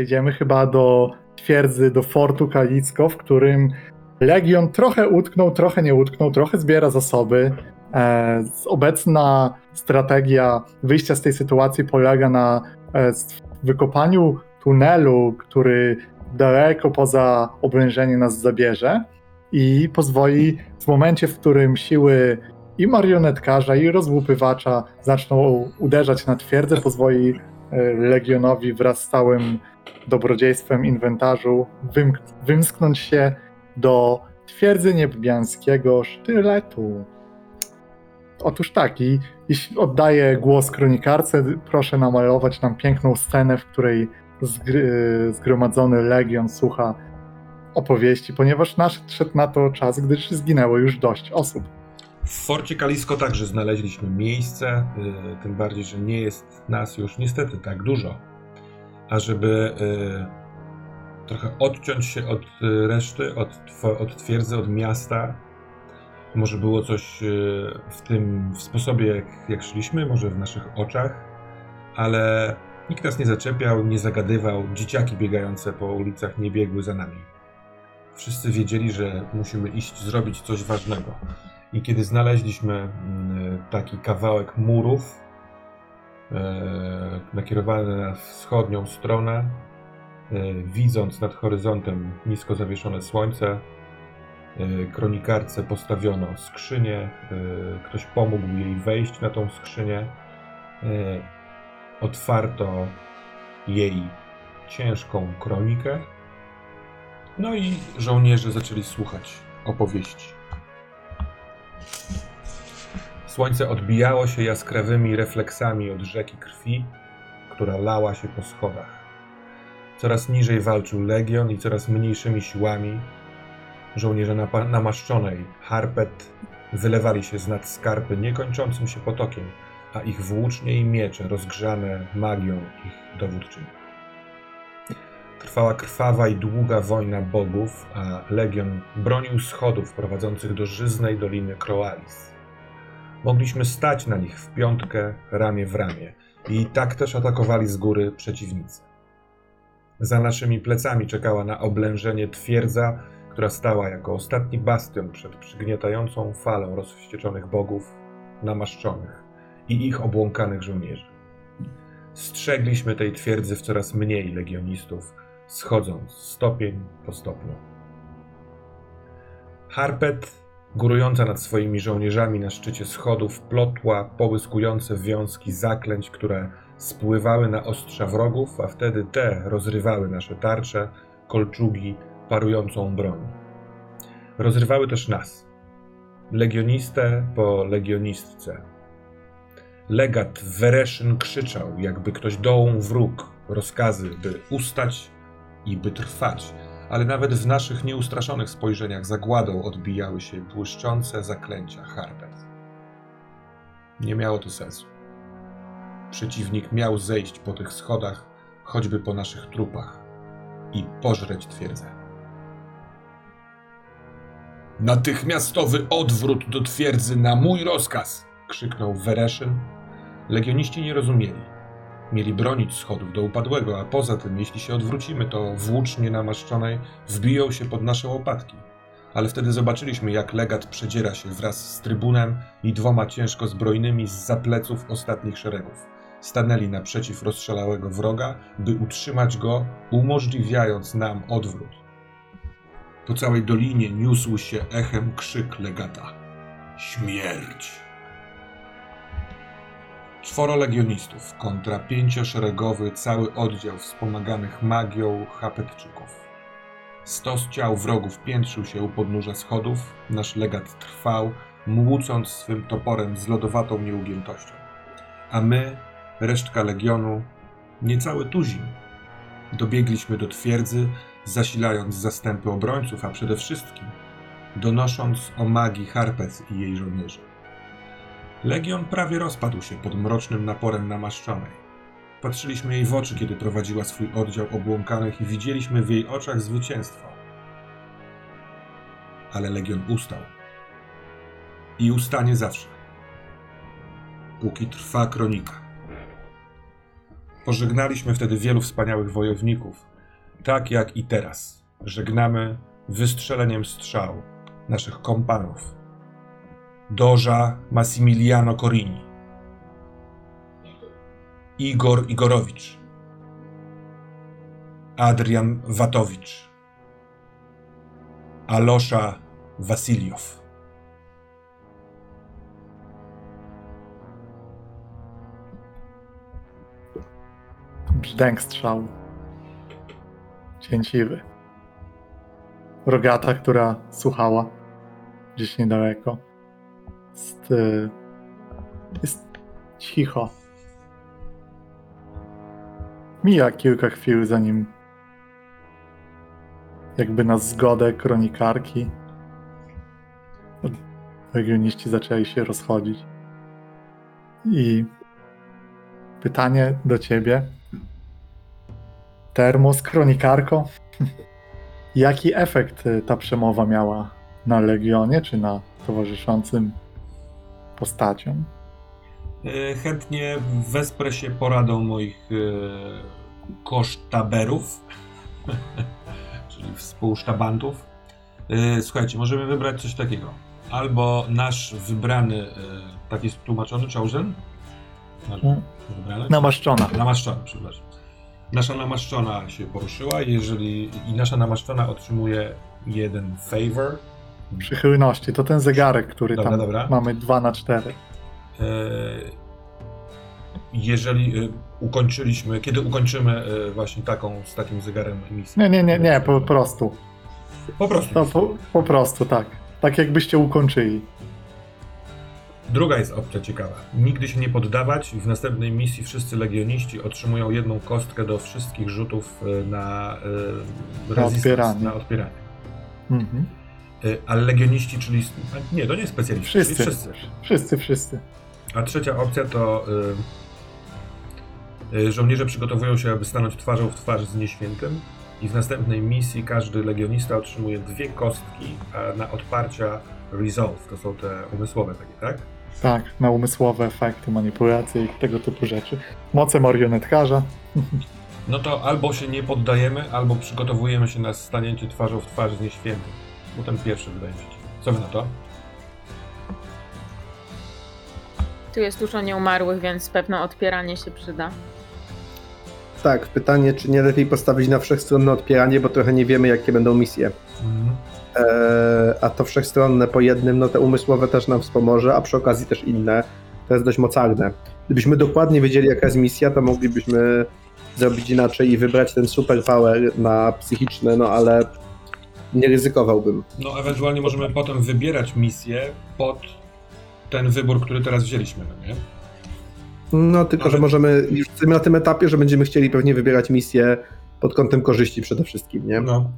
przejdziemy chyba do twierdzy, do fortu Kalicko, w którym Legion trochę utknął, trochę nie utknął, trochę zbiera zasoby. E, obecna strategia wyjścia z tej sytuacji polega na e, wykopaniu tunelu, który daleko poza obrężenie nas zabierze i pozwoli w momencie, w którym siły i marionetkarza, i rozłupywacza zaczną uderzać na twierdzę, pozwoli e, Legionowi wraz z całym dobrodziejstwem inwentarzu wymsknąć się do twierdzy niebiańskiego sztyletu. Otóż tak, i jeśli oddaję głos kronikarce, proszę namalować nam piękną scenę, w której zgry, zgromadzony legion słucha opowieści, ponieważ nadszedł na to czas, gdyż zginęło już dość osób. W Forcie Kalisko także znaleźliśmy miejsce, yy, tym bardziej, że nie jest nas już niestety tak dużo. A żeby yy, trochę odciąć się od y, reszty, od, od twierdzy, od miasta, może było coś yy, w tym w sposobie, jak, jak szliśmy, może w naszych oczach, ale nikt nas nie zaczepiał, nie zagadywał, dzieciaki biegające po ulicach nie biegły za nami. Wszyscy wiedzieli, że musimy iść zrobić coś ważnego. I kiedy znaleźliśmy mm, taki kawałek murów e, nakierowany na wschodnią stronę, e, widząc nad horyzontem nisko zawieszone słońce, e, kronikarce postawiono skrzynię, ktoś pomógł jej wejść na tą skrzynię, otwarto jej ciężką kronikę, no i żołnierze zaczęli słuchać opowieści. Słońce odbijało się jaskrawymi refleksami od rzeki krwi, która lała się po schodach. Coraz niżej walczył legion i coraz mniejszymi siłami. Żołnierze namaszczonej harpet wylewali się z nad skarpy niekończącym się potokiem, a ich włócznie i miecze rozgrzane magią ich dowódczyni. Trwała krwawa i długa wojna bogów, a legion bronił schodów prowadzących do żyznej doliny Kroalis. Mogliśmy stać na nich w piątkę, ramię w ramię, i tak też atakowali z góry przeciwnicy. Za naszymi plecami czekała na oblężenie twierdza, która stała jako ostatni bastion przed przygniatającą falą rozwścieczonych bogów, namaszczonych i ich obłąkanych żołnierzy. Strzegliśmy tej twierdzy w coraz mniej legionistów, schodząc stopień po stopniu. Harpet, górująca nad swoimi żołnierzami na szczycie schodów, plotła połyskujące wiązki zaklęć, które spływały na ostrza wrogów, a wtedy te rozrywały nasze tarcze, kolczugi, parującą broń. Rozrywały też nas, legionistę po legionistce. Legat Wereszyn krzyczał, jakby ktoś dołą wróg, rozkazy, by ustać i by trwać, ale nawet w naszych nieustraszonych spojrzeniach zagładą odbijały się błyszczące zaklęcia Harpet. Nie miało to sensu. Przeciwnik miał zejść po tych schodach, choćby po naszych trupach, i pożreć twierdzę. Natychmiastowy odwrót do twierdzy na mój rozkaz! krzyknął Wereszyn. Legioniści nie rozumieli. Mieli bronić schodów do upadłego, a poza tym, jeśli się odwrócimy, to włócznie namaszczonej wbiją się pod nasze łopatki. Ale wtedy zobaczyliśmy, jak legat przedziera się wraz z trybunem i dwoma ciężko zbrojnymi z zapleców ostatnich szeregów. Stanęli naprzeciw rozszalałego wroga, by utrzymać go, umożliwiając nam odwrót. Po całej dolinie niósł się echem krzyk legata. Śmierć! Czworo legionistów kontra pięcioszeregowy cały oddział wspomaganych magią Hapetczyków. Stos ciał wrogów piętrzył się u podnóża schodów, nasz legat trwał, młócąc swym toporem z lodowatą nieugiętością. A my, resztka legionu, niecały tuzin, dobiegliśmy do twierdzy, zasilając zastępy obrońców, a przede wszystkim donosząc o magii Harpec i jej żołnierzy. Legion prawie rozpadł się pod mrocznym naporem namaszczonej. Patrzyliśmy jej w oczy, kiedy prowadziła swój oddział obłąkanych i widzieliśmy w jej oczach zwycięstwo. Ale Legion ustał. I ustanie zawsze. Póki trwa kronika. Pożegnaliśmy wtedy wielu wspaniałych wojowników, tak jak i teraz, żegnamy wystrzeleniem strzał naszych kompanów. Doża Massimiliano Corini, Igor Igorowicz, Adrian Watowicz, Alosza Wasiliow. Brzdęk strzał. Cięciwy. Rogata, która słuchała gdzieś niedaleko. Jest, y, jest cicho. Mija kilka chwil, zanim jakby na zgodę kronikarki legioniści zaczęli się rozchodzić. I pytanie do ciebie. Termos, kronikarko. Jaki efekt y, ta przemowa miała na Legionie, czy na towarzyszącym postaciom? E, Chętnie wesprę się poradą moich e, kosztaberów, czyli współsztabantów. E, Słuchajcie, możemy wybrać coś takiego. Albo nasz wybrany, tak jest tłumaczony, chosen? Nasz Mm. Wybrany? Namaszczona. Namaszczona, przepraszam. Nasza namaszczona się poruszyła, jeżeli i nasza namaszczona otrzymuje jeden favor. Przychylności. To ten zegarek, który Dobra, tam dobra. mamy 2 na 4. E, Jeżeli e, ukończyliśmy, kiedy ukończymy e, właśnie taką, z takim zegarem emisji? Nie, nie, nie, nie, po prostu. Po prostu. To po, po prostu, tak. Tak jakbyście ukończyli. Druga jest opcja ciekawa. Nigdy się nie poddawać. W następnej misji wszyscy legioniści otrzymują jedną kostkę do wszystkich rzutów na, resistance, odpieranie. Na odpieranie. Mhm. E, Ale legioniści, czyli. Nie, to nie specjaliści. Wszyscy. wszyscy. Wszyscy, wszyscy. A trzecia opcja to y, y, żołnierze przygotowują się, aby stanąć twarzą w twarz z nieświętym i w następnej misji każdy legionista otrzymuje dwie kostki na odparcia resolve. To są te umysłowe takie, tak? Tak, na umysłowe efekty, manipulacje i tego typu rzeczy. Moce marionetkarza. No to albo się nie poddajemy, albo przygotowujemy się na stanięcie twarzą w twarz z nieświętym. Bo ten pierwszy wydaje mi się. Co wy na to? Tu jest dużo nieumarłych, więc pewno odpieranie się przyda. Tak, pytanie, czy nie lepiej postawić na wszechstronne odpieranie, bo trochę nie wiemy, jakie będą misje. Mhm. Eee, a to wszechstronne po jednym, no te umysłowe też nam wspomoże, a przy okazji też inne. To jest dość mocarne. Gdybyśmy dokładnie wiedzieli, jaka jest misja, to moglibyśmy zrobić inaczej i wybrać ten superpower na psychiczne, no ale nie ryzykowałbym. No, ewentualnie możemy potem wybierać misję pod ten wybór, który teraz wzięliśmy, no nie? No tylko, Ale- że możemy, już jesteśmy na tym etapie, że będziemy chcieli pewnie wybierać misję pod kątem korzyści przede wszystkim, nie? No.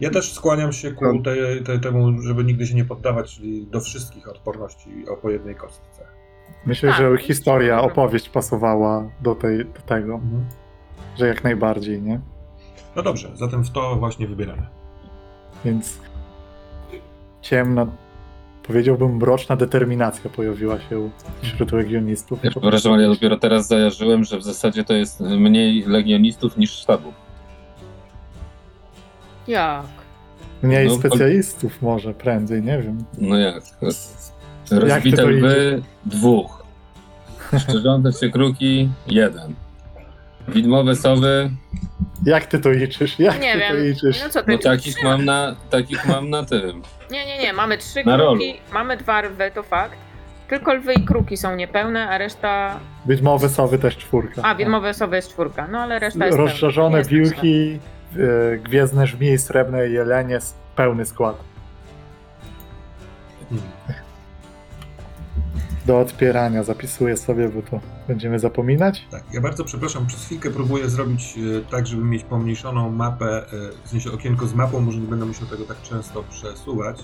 Ja też skłaniam się ku te, te, temu, żeby nigdy się nie poddawać, czyli do wszystkich odporności o po jednej kostce. Myślę, Tak. że historia, opowieść pasowała do, tej, do tego, że jak najbardziej, nie? No dobrze, zatem w to właśnie wybieramy. Więc ciemna, powiedziałbym mroczna determinacja pojawiła się wśród legionistów. Ja przepraszam, ale ja dopiero teraz zajarzyłem, że w zasadzie to jest mniej legionistów niż sztabu. Jak? Mniej No, specjalistów może prędzej, nie wiem. No jak? Rozbite lwy dwóch. Szczerzące się kruki jeden. Widmowe sowy, Jak ty to liczysz? Jak Nie ty wiem. to liczysz? No co ty? no takich mam na, takich mam na tym. Nie, nie, nie. Mamy trzy Na rolu. kruki, mamy dwa lwy, to fakt. Tylko lwy i kruki są niepełne, a reszta. Widmowe sowy też czwórka. A, widmowe osoby jest czwórka. No ale reszta jest. Rozszerzone pełna. Nie jest wilki, e, gwiezdne żmije, srebrne jelenie, s- pełny skład. Do odpierania zapisuję sobie, bo to będziemy zapominać. Tak, ja bardzo przepraszam, przez chwilkę próbuję zrobić e, tak, żeby mieć pomniejszoną mapę, e, w sensie okienko z mapą, może nie będę musiał tego tak często przesuwać,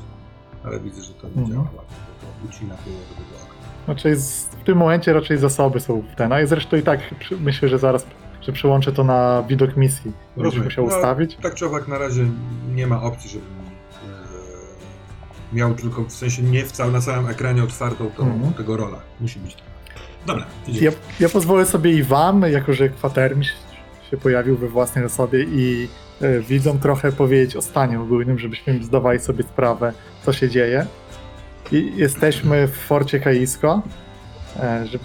ale widzę, że to nie Mhm. działa bo to ucina połowę tego okna. Znaczy w tym momencie raczej zasoby są w ten, a zresztą i tak myślę, że zaraz że przełączę to na widok misji. Będziesz musiał No, ustawić. Tak czy owak na razie nie ma opcji, żebym miał tylko, w sensie nie w cał, na całym ekranie otwartą tą, Mhm. tego rola. Musi być tak. Dobra. Ja, ja pozwolę sobie i wam, jako że kwatermistrz się pojawił we własnej osobie i e, widzom trochę powiedzieć o stanie ogólnym, żebyśmy zdawali sobie sprawę, co się dzieje. I jesteśmy w forcie Kaisko. e, Że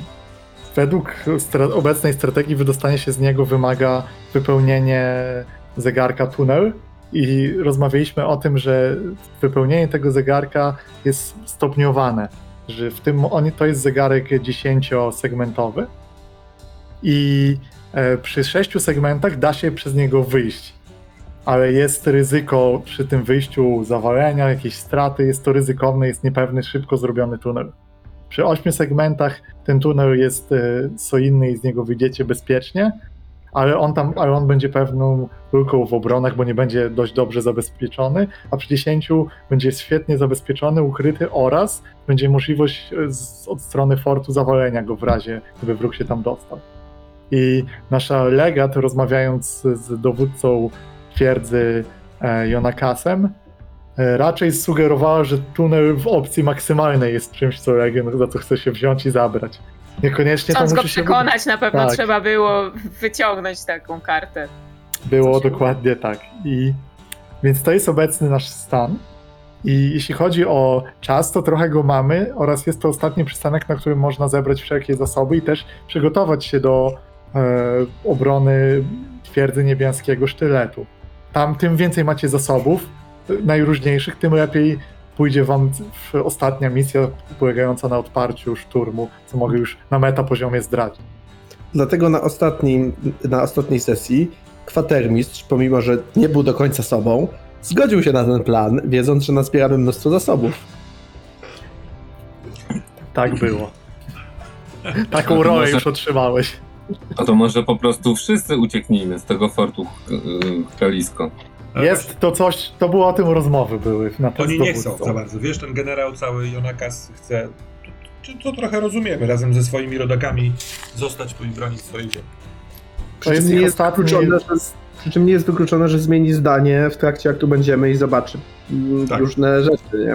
według stra- obecnej strategii wydostanie się z niego wymaga wypełnienie zegarka tunel. I rozmawialiśmy o tym, że wypełnienie tego zegarka jest stopniowane. Że w tym on, to jest zegarek 10-segmentowy. I e, przy sześciu segmentach da się przez niego wyjść. Ale jest ryzyko przy tym wyjściu zawalenia, jakieś straty, jest to ryzykowne, jest niepewny, szybko zrobiony tunel. Przy ośmiu segmentach ten tunel jest e, solidny i z niego wyjdziecie bezpiecznie, ale on tam, ale on będzie pewną luką w obronach, bo nie będzie dość dobrze zabezpieczony, a przy 10 będzie świetnie zabezpieczony, ukryty oraz będzie możliwość e, z, od strony fortu zawalenia go w razie, gdyby wróg się tam dostał. I nasza legat, rozmawiając z dowódcą twierdzy e, Jonakasem, e, raczej sugerowała, że tunel w opcji maksymalnej jest czymś, co Legion za co chce się wziąć i zabrać. Niekoniecznie Chcąc go musi się przekonać, na pewno Tak. trzeba było wyciągnąć taką kartę. Było dokładnie tak. I więc to jest obecny nasz stan. I jeśli chodzi o czas, to trochę go mamy oraz jest to ostatni przystanek, na którym można zebrać wszelkie zasoby i też przygotować się do e, obrony twierdzy niebiańskiego sztyletu. Tam tym więcej macie zasobów e, najróżniejszych, tym lepiej pójdzie wam ostatnia misja polegająca na odparciu szturmu, co mogę już na meta poziomie zdradzić. Dlatego na, ostatnim, na ostatniej sesji kwatermistrz, pomimo że nie był do końca sobą, zgodził się na ten plan, wiedząc, że nazbieramy mnóstwo zasobów. Tak było. Taką rolę już otrzymałeś. A to może po prostu wszyscy ucieknijmy z tego fortu yy, Kalisko. Jest to coś, to było o tym rozmowy były na Oni nie chcą za bardzo. Wiesz, ten generał cały Jonakas chce, to, to, to trochę rozumiemy, razem ze swoimi rodakami zostać tu i bronić swojej ziemi. Przy To jest czym, nie jest wykluczone, że, przy czym nie jest wykluczone, że zmieni zdanie w trakcie jak tu będziemy i zobaczy mm, Tak. różne rzeczy, nie?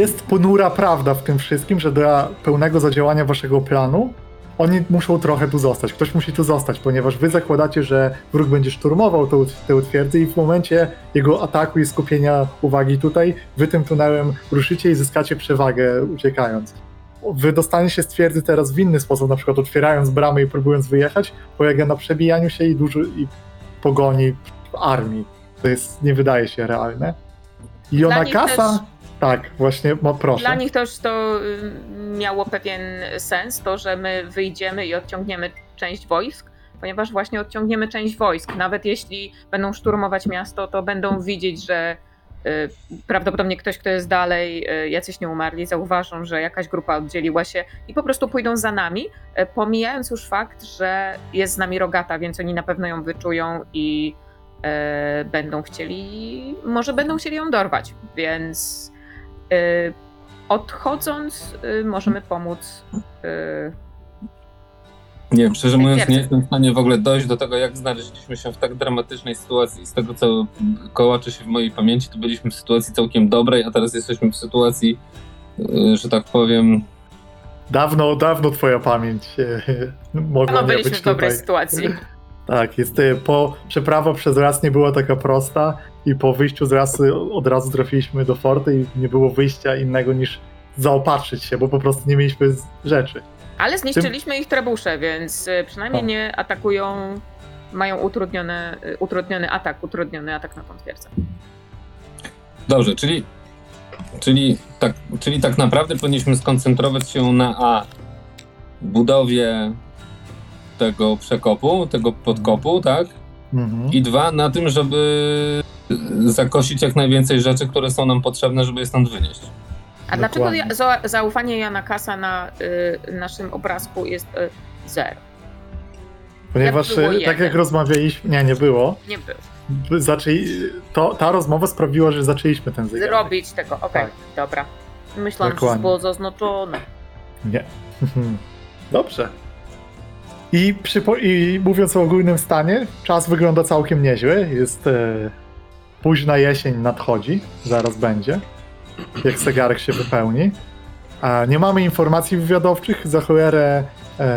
Jest ponura prawda w tym wszystkim, że dla pełnego zadziałania waszego planu oni muszą trochę tu zostać. Ktoś musi tu zostać, ponieważ wy zakładacie, że wróg będzie szturmował tę, tę twierdzę i w momencie jego ataku i skupienia uwagi tutaj, wy tym tunelem ruszycie i zyskacie przewagę uciekając. Wydostanie się z twierdzy teraz w inny sposób, na przykład otwierając bramy i próbując wyjechać, polega na przebijaniu się i, dużo, i pogoni w armii. To jest, nie wydaje się realne. I ona kasa... też- Tak, właśnie, no proszę. Dla nich też to y, miało pewien sens, to, że my wyjdziemy i odciągniemy część wojsk, ponieważ właśnie odciągniemy część wojsk. Nawet jeśli będą szturmować miasto, to będą widzieć, że y, prawdopodobnie ktoś, kto jest dalej, y, jacyś nie umarli, zauważą, że jakaś grupa oddzieliła się i po prostu pójdą za nami, pomijając już fakt, że jest z nami rogata, więc oni na pewno ją wyczują i będą chcieli, może będą chcieli ją dorwać, więc odchodząc y, możemy pomóc y, Nie wiem, szczerze mówiąc, nie jestem w stanie w ogóle dojść do tego, jak znaleźliśmy się w tak dramatycznej sytuacji. Z tego, co kołacze się w mojej pamięci, to byliśmy w sytuacji całkiem dobrej, a teraz jesteśmy w sytuacji, że tak powiem, Dawno, dawno twoja pamięć mogła no, nie byliśmy być w dobrej tutaj. sytuacji. Tak, jest e, po przeprawa przez las nie była taka prosta i po wyjściu z rasy od razu trafiliśmy do forty i nie było wyjścia innego niż zaopatrzyć się, bo po prostu nie mieliśmy rzeczy. Ale zniszczyliśmy ich trebusze, więc y, przynajmniej O. nie atakują, mają utrudnione, y, utrudniony atak, utrudniony atak na tą twierdzę. Dobrze, czyli, czyli, tak, czyli tak naprawdę powinniśmy skoncentrować się na A. Budowie tego przekopu, tego podkopu, tak? Mhm. I dwa, na tym, żeby zakosić jak najwięcej rzeczy, które są nam potrzebne, żeby je stąd wynieść. A dlaczego Dokładnie. ja, za, zaufanie Jana Kasa na y, naszym obrazku jest y, zero? Ponieważ jak e, tak jeden. jak rozmawialiśmy, nie, nie było, Nie było. by- zaczęli, to, ta rozmowa sprawiła, że zaczęliśmy ten zegarek. Zrobić tego, okej, Tak. dobra. Myślałam, że było zaznaczone. Nie. Dobrze. I, I mówiąc o ogólnym stanie, czas wygląda całkiem nieźle. Jest e, późna jesień nadchodzi, zaraz będzie, jak zegarek się wypełni. A nie mamy informacji wywiadowczych, za cholerę e,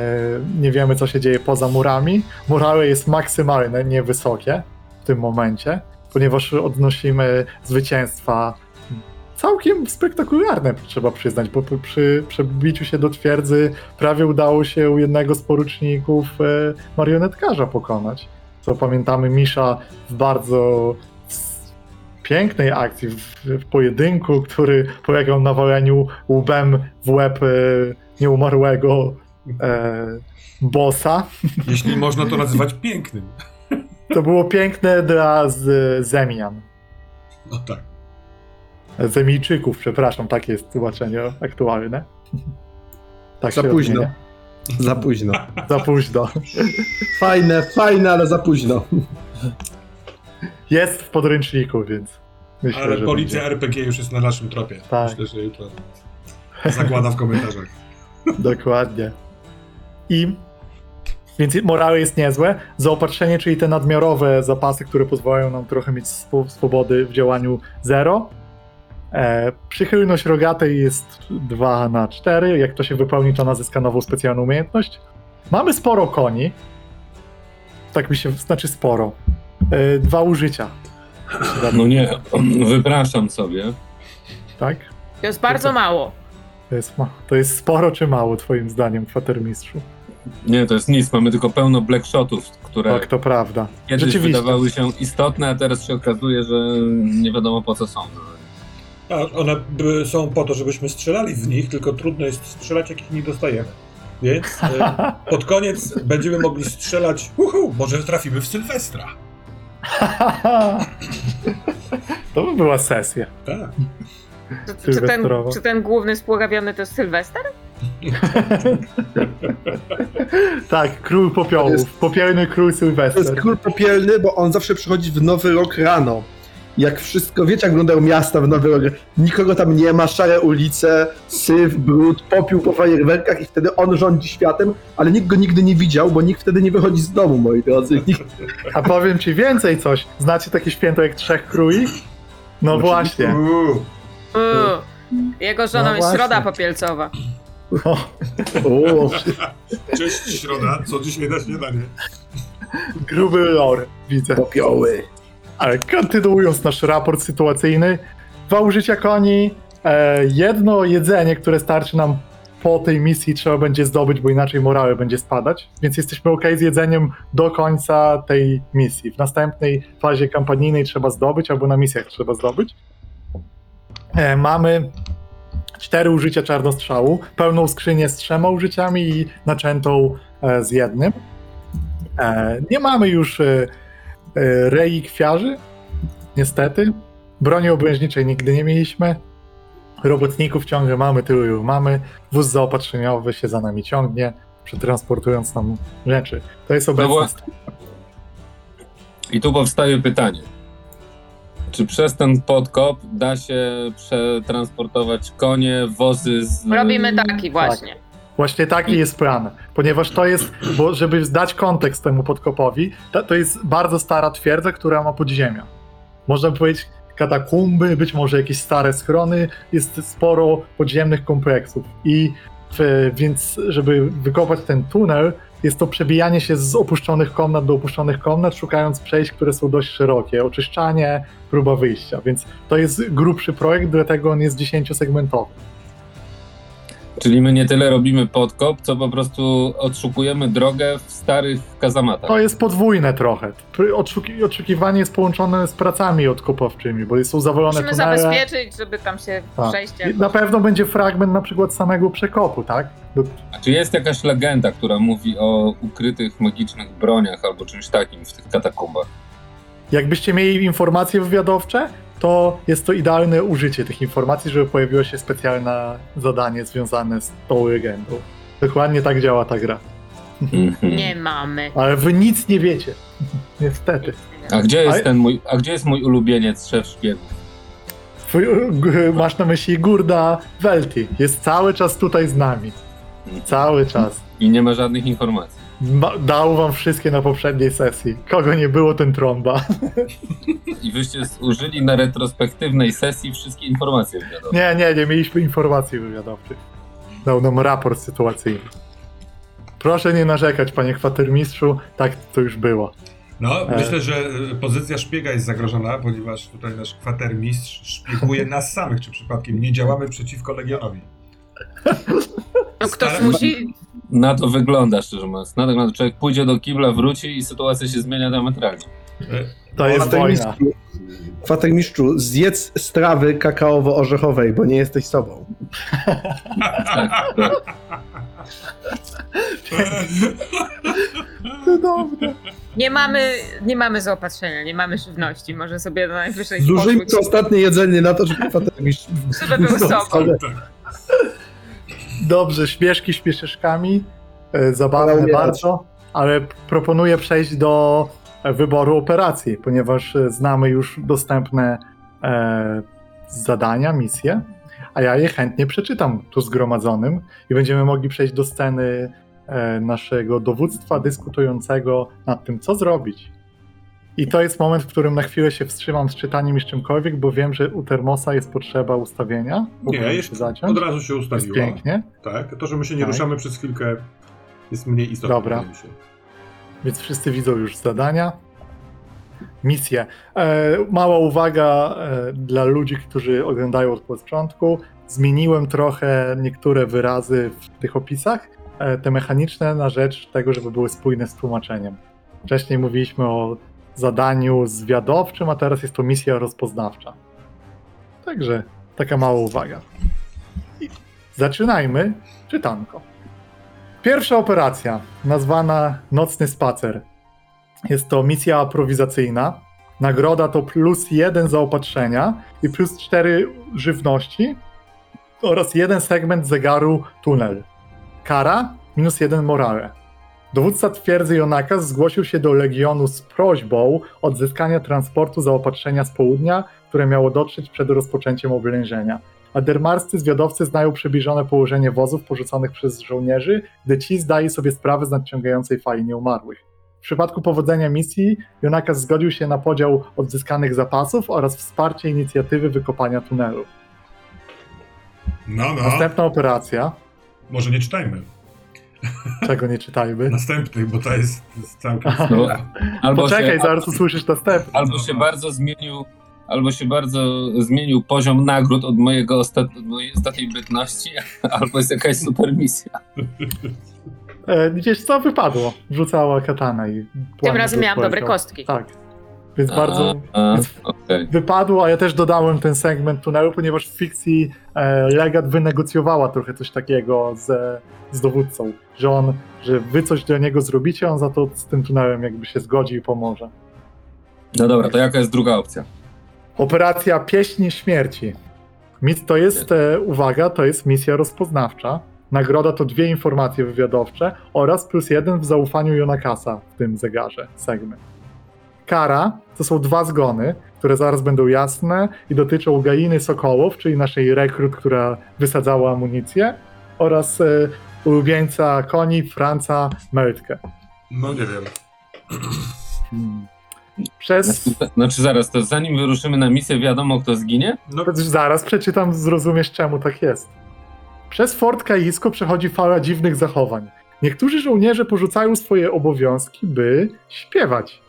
nie wiemy co się dzieje poza murami. Murały jest maksymalne, niewysokie w tym momencie, ponieważ odnosimy zwycięstwa całkiem spektakularne, trzeba przyznać, bo przy- przebiciu się do twierdzy prawie udało się u jednego z poruczników e, marionetkarza pokonać. Co pamiętamy, Misza w bardzo pięknej akcji, w, w pojedynku, który polegał na waleniu łbem w łeb e, nieumarłego e, bossa. Jeśli można to nazywać pięknym. To było piękne dla z, Zemian. No tak. Zemijczyków, przepraszam, takie jest tłumaczenie aktualne. Tak Za późno. odmienia. Za późno. Za późno. Fajne, fajne, ale za późno. Jest w podręczniku, więc myślę, Ale że policja będzie. RPG już jest na naszym tropie. Tak. Myślę, że jutro zakłada w komentarzach. Dokładnie. I więc morale jest niezłe. Zaopatrzenie, czyli te nadmiarowe zapasy, które pozwalają nam trochę mieć swo- swobody w działaniu zero. E, przychylność rogatej jest 2 na 4. Jak to się wypełni, to ona zyska nową specjalną umiejętność. Mamy sporo koni. Tak mi się, znaczy sporo. E, dwa użycia. No nie, wypraszam sobie. Tak? To jest bardzo mało. To jest, to jest sporo czy mało, twoim zdaniem, kwatermistrzu? Nie, to jest nic, mamy tylko pełno blackshotów, które Tak, to prawda. kiedyś wydawały się istotne, a teraz się okazuje, że nie wiadomo po co są. A one by- są po to, żebyśmy strzelali w nich, tylko trudno jest strzelać, jak ich nie dostajemy. Więc e, pod koniec będziemy mogli strzelać. Uhu, może trafimy w Sylwestra. to by była sesja. Tak. Czy, czy, ten, czy ten główny spłagawiony to jest Sylwester? Tak, król popiołów. Popielny król To jest Sylwester. król popielny, bo on zawsze przychodzi w nowy rok rano. Jak wszystko, wiecie jak wyglądają miasta w nowy rok? Nikogo tam nie ma, szare ulice, syf, brud, popiół po fajerwerkach i wtedy on rządzi światem, ale nikt go nigdy nie widział, bo nikt wtedy nie wychodzi z domu, moi drodzy. Nikt... A powiem ci więcej coś. Znacie takie święto jak Trzech Króli? No właśnie. Uuu. Uuu. Jego żoną No jest właśnie. Środa Popielcowa. O, O, Cześć, środa. Co dzisiaj na śniadanie? gruby lore, widzę. popioły. Ale kontynuując nasz raport sytuacyjny, dwa użycia koni, e, jedno jedzenie, które starczy nam po tej misji trzeba będzie zdobyć, bo inaczej morale będzie spadać, więc jesteśmy ok z jedzeniem do końca tej misji. W następnej fazie kampanijnej trzeba zdobyć, albo na misjach trzeba zdobyć. E, mamy cztery użycia czarnostrzału, pełną skrzynię z trzema użyciami i naczętą e, z jednym. E, nie mamy już e, relikwiarzy, niestety. Broni obrężniczej nigdy nie mieliśmy. Robotników ciągle mamy, tylu mamy. Wóz zaopatrzeniowy się za nami ciągnie, przetransportując nam rzeczy. To jest wła- stan. I tu powstaje pytanie. Czy przez ten podkop da się przetransportować konie, wozy z... Robimy taki właśnie. Właśnie taki jest plan, ponieważ to jest, bo żeby zdać kontekst temu podkopowi, to, to jest bardzo stara twierdza, która ma podziemia. Można powiedzieć katakumby, być może jakieś stare schrony, jest sporo podziemnych kompleksów i w, więc żeby wykopać ten tunel, jest to przebijanie się z opuszczonych komnat do opuszczonych komnat, szukając przejść, które są dość szerokie, oczyszczanie, próba wyjścia, więc to jest grubszy projekt, dlatego on jest 10-segmentowy. Czyli my nie tyle robimy podkop, co po prostu odszukujemy drogę w starych kazamatach. To jest podwójne trochę. Odszuki- oczekiwanie jest połączone z pracami odkopowczymi, bo są zawalone Musimy tunele. zabezpieczyć, żeby tam się Tak. przejść. I Na pewno będzie fragment na przykład samego przekopu, tak? Do- A czy jest jakaś legenda, która mówi o ukrytych magicznych broniach albo czymś takim w tych katakumbach? Jakbyście mieli informacje wywiadowcze, to jest to idealne użycie tych informacji, żeby pojawiło się specjalne zadanie związane z tą legendą. Dokładnie tak działa ta gra. Mhm. Nie mamy. Ale wy nic nie wiecie. Niestety. A gdzie jest ten mój, a gdzie jest mój ulubieniec, szef szpiegów? Twój, g- masz na myśli Gurda Welti. Jest cały czas tutaj z nami. Cały czas. I nie ma żadnych informacji. Ma, dał wam wszystkie na poprzedniej sesji. Kogo nie było, ten trąba. I wyście zużyli na retrospektywnej sesji wszystkie informacje wywiadowe. Nie, nie, nie mieliśmy informacji wywiadowczych. Dał nam raport sytuacyjny. Proszę nie narzekać, panie kwatermistrzu, tak to już było. No, E. myślę, że y, pozycja szpiega jest zagrożona, ponieważ tutaj nasz kwatermistrz szpieguje nas samych, czy przypadkiem nie działamy przeciwko Legionowi. No ktoś Stara- musi. Na to wygląda, szczerze mówiąc. Na to wygląda. Człowiek pójdzie do kibla, wróci i sytuacja się zmienia diametralnie. To jest wojna. Kwatermistrzu, zjedz strawy kakaowo-orzechowej, bo nie jesteś sobą. Tak, tak. Cudowne. Nie mamy, nie mamy zaopatrzenia, nie mamy żywności. Może sobie do najwyższej Zużyjmy to ostatnie jedzenie na to, żeby kwatermistrz... żeby był sobą. Dobrze, śmieszki śmieszeczkami, e, zabawne bardzo, ale proponuję przejść do wyboru operacji, ponieważ e, znamy już dostępne e, zadania, misje, a ja je chętnie przeczytam tu zgromadzonym i będziemy mogli przejść do sceny e, naszego dowództwa dyskutującego nad tym, co zrobić. I to jest moment, w którym na chwilę się wstrzymam z czytaniem i z czymkolwiek, bo wiem, że u Termosa jest potrzeba ustawienia. Nie, jest, się zaciąć. od razu się Jest ustawiło. pięknie. Tak, to, że my się nie Tak. ruszamy przez chwilkę jest mniej istotne. Dobra. Więc wszyscy widzą już zadania. Misje. E, mała uwaga e, dla ludzi, którzy oglądają od początku. Zmieniłem trochę niektóre wyrazy w tych opisach, e, te mechaniczne, na rzecz tego, żeby były spójne z tłumaczeniem. Wcześniej mówiliśmy o zadaniu zwiadowczym, a teraz jest to misja rozpoznawcza. Także taka mała uwaga. I zaczynajmy czytanko. Pierwsza operacja, nazwana Nocny Spacer. Jest to misja aprowizacyjna. Nagroda to plus jeden zaopatrzenia i plus cztery żywności oraz jeden segment zegaru tunel. Kara minus jeden morale. Dowódca twierdzy Jonakas zgłosił się do Legionu z prośbą odzyskania transportu zaopatrzenia z południa, które miało dotrzeć przed rozpoczęciem oblężenia. A dermarscy zwiadowcy znają przybliżone położenie wozów porzuconych przez żołnierzy, gdy ci zdaje sobie sprawę z nadciągającej fali nieumarłych. W przypadku powodzenia misji, Jonakas zgodził się na podział odzyskanych zapasów oraz wsparcie inicjatywy wykopania tunelu. No, no. Następna operacja, Może nie czytajmy. czego nie czytajmy. Następnych, bo to jest, to jest całkiem... No, albo Poczekaj, się, zaraz usłyszysz następny. albo się bardzo zmienił, albo się bardzo zmienił poziom nagród od, mojego ostat, od mojej ostatniej bytności, albo jest jakaś super misja. E, gdzieś co wypadło? Wrzucała katana i... Tym razem miałam dobre kostki. Tak. Więc bardzo... A, a, Więc okej. wypadło, a ja też dodałem ten segment tunelu, ponieważ w fikcji e, Legat wynegocjowała trochę coś takiego z, z dowódcą, że on, że wy coś dla niego zrobicie, on za to z tym tunelem jakby się zgodzi i pomoże. No dobra, to jaka jest druga opcja? Operacja Pieśni Śmierci. To jest, e, uwaga, to jest misja rozpoznawcza. Nagroda to dwie informacje wywiadowcze oraz plus jeden w zaufaniu Jonakasa w tym zegarze, segment. Kara to są dwa zgony, które zaraz będą jasne i dotyczą Gainy Sokołów, czyli naszej rekrut, która wysadzała amunicję, oraz e, ulubieńca koni Franca Meltke. No nie wiem. Hmm. Przez Znaczy zaraz, to zanim wyruszymy na misję, wiadomo kto zginie? No, Zaraz przeczytam, zrozumiesz czemu tak jest. Przez Fort Kaisko przechodzi fala dziwnych zachowań. Niektórzy żołnierze porzucają swoje obowiązki, by śpiewać.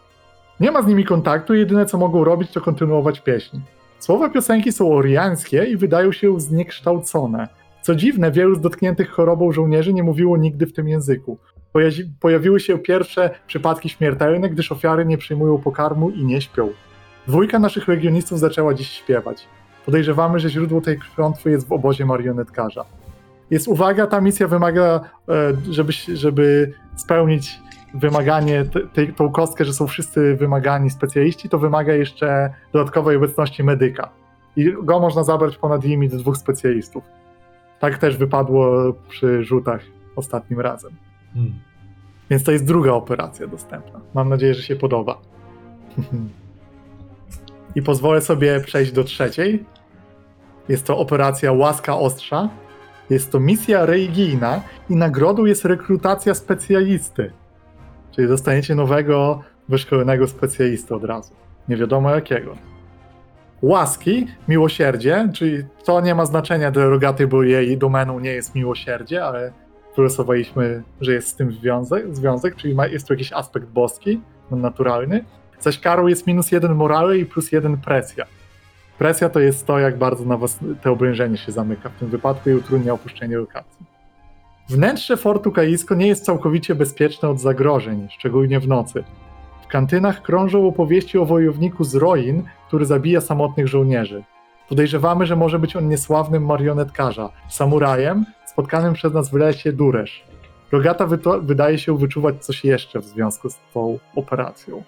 Nie ma z nimi kontaktu, jedyne co mogą robić to kontynuować pieśń. Słowa piosenki są oriańskie i wydają się zniekształcone. Co dziwne, wielu z dotkniętych chorobą żołnierzy nie mówiło nigdy w tym języku. Pojawi- pojawiły się pierwsze przypadki śmiertelne, gdyż ofiary nie przyjmują pokarmu i nie śpią. Dwójka naszych legionistów zaczęła dziś śpiewać. Podejrzewamy, że źródło tej klątwy jest w obozie marionetkarza. Jest uwaga, ta misja wymaga, e, żeby, żeby spełnić wymaganie, te- tą kostkę, że są wszyscy wymagani specjaliści, to wymaga jeszcze dodatkowej obecności medyka. I go można zabrać ponad limit dwóch specjalistów. Tak też wypadło przy rzutach ostatnim razem. hmm. Więc to jest druga operacja dostępna. Mam nadzieję, że się podoba. I pozwolę sobie przejść do trzeciej. Jest to operacja Łaska Ostrza. Jest to misja religijna i nagrodą jest rekrutacja specjalisty. Czyli dostaniecie nowego, wyszkolonego specjalistę od razu. Nie wiadomo jakiego. Łaski, miłosierdzie, czyli to nie ma znaczenia dla rogaty, bo jej domeną nie jest miłosierdzie, ale wylosowaliśmy, że jest z tym związek, związek czyli ma, jest tu jakiś aspekt boski, naturalny. Zaś karą jest minus jeden morały i plus jeden presja. Presja to jest to, jak bardzo na was te obrężenie się zamyka w tym wypadku i utrudnia opuszczenie lokacji. Wnętrze fortu Kaisko nie jest całkowicie bezpieczne od zagrożeń, szczególnie w nocy. W kantynach krążą opowieści o wojowniku z Roin, który zabija samotnych żołnierzy. Podejrzewamy, że może być on niesławnym marionetkarza, samurajem, spotkanym przez nas w lesie Duresz. Rogata wydaje się wyczuwać coś jeszcze w związku z tą operacją.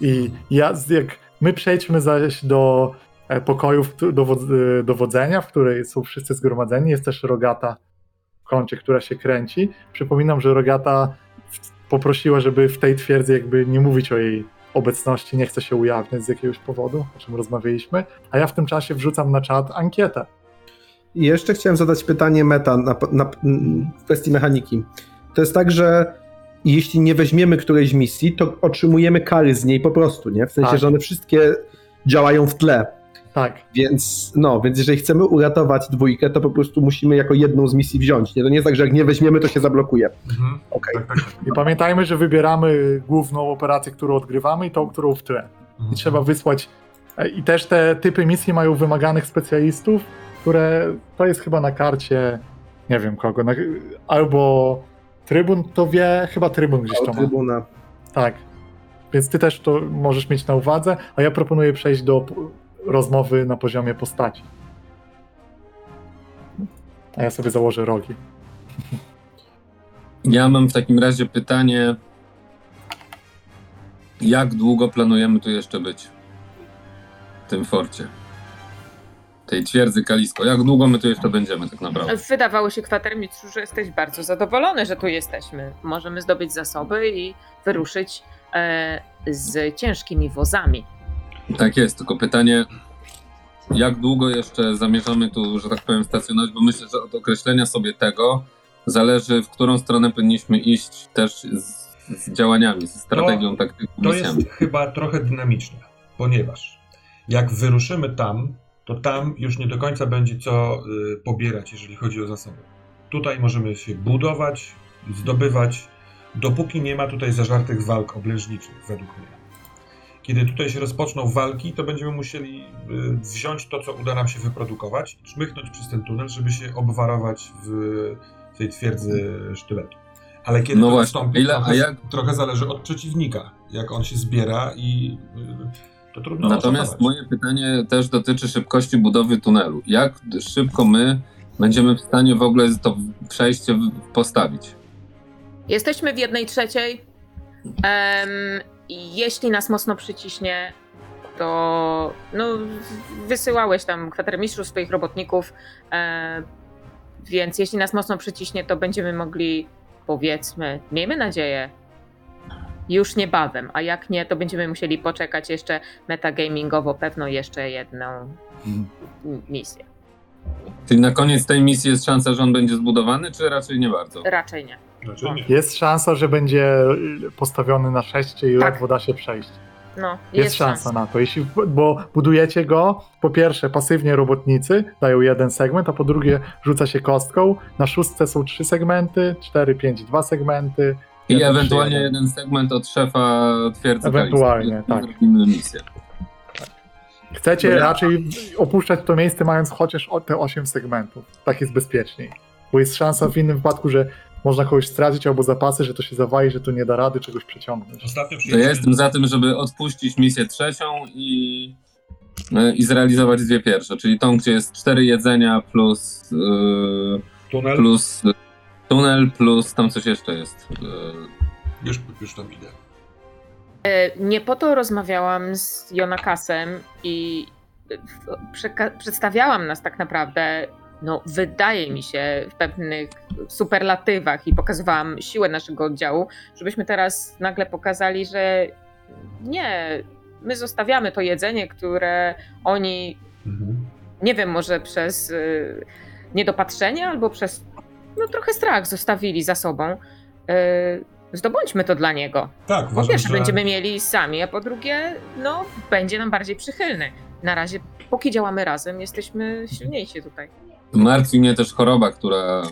I ja, jak my przejdźmy zaś do e, dowod- e, dowodzenia, w której są wszyscy zgromadzeni, jest też Rogata kącie, która się kręci. Przypominam, że Rogata poprosiła, żeby w tej twierdzy jakby nie mówić o jej obecności, nie chce się ujawniać z jakiegoś powodu, o czym rozmawialiśmy, a ja w tym czasie wrzucam na czat ankietę. I jeszcze chciałem zadać pytanie meta na, na, w kwestii mechaniki. To jest tak, że jeśli nie weźmiemy którejś misji, to otrzymujemy kary z niej po prostu, nie? W sensie, Tak. że one wszystkie działają w tle. Tak, Więc no, więc jeżeli chcemy uratować dwójkę, to po prostu musimy jako jedną z misji wziąć. Nie? To nie jest tak, że jak nie weźmiemy, to się zablokuje. Mhm. Okej. Tak, tak, tak. i pamiętajmy, że wybieramy główną operację, którą odgrywamy i tą, którą w tle. Mhm. I trzeba wysłać. e, I też te typy misji mają wymaganych specjalistów, które to jest chyba na karcie, nie wiem kogo, na, albo Trybun to wie, chyba Trybun gdzieś to ma. Trybuna. Tak. Więc ty też to możesz mieć na uwadze, a ja proponuję przejść do rozmowy na poziomie postaci. A ja sobie założę rogi. Ja mam w takim razie pytanie, jak długo planujemy tu jeszcze być? W tym forcie. Tej twierdzy Kalisko. Jak długo my tu jeszcze będziemy tak naprawdę? Wydawało się kwatermistrzu, że jesteś bardzo zadowolony, że tu jesteśmy. Możemy zdobyć zasoby i wyruszyć e, z ciężkimi wozami. Tak jest, tylko pytanie, jak długo jeszcze zamierzamy tu, że tak powiem, stacjonować, bo myślę, że od określenia sobie tego zależy, w którą stronę powinniśmy iść też z, z działaniami, ze strategią, taktyką, To misjami. jest chyba trochę dynamiczne, ponieważ jak wyruszymy tam, to tam już nie do końca będzie co y, pobierać, jeżeli chodzi o zasoby. Tutaj możemy się budować, zdobywać, dopóki nie ma tutaj zażartych walk oblężniczych, według mnie. Kiedy tutaj się rozpoczną walki, to będziemy musieli y, wziąć to, co uda nam się wyprodukować, czmychnąć przez ten tunel, żeby się obwarować w tej twierdzy sztyletu. Ale kiedy No to nastąpi, ile- trochę, a jak- trochę zależy od przeciwnika, jak on się zbiera i y, to trudno Natomiast oszacować. moje pytanie też dotyczy szybkości budowy tunelu. Jak szybko my będziemy w stanie w ogóle to przejście postawić? Jesteśmy w jednej trzeciej. I jeśli nas mocno przyciśnie, to no, wysyłałeś tam kwatermistrzu swoich robotników, e, więc jeśli nas mocno przyciśnie, to będziemy mogli, powiedzmy, miejmy nadzieję, już niebawem, a jak nie, to będziemy musieli poczekać jeszcze metagamingowo pewno jeszcze jedną m- misję. Czyli na koniec tej misji jest szansa, że on będzie zbudowany, czy raczej nie bardzo? Raczej nie. Znaczy nie. Jest szansa, że będzie postawiony na szeście i Tak. ledwo da się przejść. No, Jest, szansa na to. Jeśli, bo budujecie go, po pierwsze, pasywnie robotnicy dają jeden segment, a po drugie, rzuca się kostką. Na szóstce są trzy segmenty, cztery, pięć, dwa segmenty. I jeden, trzy, ewentualnie jeden. jeden segment od szefa twierdzy Ewentualnie, tak. Zrobimy misję. Chcecie Dobra. raczej opuszczać to miejsce, mając chociaż o- te 8 segmentów. Tak jest bezpieczniej. Bo jest szansa w innym wypadku, że można kogoś stracić albo zapasy, że to się zawali, że tu nie da rady czegoś przeciągnąć. Ostatnio To ja przyjęliśmy, jestem za tym, żeby odpuścić misję trzecią i, e, i zrealizować dwie pierwsze, czyli tą, gdzie jest cztery jedzenia plus, yy, tunel, plus tunel, plus tam coś jeszcze jest. Yy, już, już tam idę. E, Nie po to rozmawiałam z Jonakasem i przeka- przedstawiałam nas tak naprawdę, no wydaje mi się, w pewnych superlatywach i pokazywałam siłę naszego oddziału, żebyśmy teraz nagle pokazali, że nie, my zostawiamy to jedzenie, które oni, Mhm. nie wiem, może przez y, niedopatrzenie albo przez no, trochę strach zostawili za sobą. Y, zdobądźmy to dla niego. Tak, Po uważam, pierwsze że będziemy mieli sami, a po drugie, no, będzie nam bardziej przychylny. Na razie, póki działamy razem, jesteśmy silniejsi tutaj. martwi mnie też choroba, która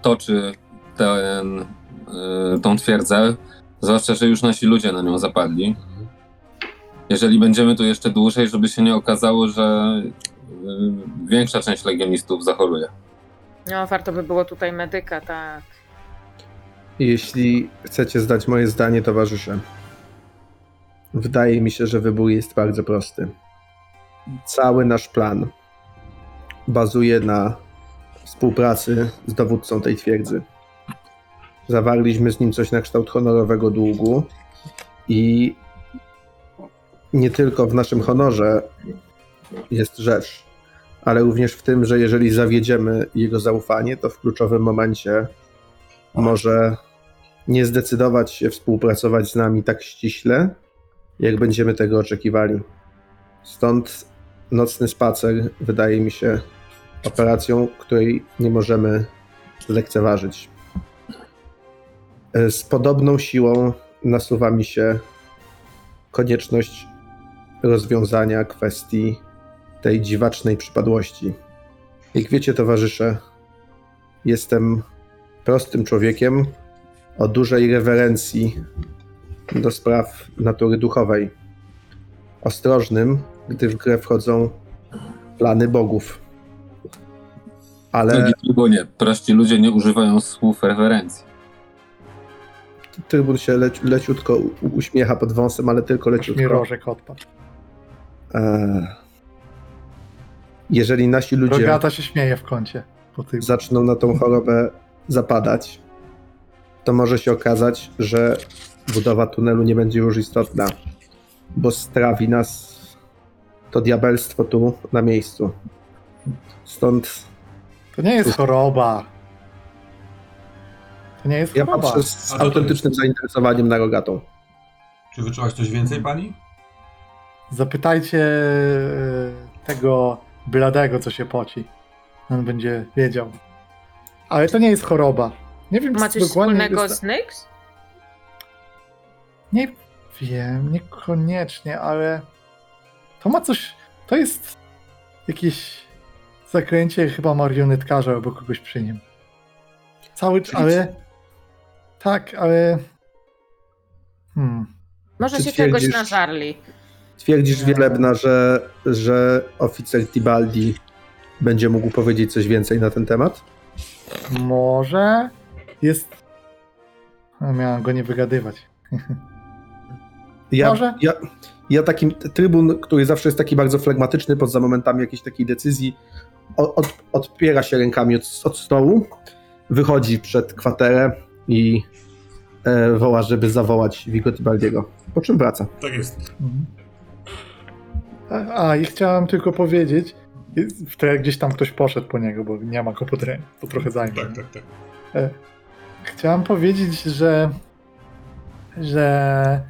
otoczy ten, y, tą twierdzę, zwłaszcza, że już nasi ludzie na nią zapadli. Jeżeli będziemy tu jeszcze dłużej, żeby się nie okazało, że y, większa część legionistów zachoruje. No, warto by było tutaj medyka, tak. Jeśli chcecie zdać moje zdanie, towarzysze, wydaje mi się, że wybór jest bardzo prosty. Cały nasz plan bazuje na współpracy z dowódcą tej twierdzy. Zawarliśmy z nim coś na kształt honorowego długu i nie tylko w naszym honorze jest rzecz, ale również w tym, że jeżeli zawiedziemy jego zaufanie, to w kluczowym momencie może nie zdecydować się współpracować z nami tak ściśle, jak będziemy tego oczekiwali. Stąd nocny spacer wydaje mi się operacją, której nie możemy lekceważyć. Z podobną siłą nasuwa mi się konieczność rozwiązania kwestii tej dziwacznej przypadłości. Jak wiecie, towarzysze, jestem prostym człowiekiem o dużej rewerencji do spraw natury duchowej. Ostrożnym, gdy w grę wchodzą plany bogów. Ale trybunie, prości ludzie nie używają słów referencji. trybun się leci, leciutko uśmiecha pod wąsem, ale tylko Mi leciutko. rożek odpadł. Eee, Jeżeli nasi ludzie Rogata się śmieje w kącie. Po tym. zaczną na tą chorobę zapadać, to może się okazać, że budowa tunelu nie będzie już istotna, bo strawi nas to diabelstwo tu na miejscu. Stąd To nie jest choroba. To nie jest ja choroba. patrzę z A autentycznym zainteresowaniem na rogatą. Czy wyczułaś coś więcej, pani? Zapytajcie e, tego bladego, co się poci. On będzie wiedział. Ale to nie jest choroba. Nie wiem, Ma co coś wspólnego jest... z Nyx? Nie wiem, niekoniecznie, ale to ma coś. To jest jakieś zakręcie chyba marionetkarza albo kogoś przy nim. Cały Czyli ale. Tak, ale. Hmm. Może Czy się czegoś nażarli. Twierdzisz, Nie. Wielebna, że, że oficer Tibaldi będzie mógł powiedzieć coś więcej na ten temat? Może jest. A, Miałem go nie wygadywać. Ja, Może? ja, ja takim trybun, który zawsze jest taki bardzo flegmatyczny poza momentami jakiejś takiej decyzji, od, odpiera się rękami od, od stołu, wychodzi przed kwaterę i e, woła, żeby zawołać Vigo Tibaldiego. Po czym wraca. Tak jest. Mhm. A, a i chciałem tylko powiedzieć, jest- w tle gdzieś tam ktoś poszedł po niego, bo nie ma go pod ręką. To trochę zajmie. Tak, tak, tak. E, Chciałem powiedzieć, że. że.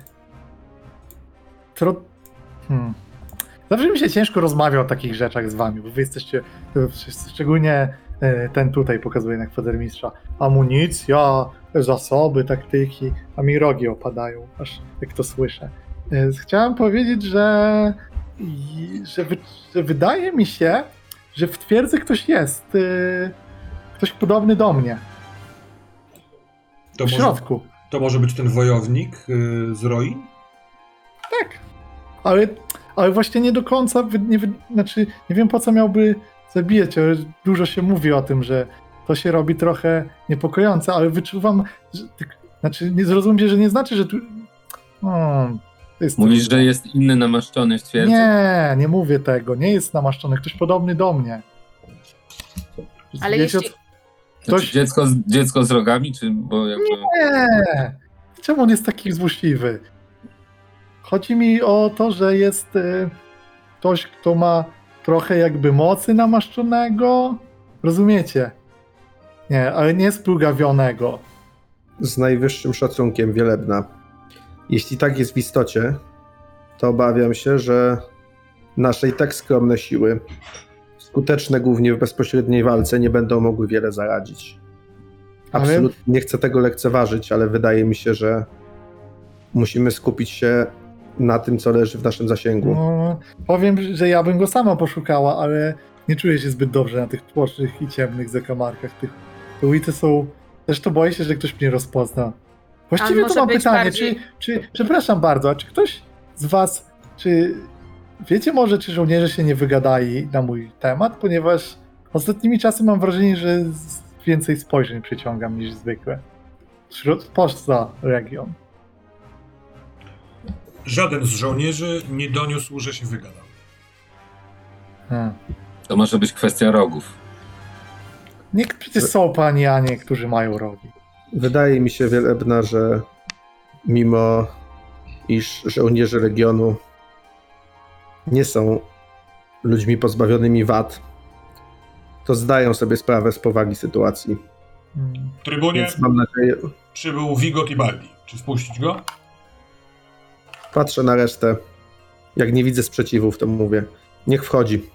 Tro... Hmm. Zawsze mi się ciężko rozmawia o takich rzeczach z wami, bo wy jesteście. Szczególnie e, ten tutaj pokazuje na kwatermistrza. Amunicja, zasoby, taktyki, a mi rogi opadają, aż jak to słyszę. E, Chciałem powiedzieć, że. że, wy, że wydaje mi się, że w twierdzy ktoś jest. e, Ktoś podobny do mnie. To w może, środku. to może być ten wojownik y, z Roi? Tak. Ale, ale właśnie nie do końca, nie, znaczy nie wiem po co miałby zabijać, ale dużo się mówi o tym, że to się robi trochę niepokojące, ale wyczuwam, że, tak- znaczy nie zrozumcie, że nie znaczy, że tu... To jest Mówisz, że jest inny namaszczony w twierdzy? Nie, nie mówię tego, nie jest namaszczony, ktoś podobny do mnie. Ale Wiecie, jeśli. Ktoś- Znaczy dziecko, z, dziecko z rogami, czy bo jakby... Nie! Czemu on jest taki złośliwy? Chodzi mi o to, że jest y, ktoś, kto ma trochę jakby mocy namaszczonego. Rozumiecie? Nie, ale nie splugawionego. Z najwyższym szacunkiem, Wielebna. Jeśli tak jest w istocie, to obawiam się, że nasze i tak skromne siły, skuteczne głównie w bezpośredniej walce, nie będą mogły wiele zaradzić. Absolutnie nie chcę tego lekceważyć, ale wydaje mi się, że musimy skupić się na tym, co leży w naszym zasięgu. No, powiem, że ja bym go sama poszukała, ale nie czuję się zbyt dobrze na tych tłocznych i ciemnych zakamarkach tych te ulice są... Zresztą boję się, że ktoś mnie rozpozna. Właściwie to mam pytanie, bardziej- czy, czy... Przepraszam bardzo, a czy ktoś z was... Czy... Wiecie może, czy żołnierze się nie wygadali na mój temat? Ponieważ ostatnimi czasy mam wrażenie, że z- więcej spojrzeń przyciągam niż zwykle. Wśród poza region. Żaden z żołnierzy nie doniósł, że się wygadał. Hmm. To może być kwestia rogów. Nie, przecież są panie Anie, którzy mają rogi. Wydaje mi się, Wielebna, że mimo iż żołnierze Legionu nie są ludźmi pozbawionymi wad, to zdają sobie sprawę z powagi sytuacji. Hmm. Trybunie Więc mam nadzieję, przybył Vigo Tibaldi. Czy wpuścić go? patrzę na resztę. Jak nie widzę sprzeciwów, to mówię, niech wchodzi.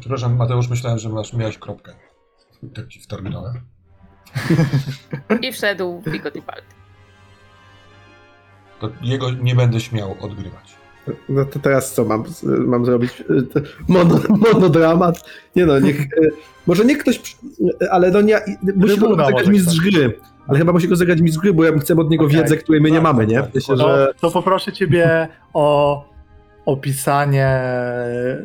Przepraszam, Mateusz, myślałem, że masz, miałeś kropkę. Tak ci wtargnąłem. I wszedł Vigo Tibaldi. To jego nie będę śmiał odgrywać. No to teraz co mam, mam zrobić? Mono, monodramat? Nie no, niech, może niech ktoś, ale no nie, musi go zagrać mistrz gry. Ale chyba musi go zagrać mistrz gry, bo ja chcę od niego Okej. wiedzę, której my nie Tak, mamy, nie? tak, Myślę, To, że to poproszę ciebie o opisanie,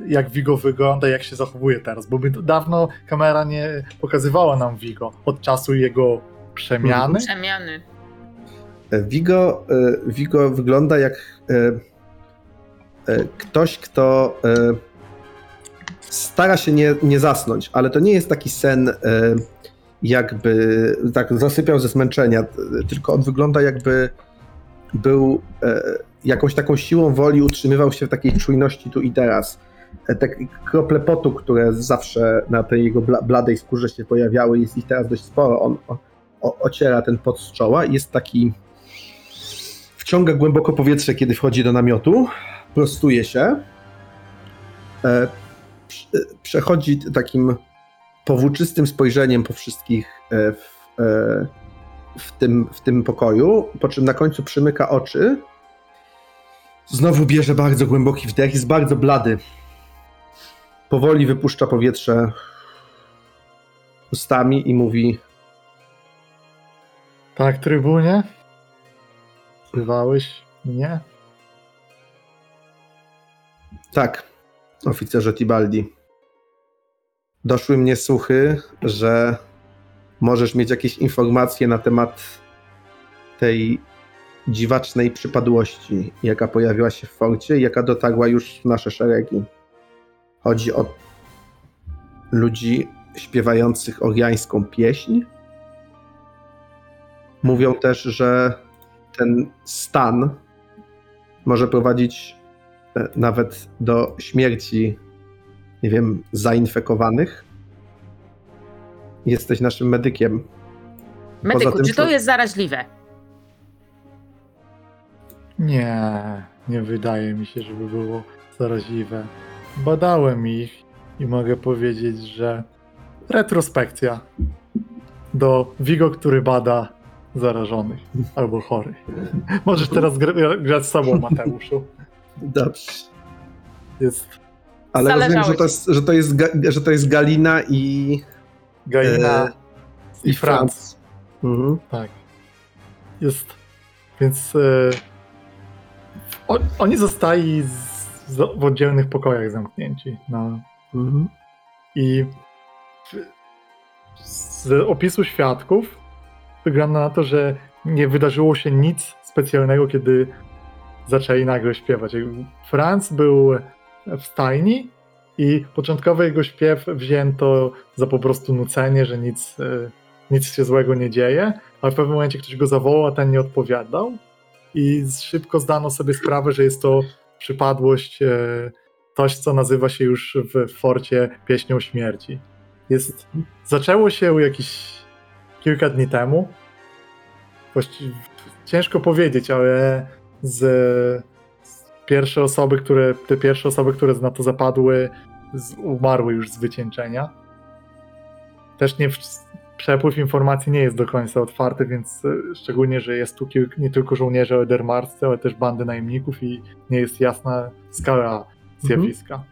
jak Vigo wygląda, jak się zachowuje teraz, bo my dawno kamera nie pokazywała nam Vigo od czasu jego przemiany. Przemiany. Vigo, e, Vigo wygląda jak e, e, ktoś, kto e, stara się nie, nie zasnąć, ale to nie jest taki sen, e, jakby tak zasypiał ze zmęczenia, tylko on wygląda jakby był e, jakąś taką siłą woli, utrzymywał się w takiej czujności tu i teraz. E, Te krople potu, które zawsze na tej jego bla, bladej skórze się pojawiały, jest ich teraz dość sporo. On ociera ten pot z czoła i jest taki wciąga głęboko powietrze, kiedy wchodzi do namiotu, prostuje się, e, prze- przechodzi takim powłóczystym spojrzeniem po wszystkich e, w, e, w, tym, w tym pokoju, po czym na końcu przymyka oczy, znowu bierze bardzo głęboki wdech, jest bardzo blady. Powoli wypuszcza powietrze ustami i mówi Tak, trybunie? Wzywałeś mnie? Tak, oficerze Tibaldi. Doszły mnie słuchy, że możesz mieć jakieś informacje na temat tej dziwacznej przypadłości, jaka pojawiła się w forcie i jaka dotarła już w nasze szeregi. Chodzi o ludzi śpiewających oriańską pieśń. Mówią też, że ten stan może prowadzić nawet do śmierci, nie wiem, zainfekowanych. Jesteś naszym medykiem. Medyku, tym, czy to jest zaraźliwe? Nie, nie wydaje mi się, żeby było zaraźliwe. Badałem ich i mogę powiedzieć, że retrospekcja do Vigo, który bada zarażonych albo chorych. Możesz teraz gra- grać z sobą, Mateuszu. Dobrze. Jest Ale rozumiem, że to, jest, że, to jest, że to jest Galina i, Gaina E, i Franz. Mhm. Tak. Jest. Więc e, o, oni zostali z, z, w oddzielnych pokojach zamknięci. No. Mhm. I z opisu świadków wygląda na to, że nie wydarzyło się nic specjalnego, kiedy zaczęli nagle śpiewać. Franz był w stajni i początkowy jego śpiew wzięto za po prostu nucenie, że nic, e, nic się złego nie dzieje, ale w pewnym momencie ktoś go zawołał, a ten nie odpowiadał i szybko zdano sobie sprawę, że jest to przypadłość, e, coś co nazywa się już w forcie pieśnią śmierci. Jest, zaczęło się jakieś kilka dni temu. Ciężko powiedzieć, ale z, z pierwsze osoby, które, te pierwsze osoby, które na to zapadły, z, umarły już z wycieńczenia. Też nie, przepływ informacji nie jest do końca otwarty, więc e, szczególnie, że jest tu kilk, nie tylko żołnierze edermarscy, ale też bandy najemników i nie jest jasna skala zjawiska.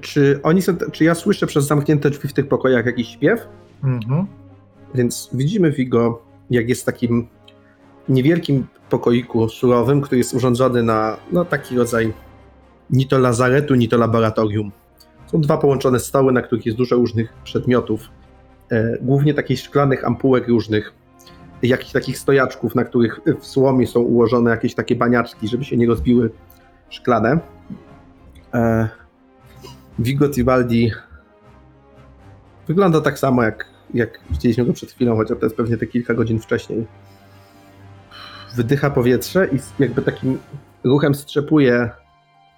Czy oni są, czy ja słyszę przez zamknięte drzwi w tych pokojach jakiś śpiew? Mhm. Więc widzimy Vigo, jak jest w takim niewielkim pokoiku surowym, który jest urządzony na no, taki rodzaj ni to lazaretu, ni to laboratorium. Są dwa połączone stoły, na których jest dużo różnych przedmiotów, e, głównie takich szklanych ampułek różnych, jakichś takich stojaczków, na których w słomie są ułożone jakieś takie baniaczki, żeby się nie rozbiły szklane. E, Vigo Tibaldi wygląda tak samo, jak, jak widzieliśmy go przed chwilą, chociaż to jest pewnie te kilka godzin wcześniej. Wydycha powietrze i jakby takim ruchem strzepuje,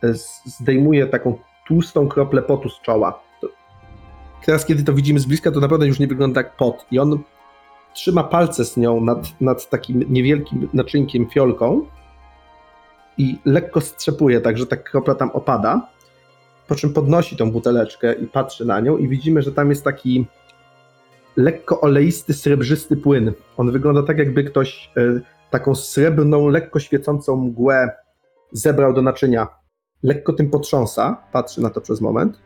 e, zdejmuje taką tłustą kroplę potu z czoła. Teraz, kiedy to widzimy z bliska, to naprawdę już nie wygląda jak pot. I on trzyma palce z nią nad, nad takim niewielkim naczynkiem, fiolką i lekko strzepuje, tak że ta kropla tam opada. Po czym podnosi tą buteleczkę i patrzy na nią i widzimy, że tam jest taki lekko oleisty, srebrzysty płyn. On wygląda tak, jakby ktoś e, taką srebrną, lekko świecącą mgłę zebrał do naczynia. Lekko tym potrząsa, patrzy na to przez moment,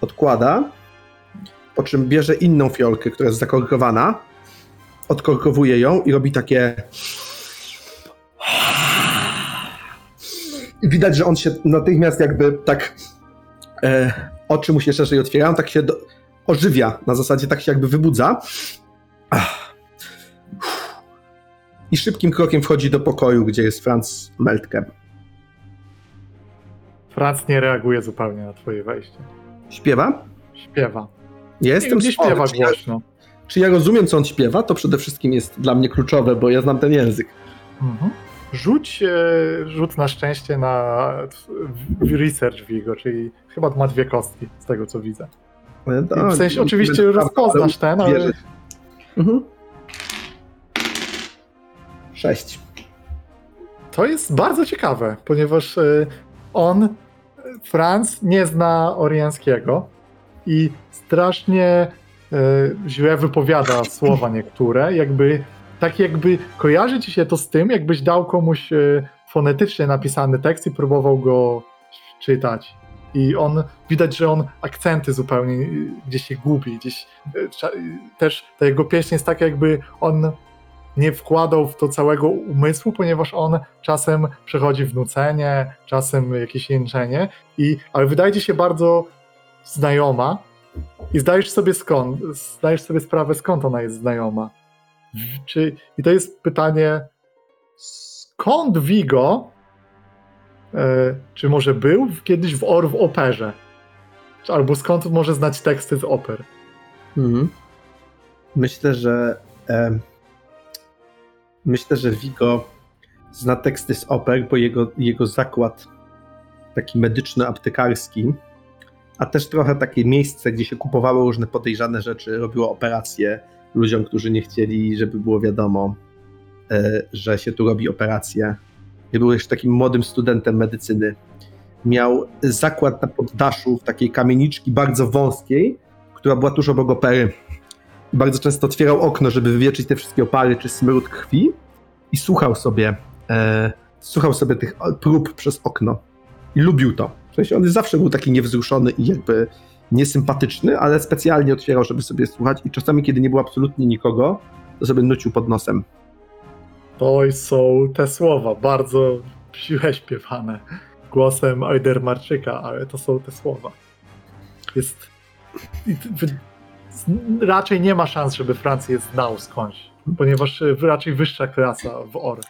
odkłada, po czym bierze inną fiolkę, która jest zakorkowana, odkorkowuje ją i robi takie i widać, że on się natychmiast jakby tak e, oczy mu się szerzej otwierają, tak się do, ożywia, na zasadzie tak się jakby wybudza. Ach. I szybkim krokiem wchodzi do pokoju, gdzie jest Franz Meltke. Franc nie reaguje zupełnie na twoje wejście. Śpiewa? Śpiewa. Ja jestem nie śpiewa Czy ja, głośno. czy ja rozumiem, co on śpiewa? To przede wszystkim jest dla mnie kluczowe, bo ja znam ten język. Mhm. Rzuć e, rzut na szczęście na w- w research Vigo, czyli chyba ma dwie kostki z tego co widzę. No, w sensie oczywiście rozpoznasz ten, ale. Mhm. Sześć. to jest bardzo ciekawe, ponieważ e, on, Franz, nie zna oriańskiego i strasznie e, źle wypowiada słowa niektóre, jakby tak jakby kojarzy ci się to z tym, jakbyś dał komuś e, fonetycznie napisany tekst i próbował go czytać. I on, widać, że on akcenty zupełnie gdzieś się gubi, gdzieś też ta jego pieśń jest taka jakby on nie wkładał w to całego umysłu, ponieważ on czasem przechodzi w nucenie, czasem jakieś jęczenie, i, ale wydaje ci się bardzo znajoma i zdajesz sobie skąd, zdajesz sobie sprawę skąd ona jest znajoma. Czy, I to jest pytanie, skąd Vigo, e, czy może był kiedyś w OR w operze? Albo skąd może znać teksty z oper? Mhm. Myślę, że myślę, że Vigo zna teksty z oper, bo jego, jego zakład taki medyczno-aptekarski, a też trochę takie miejsce, gdzie się kupowało różne podejrzane rzeczy, robiło operacje ludziom, którzy nie chcieli, żeby było wiadomo, e, że się tu robi operacje. Ja był jeszcze takim młodym studentem medycyny. Miał zakład na poddaszu w takiej kamieniczki bardzo wąskiej, która była tuż obok opery. Bardzo często otwierał okno, żeby wywieczyć te wszystkie opary czy smród krwi i słuchał sobie, e, słuchał sobie tych prób przez okno. I lubił to. W sensie on zawsze był taki niewzruszony i jakby niesympatyczny, ale specjalnie otwierał, żeby sobie słuchać i czasami, kiedy nie było absolutnie nikogo, to sobie nucił pod nosem. To są te słowa, bardzo źle śpiewane głosem Ajdermarczyka, ale to są te słowa. Jest. Raczej nie ma szans, żeby Franc je znał skądś, ponieważ y, raczej wyższa klasa w OR.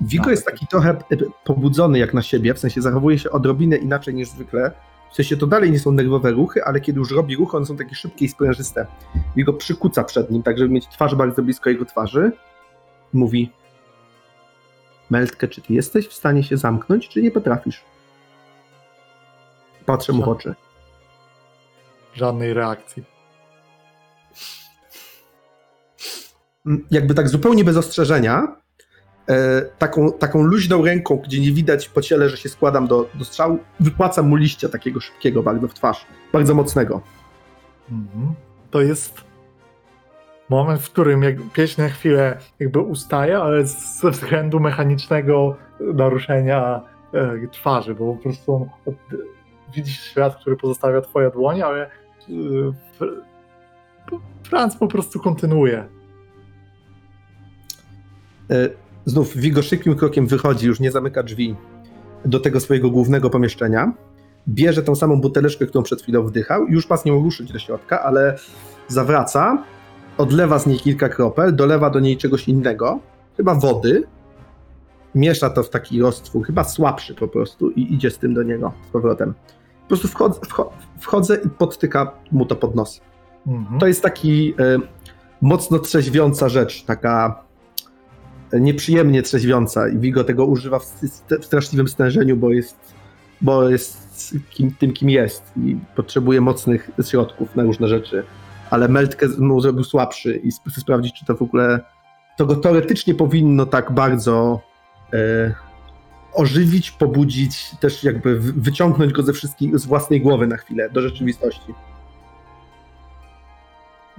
Vigo Tak. jest taki trochę e, pobudzony jak na siebie, w sensie zachowuje się odrobinę inaczej niż zwykle. W sensie to dalej nie są nerwowe ruchy, ale kiedy już robi ruchy, one są takie szybkie i sprężyste. Vigo przykuca przed nim, tak żeby mieć twarz bardzo blisko jego twarzy. Mówi: Meltke, czy ty jesteś w stanie się zamknąć, czy nie potrafisz? Patrzę mu w oczy. Żadnej reakcji. Jakby tak zupełnie bez ostrzeżenia, e, taką, taką luźną ręką, gdzie nie widać po ciele, że się składam do, do strzału, wypłacam mu liścia takiego szybkiego bardzo w twarz. Bardzo mocnego. Mhm. To jest moment, w którym pieśń na chwilę jakby ustaje, ale ze względu mechanicznego naruszenia e, twarzy, bo po prostu widzisz świat, który pozostawia twoja dłoń, ale e, Franz po prostu kontynuuje. E, Znów Vigo szybkim krokiem wychodzi, już nie zamyka drzwi do tego swojego głównego pomieszczenia. Bierze tą samą buteleczkę, którą przed chwilą wdychał, już z nią ruszyć do środka, ale zawraca, odlewa z niej kilka kropel, dolewa do niej czegoś innego, chyba wody, miesza to w taki roztwór, chyba słabszy po prostu i idzie z tym do niego z powrotem. Po prostu wchodzę, wcho- wchodzę i podtyka mu to pod nos. Mhm. To jest taki e, mocno trzeźwiąca rzecz, taka nieprzyjemnie trzeźwiąca i Vigo tego używa w, w straszliwym stężeniu, bo jest, bo jest kim, tym, kim jest i potrzebuje mocnych środków na różne rzeczy. Ale Meltkę mu zrobił słabszy i sp- sprawdzić, czy to w ogóle to go teoretycznie powinno tak bardzo e, ożywić, pobudzić, też jakby wy- wyciągnąć go ze wszystkich, z własnej głowy na chwilę do rzeczywistości.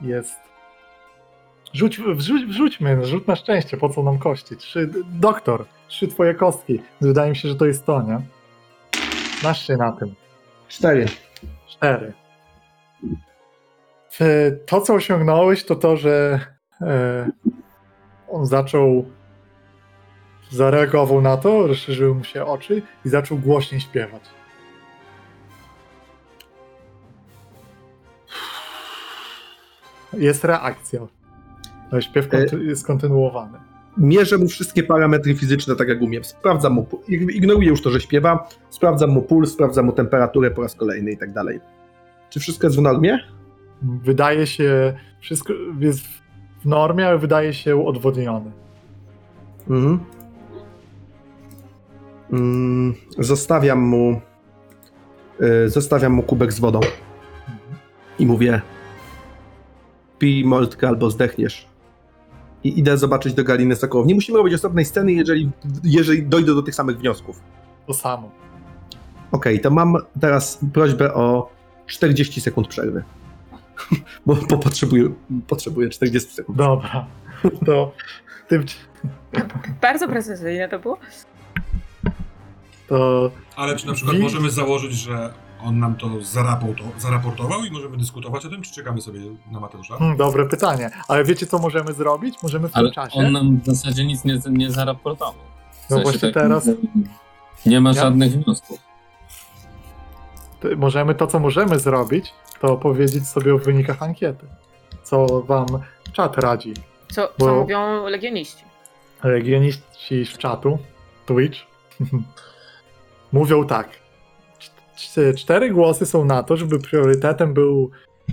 Jest. Rzuć, wrzuć, wrzućmy, rzut na szczęście, po co nam kości? Trzy, doktor, trzy twoje kostki. Wydaje mi się, że to jest to, nie? Znasz się na tym. Cztery. Cztery. E, To, co osiągnąłeś, to to, że e, on zaczął, zareagował na to, rozszerzyły mu się oczy i zaczął głośniej śpiewać. Jest reakcja. Ale śpiew konty- jest kontynuowany. Mierzę mu wszystkie parametry fizyczne tak jak umiem. Sprawdzam mu, ignoruję już to, że śpiewa, sprawdzam mu puls, sprawdzam mu temperaturę po raz kolejny i tak dalej. Czy wszystko jest w normie? Wydaje się, wszystko jest w normie, ale wydaje się odwodniony. Mhm. Mm, zostawiam mu y, zostawiam mu kubek z wodą i mówię pij moltkę albo zdechniesz. I idę zobaczyć do Galiny Sokołow. Nie musimy robić osobnej sceny, jeżeli, jeżeli dojdę do tych samych wniosków. To samo. Okej, to mam teraz prośbę o 40 sekund przerwy. Bo, bo potrzebuję, potrzebuję 40 sekund. Dobra. To tym, Bardzo precyzyjne to było. to Ale czy na przykład Wi- możemy założyć, że on nam to zaraporto- zaraportował i możemy dyskutować o tym, czy czekamy sobie na Mateusza? hmm, dobre pytanie. Ale wiecie, co możemy zrobić? Możemy w tym Ale czasie. on nam w zasadzie nic nie, nie zaraportował. W No właśnie teraz- Nie ma Ja- żadnych wniosków. to możemy to, co możemy zrobić, to powiedzieć sobie o wynikach ankiety. Co wam czat radzi. Co, Bo- co mówią legioniści? Legioniści z czatu, Twitch, mówią tak. Cz- Cztery głosy są na to, żeby priorytetem był,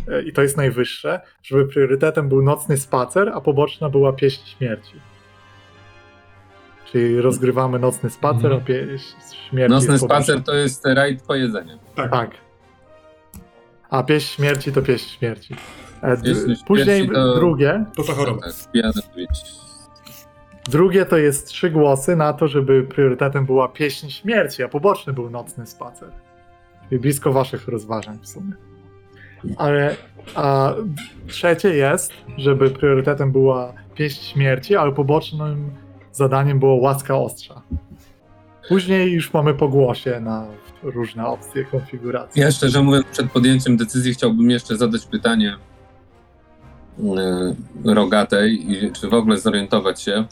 e, i to jest najwyższe, żeby priorytetem był nocny spacer, a poboczna była pieśń śmierci. Czyli rozgrywamy nocny spacer, a pieśń śmierci Nocny spacer to jest rajd po jedzeniu. Tak. Tak. A pieśń śmierci to pieśń śmierci. E, Pieśń Później to- drugie, To ta choroba. Tak. Drugie to jest trzy głosy na to, żeby priorytetem była pieśń śmierci, a poboczny był nocny spacer. Blisko waszych rozważań w sumie. Ale a trzecie jest, żeby priorytetem była pieśń śmierci, ale pobocznym zadaniem było łaska ostrza. Później już mamy po głosie na różne opcje konfiguracji. Ja szczerze mówiąc, przed podjęciem decyzji chciałbym jeszcze zadać pytanie yy, Rogatej, i czy w ogóle zorientować się,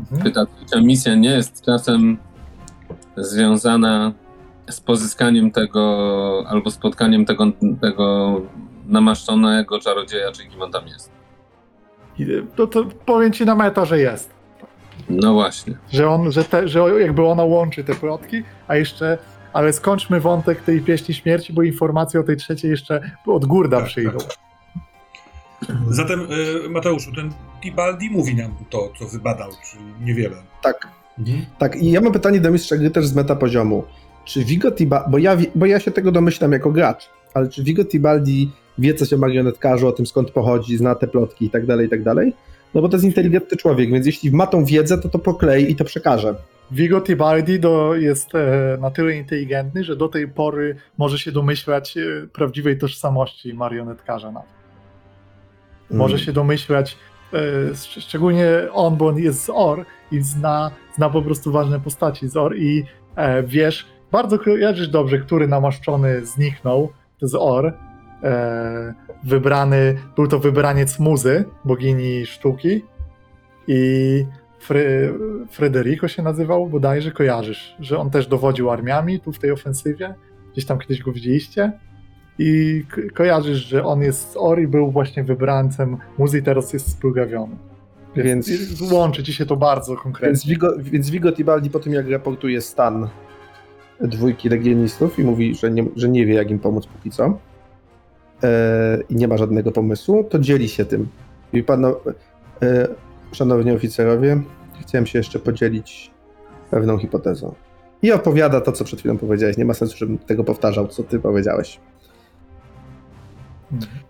Mhm. pyta, czy misja nie jest czasem związana z pozyskaniem tego, albo spotkaniem tego, tego namaszczonego czarodzieja, czy kim on tam jest. To, to powiem ci na meta, że jest. No właśnie. Że, on, że, te, że jakby ona łączy te plotki, a jeszcze. Ale skończmy wątek tej pieśni śmierci, bo informacje o tej trzeciej jeszcze od Gurda Tak, przyjdą. tak, Zatem, y, Mateuszu, ten Tibaldi mówi nam to, co wybadał, czyli niewiele. Tak, Mhm. tak. I ja mam pytanie do mistrza gry też z meta poziomu. Czy Vigo Tibaldi, bo ja, bo ja się tego domyślam jako gracz, ale czy Vigo Tibaldi wie coś o marionetkarzu, o tym skąd pochodzi, zna te plotki i tak dalej, i tak dalej? No bo to jest inteligentny człowiek, więc jeśli ma tą wiedzę, to to poklei i to przekaże. Vigo Tibaldi do, jest e, na tyle inteligentny, że do tej pory może się domyślać e, prawdziwej tożsamości marionetkarza. Nawet. Może Mm. się domyślać, e, szcz- szczególnie on, bo on jest z OR i zna, zna po prostu ważne postaci z OR i wiesz, bardzo kojarzysz dobrze, który namaszczony zniknął z OR e, wybrany, był to wybraniec muzy, bogini sztuki i Fry, Frederico się nazywał, bodajże kojarzysz, że on też dowodził armiami tu w tej ofensywie, gdzieś tam kiedyś go widzieliście i ko- kojarzysz, że on jest z Ori, był właśnie wybrańcem muzy i teraz jest splugawiony. Więc, Więc- łączy ci się to bardzo konkretnie. Więc Vigo, więc Vigo Tibaldi po tym, jak raportuje stan dwójki legionistów i mówi, że nie, że nie wie, jak im pomóc póki co e, i nie ma żadnego pomysłu, to dzieli się tym. I pano, e, szanowni oficerowie, chciałem się jeszcze podzielić pewną hipotezą. I opowiada to, co przed chwilą powiedziałeś. Nie ma sensu, żebym tego powtarzał, co ty powiedziałeś.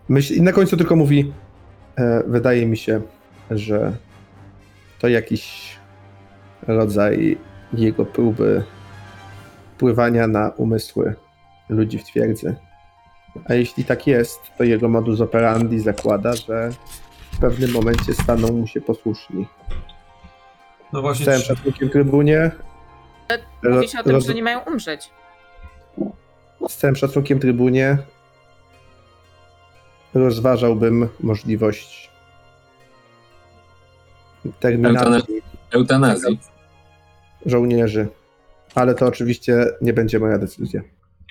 Myśl, I na końcu tylko mówi, e, wydaje mi się, że to jakiś rodzaj jego próby wpływania na umysły ludzi w twierdzy. A jeśli tak jest, to jego modus operandi zakłada, że w pewnym momencie staną mu się posłuszni. No Z właśnie, całym czy- szacunkiem trybunie. Mówi się o tym, roz- że nie mają umrzeć. Z całym szacunkiem trybunie rozważałbym możliwość terminacji Eutanazji. żołnierzy. Ale to oczywiście nie będzie moja decyzja.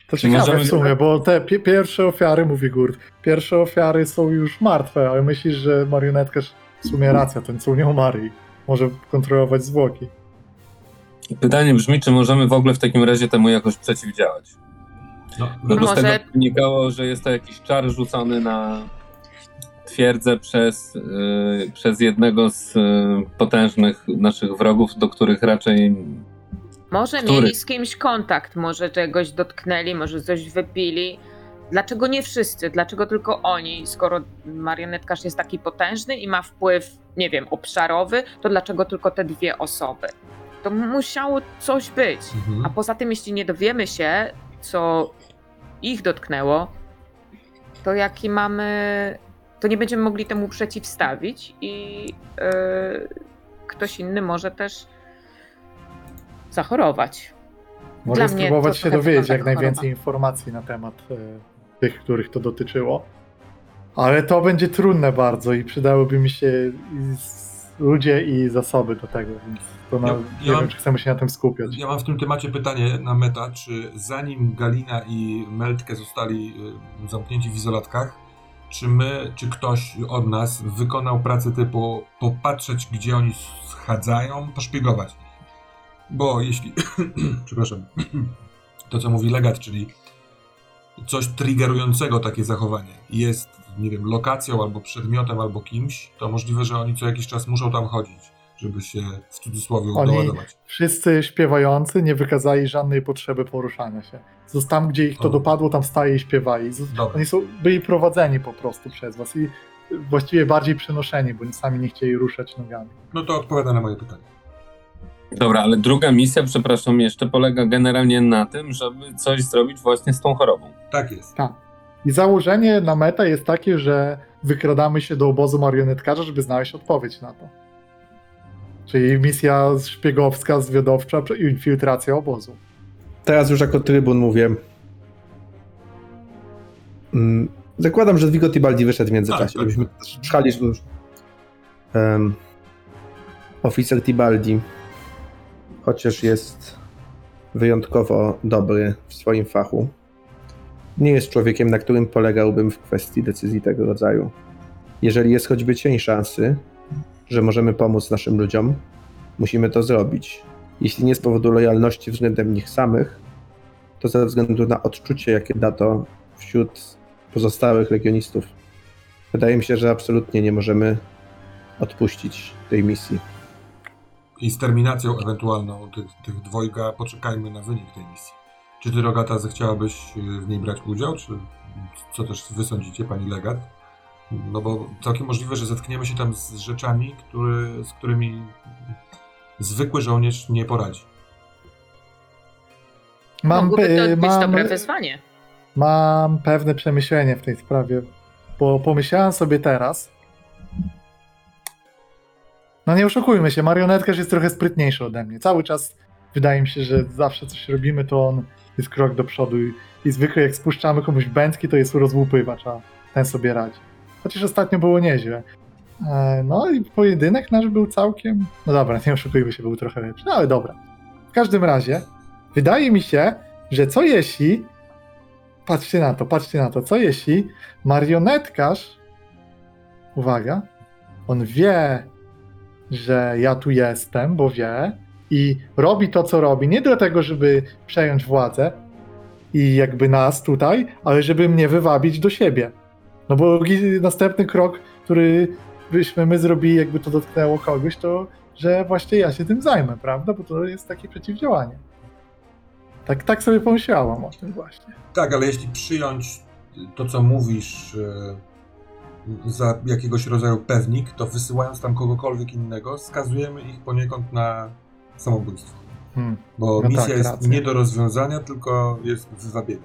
To ciekawe możemy- w sumie, bo te pi- pierwsze ofiary, mówi Gurt, pierwsze ofiary są już martwe, ale myślisz, że marionetkarz w sumie racja, ten co nie umarł i może kontrolować zwłoki. Pytanie brzmi, czy możemy w ogóle w takim razie temu jakoś przeciwdziałać? no, No bo z Może- tego wynikało, że jest to jakiś czar rzucony na twierdzę przez, yy, przez jednego z yy, potężnych naszych wrogów, do których raczej Może Który? mieli z kimś kontakt, może czegoś dotknęli, może coś wypili. Dlaczego nie wszyscy? Dlaczego tylko oni? Skoro marionetkarz jest taki potężny i ma wpływ, nie wiem, obszarowy, to dlaczego tylko te dwie osoby? To musiało coś być. Mhm. A poza tym, jeśli nie dowiemy się, co ich dotknęło, to jaki mamy. To nie będziemy mogli temu przeciwstawić i yy, ktoś inny może też zachorować. Może Dla spróbować się dowiedzieć jak najwięcej informacji na temat e, tych, których to dotyczyło. Ale to będzie trudne bardzo i przydałyby mi się i ludzie i zasoby do tego, więc to na, Ja- nie ja mam- wiem, czy chcemy się na tym skupiać. Ja mam w tym temacie pytanie na meta, czy zanim Galina i Meltke zostali y, zamknięci w izolatkach, czy my, czy ktoś od nas wykonał pracę typu popatrzeć, gdzie oni schadzają, poszpiegować. Bo jeśli, przepraszam, to co mówi legat, czyli coś triggerującego takie zachowanie jest, nie wiem, lokacją albo przedmiotem albo kimś, to możliwe, że oni co jakiś czas muszą tam chodzić, żeby się w cudzysłowie Oni- doładować. Wszyscy śpiewający nie wykazali żadnej potrzeby poruszania się. Tam, gdzie ich to O. dopadło, tam stali i śpiewali. Oni są, byli prowadzeni po prostu przez was i właściwie bardziej przenoszeni, bo oni sami nie chcieli ruszać nogami. No to odpowiada na moje pytanie. Dobra, ale druga misja, przepraszam, jeszcze polega generalnie na tym, żeby coś zrobić właśnie z tą chorobą. Tak jest. Tak. I założenie na metę jest takie, że wykradamy się do obozu marionetkarza, żeby znaleźć odpowiedź na to. Czyli misja szpiegowska, zwiadowcza i infiltracja obozu. Teraz już jako trybun mówię. Mm, Zakładam, że Vigo Tibaldi wyszedł w międzyczasie. Tak, tak, że już. Um, oficer Tibaldi, chociaż jest wyjątkowo dobry w swoim fachu, nie jest człowiekiem, na którym polegałbym w kwestii decyzji tego rodzaju. Jeżeli jest choćby cień szansy, że możemy pomóc naszym ludziom, musimy to zrobić. Jeśli nie z powodu lojalności względem nich samych, to ze względu na odczucie, jakie da to wśród pozostałych legionistów. Wydaje mi się, że absolutnie nie możemy odpuścić tej misji. I z terminacją ewentualną tych, tych dwojga poczekajmy na wynik tej misji. Czy ty, Rogata, zechciałabyś y, w niej brać udział, czy co też wy sądzicie, pani legat? No bo całkiem możliwe, że zetkniemy się tam z rzeczami, który, z którymi zwykły żołnierz nie poradzi. Mam, Mogłoby pe- to być mam, dobre wyzwanie. mam pewne przemyślenie w tej sprawie, bo pomyślałem sobie teraz. No nie oszukujmy się, marionetkarz jest trochę sprytniejszy ode mnie. Cały czas wydaje mi się, że zawsze coś robimy, to on jest krok do przodu i, i zwykle jak spuszczamy komuś bęcki, to jest rozłupywacz, a ten sobie radzi. Chociaż ostatnio było nieźle. E, No i pojedynek nasz był całkiem. No dobra, nie oszukujmy się, był trochę lepszy, no ale dobra. W każdym razie, wydaje mi się, że co jeśli. Patrzcie na to, patrzcie na to. Co jeśli marionetkarz. Uwaga. On wie, że ja tu jestem, bo wie. I robi to, co robi. Nie dlatego, żeby przejąć władzę i jakby nas tutaj, ale żeby mnie wywabić do siebie. No bo następny krok, który byśmy my zrobili, jakby to dotknęło kogoś, to że właśnie ja się tym zajmę, prawda? Bo to jest takie przeciwdziałanie. Tak, tak sobie pomyślałam o tym właśnie. Tak, ale jeśli przyjąć to, co mówisz e, za jakiegoś rodzaju pewnik, to wysyłając tam kogokolwiek innego, skazujemy ich poniekąd na samobójstwo. Hmm. Bo No misja tak, jest racja. nie do rozwiązania, tylko jest wywabieniem.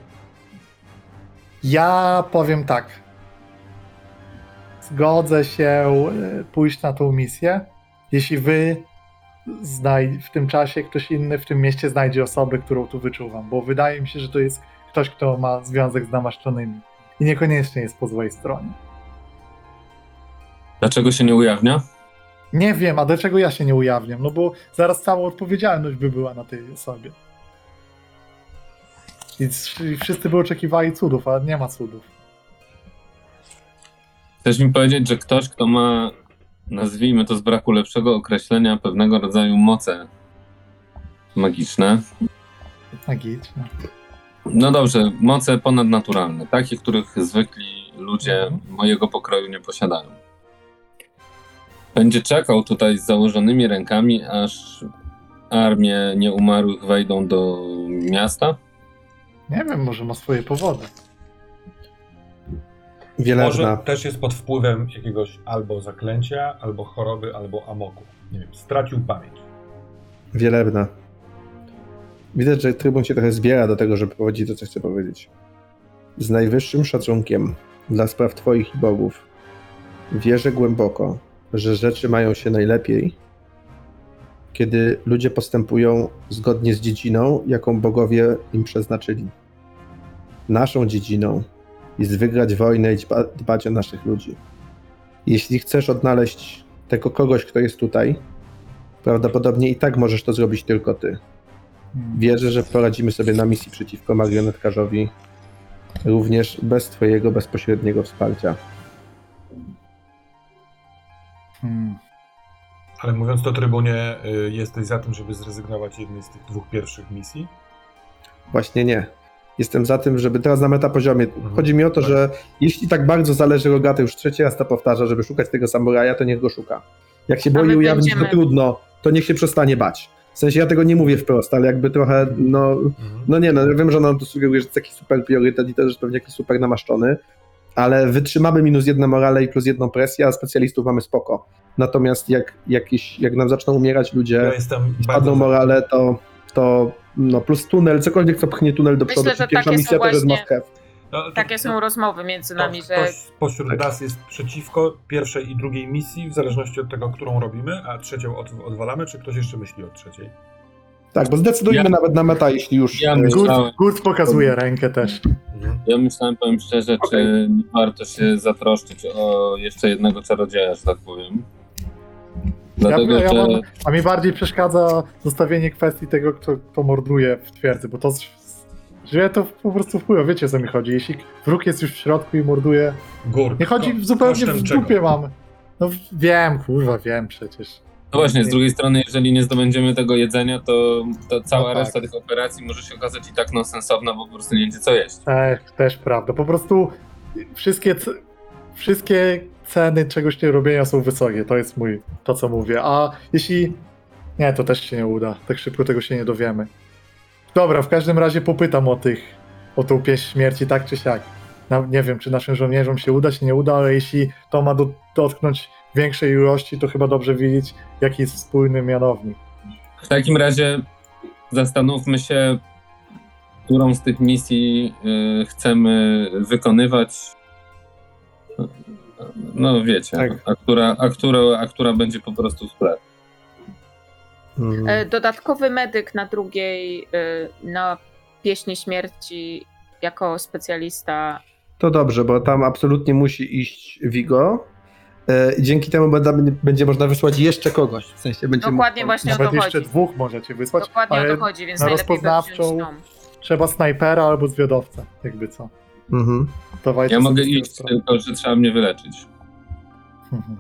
Ja powiem tak. Zgodzę się e, pójść na tą misję, jeśli wy w tym czasie ktoś inny w tym mieście znajdzie osobę, którą tu wyczuwam, bo wydaje mi się, że to jest ktoś, kto ma związek z namaszczonymi i niekoniecznie jest po złej stronie. Dlaczego się nie ujawnia? Nie wiem, a dlaczego ja się nie ujawniam? No bo zaraz cała odpowiedzialność by była na tej osobie. I wsz- wszyscy by oczekiwali cudów, ale nie ma cudów. Chcesz mi powiedzieć, że ktoś, kto ma, nazwijmy to z braku lepszego określenia, pewnego rodzaju moce magiczne, Magiczne. no dobrze, moce ponadnaturalne, takie, których zwykli ludzie mojego pokroju nie posiadają. Będzie czekał tutaj z założonymi rękami, aż armie nieumarłych wejdą do miasta? Nie wiem, może ma swoje powody. Wielebna. Może też jest pod wpływem jakiegoś albo zaklęcia, albo choroby, albo amoku. Nie wiem, stracił pamięć. Wielebna. Widać, że trybun się trochę zbiera do tego, żeby powiedzieć to, co chce powiedzieć. Z najwyższym szacunkiem dla spraw Twoich i bogów wierzę głęboko, że rzeczy mają się najlepiej, kiedy ludzie postępują zgodnie z dziedziną, jaką bogowie im przeznaczyli. Naszą dziedziną jest wygrać wojnę i dba- dbać o naszych ludzi. Jeśli chcesz odnaleźć tego kogoś, kto jest tutaj, Prawdopodobnie i tak możesz to zrobić tylko ty. Wierzę, że poradzimy sobie na misji przeciwko marionetkarzowi, również bez twojego bezpośredniego wsparcia. Hmm. Ale mówiąc to trybunie, y, jesteś za tym, żeby zrezygnować z jednej z tych dwóch pierwszych misji? Właśnie nie. Jestem za tym, żeby teraz na metapoziomie. Chodzi mi o to, tak. że jeśli tak bardzo zależy Rogaty, już trzeci raz to powtarza, żeby szukać tego samuraja, to niech go szuka. Jak się boi ujawnić, będziemy- to trudno, to niech się przestanie bać. W sensie ja tego nie mówię wprost, ale jakby trochę, no, Mhm. No nie, no wiem, że nam to sugeruje, że to jest taki super priorytet i też jest pewnie jakiś super namaszczony, ale wytrzymamy minus jedno morale i plus jedną presję, a specjalistów mamy spoko. Natomiast jak, jakieś, jak nam zaczną umierać ludzie spadną morale, to, to no plus tunel, cokolwiek co pchnie tunel do Myślę, przodu. że Czyli pierwsza misja to jest właśnie- must have. No, to- Takie są rozmowy między to nami, że Ktoś spośród Tak. nas jest przeciwko pierwszej i drugiej misji, w zależności od tego, którą robimy, a trzecią od, odwalamy, czy ktoś jeszcze myśli o trzeciej? Tak, bo zdecydujmy Ja- nawet na meta, jeśli już. Ja e, myślę- Gurt, pokazuje rękę też. Ja myślałem, powiem szczerze, czy nie warto się zatroszczyć o jeszcze jednego czarodzieja, że tak powiem. Dlatego, ja, ja że... mam, a mi bardziej przeszkadza zostawienie kwestii tego, kto, kto morduje w twierdzy, bo to, że to po prostu wpływa, wiecie co mi chodzi. Jeśli wróg jest już w środku i morduje, Gór. nie chodzi ko- zupełnie w czego? dupie mamy. No wiem, kurwa, wiem przecież. No właśnie, z drugiej strony, jeżeli nie zdobędziemy tego jedzenia, to, to cała No tak. reszta tych operacji może się okazać i tak nonsensowna, bo po prostu nie będzie co jeść. Też, też prawda. Po prostu wszystkie, c- wszystkie ceny czegoś nie robienia są wysokie. To jest mój, to co mówię. A jeśli. Nie, to też się nie uda. Tak szybko tego się nie dowiemy. Dobra, w każdym razie popytam o tych, o tą pieśń śmierci, tak czy siak. No, nie wiem, czy naszym żołnierzom się uda, czy nie uda, ale jeśli to ma do, dotknąć większej ilości, to chyba dobrze wiedzieć, jaki jest wspólny mianownik. W takim razie zastanówmy się, którą z tych misji y, chcemy wykonywać. No wiecie, Tak. a, która, a, która, a która będzie po prostu w tle. Mm. E, Dodatkowy medyk na drugiej, e, na pieśni śmierci jako specjalista. To dobrze, bo tam absolutnie musi iść Vigo. E, i dzięki temu będa, będzie można wysłać jeszcze kogoś. W sensie będzie Dokładnie mógł- właśnie o to jeszcze chodzi. dwóch możecie wysłać, Dokładnie ale o to chodzi, więc na najlepiej rozpoznawczą- trzeba snajpera albo zwiadowcę, jakby co. Mhm. Dawajcie Ja mogę iść, sprawę. tylko że trzeba mnie wyleczyć.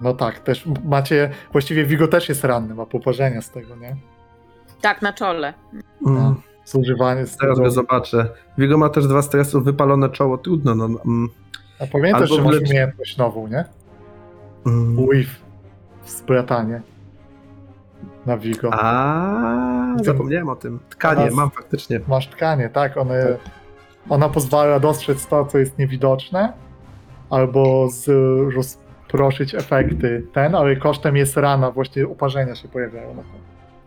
No tak, też macie, właściwie Vigo też jest ranny, ma poparzenia z tego, nie? Tak, na czole. Mm. Zużywanie z Teraz go zobaczę. Vigo ma też dwa stresów, wypalone czoło, trudno. No, mm. A pamiętasz, Albo że masz umiejętność nową, nie? Mm. Weave. Splatanie. Na Vigo. A, zapomniałem o tym. Tkanie, Teraz- mam faktycznie. Masz tkanie, tak? One, ona pozwala dostrzec to, co jest niewidoczne, albo z, rozproszyć efekty ten, ale kosztem jest rana, właśnie uparzenia się pojawiają na.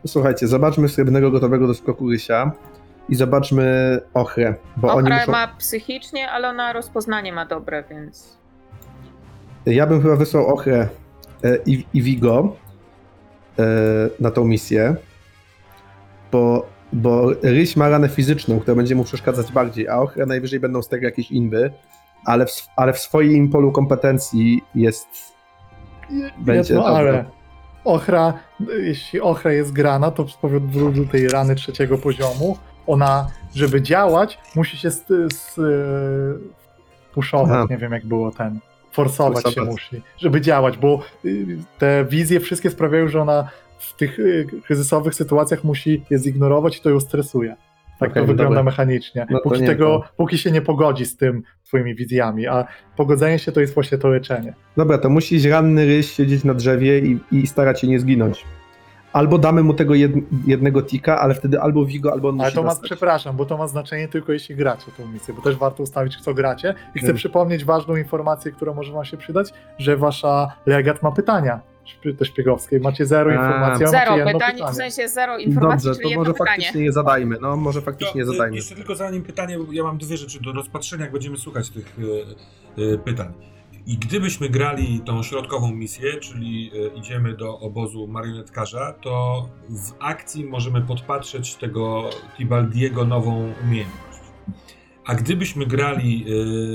Słuchajcie, zobaczmy srebrnego gotowego do skoku Rysia i zobaczmy Ochrę, bo oni Ochra muszą... ma psychicznie, ale ona rozpoznanie ma dobre, więc. Ja bym chyba wysłał Ochrę e, i, i Vigo e, na tą misję, bo, bo Ryś ma ranę fizyczną, która będzie mu przeszkadzać bardziej, a Ochrę najwyżej będą z tego jakieś inby, ale w, ale w swoim polu kompetencji jest... Będzie Jedno, ale ochra, jeśli ochra jest grana, to z powodu tej rany trzeciego poziomu, ona, żeby działać, musi się z, z, puszować, nie wiem jak było ten, forsować się musi, żeby działać, bo y, te wizje wszystkie sprawiają, że ona w tych y, kryzysowych sytuacjach musi je zignorować i to ją stresuje. Tak Okej, to wygląda dobra. mechanicznie. No póki, tego, to- póki się nie pogodzi z tym twoimi wizjami, a pogodzenie się to jest właśnie to leczenie. Dobra, to musi ranny ryś siedzieć na drzewie i, i starać się nie zginąć. Albo damy mu tego jed, jednego tika, ale wtedy albo Vigo, albo on Ale musi to ma, dostać. przepraszam, bo to ma znaczenie tylko jeśli gracie tą misję, bo też warto ustalić, w co gracie. I chcę Hmm. przypomnieć ważną informację, która może wam się przydać, że wasza legat ma pytania te szpiegowskie. Macie zero informacji, a Zero macie jedno pytań, pytanie. w sensie zero informacji, Dobrze, czyli to może pytanie. faktycznie je zadajmy. No, może faktycznie je To, y, zadajmy. Jeszcze tylko zanim pytanie, bo ja mam dwie rzeczy do rozpatrzenia, jak będziemy słuchać tych y, y, pytań. I gdybyśmy grali tą środkową misję, czyli y, idziemy do obozu marionetkarza, to w akcji możemy podpatrzeć tego Tibaldiego nową umiejętność. A gdybyśmy grali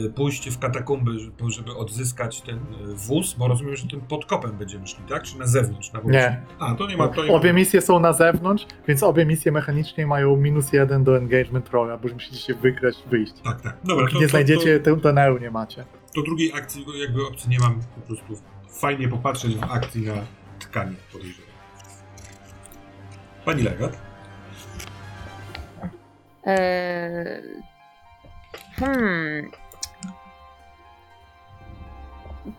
y, pójście w katakumby, żeby- odzyskać ten y, wóz, bo rozumiem, że tym pod kopem będziemy szli, tak? Czy na zewnątrz? Na Nie. A, to nie ma... To nie ma... Obie misje są na zewnątrz, więc obie misje mechanicznie mają minus jeden do engagement rolla, bo już musicie się wykraść, wyjść. Tak, tak. Dobra, Póki nie znajdziecie, to, tunelu nie macie. To drugiej akcji, jakby opcji nie mam, po prostu fajnie popatrzeć w akcji na tkanie, podejrzewam. Pani Legat? Eee, Hmm.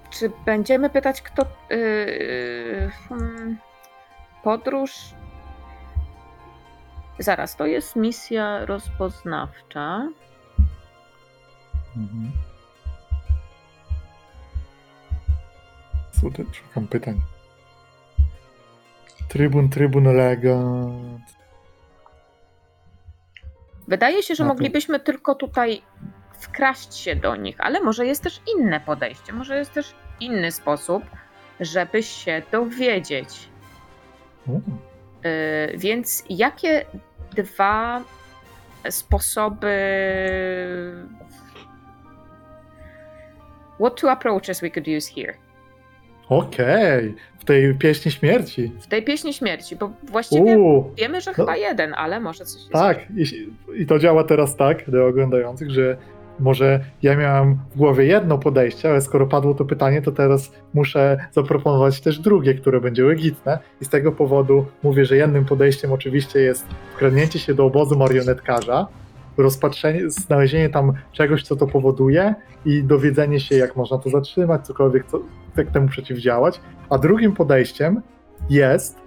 Czy będziemy pytać, kto. Yy, hmm. Podróż. Zaraz, to jest misja rozpoznawcza. Mhm. Słuchaj, szukam pytań. Trybun, trybun, legat. Wydaje się, że No to- moglibyśmy tylko tutaj wkraść się do nich, ale może jest też inne podejście, może jest też inny sposób, żeby się dowiedzieć. U, Yy, więc jakie dwa sposoby. What two approaches we could use here? Okej, w tej pieśni śmierci. W tej pieśni śmierci, bo właściwie Uuu, wiemy, że no. chyba jeden, ale może coś jest. tak. jeśli- I to działa teraz tak dla oglądających, że może ja miałem w głowie jedno podejście, ale skoro padło to pytanie, to teraz muszę zaproponować też drugie, które będzie legitne. I z tego powodu mówię, że jednym podejściem oczywiście jest wkradnięcie się do obozu marionetkarza, rozpatrzenie, znalezienie tam czegoś, co to powoduje i dowiedzenie się, jak można to zatrzymać, cokolwiek, co, jak temu przeciwdziałać. A drugim podejściem jest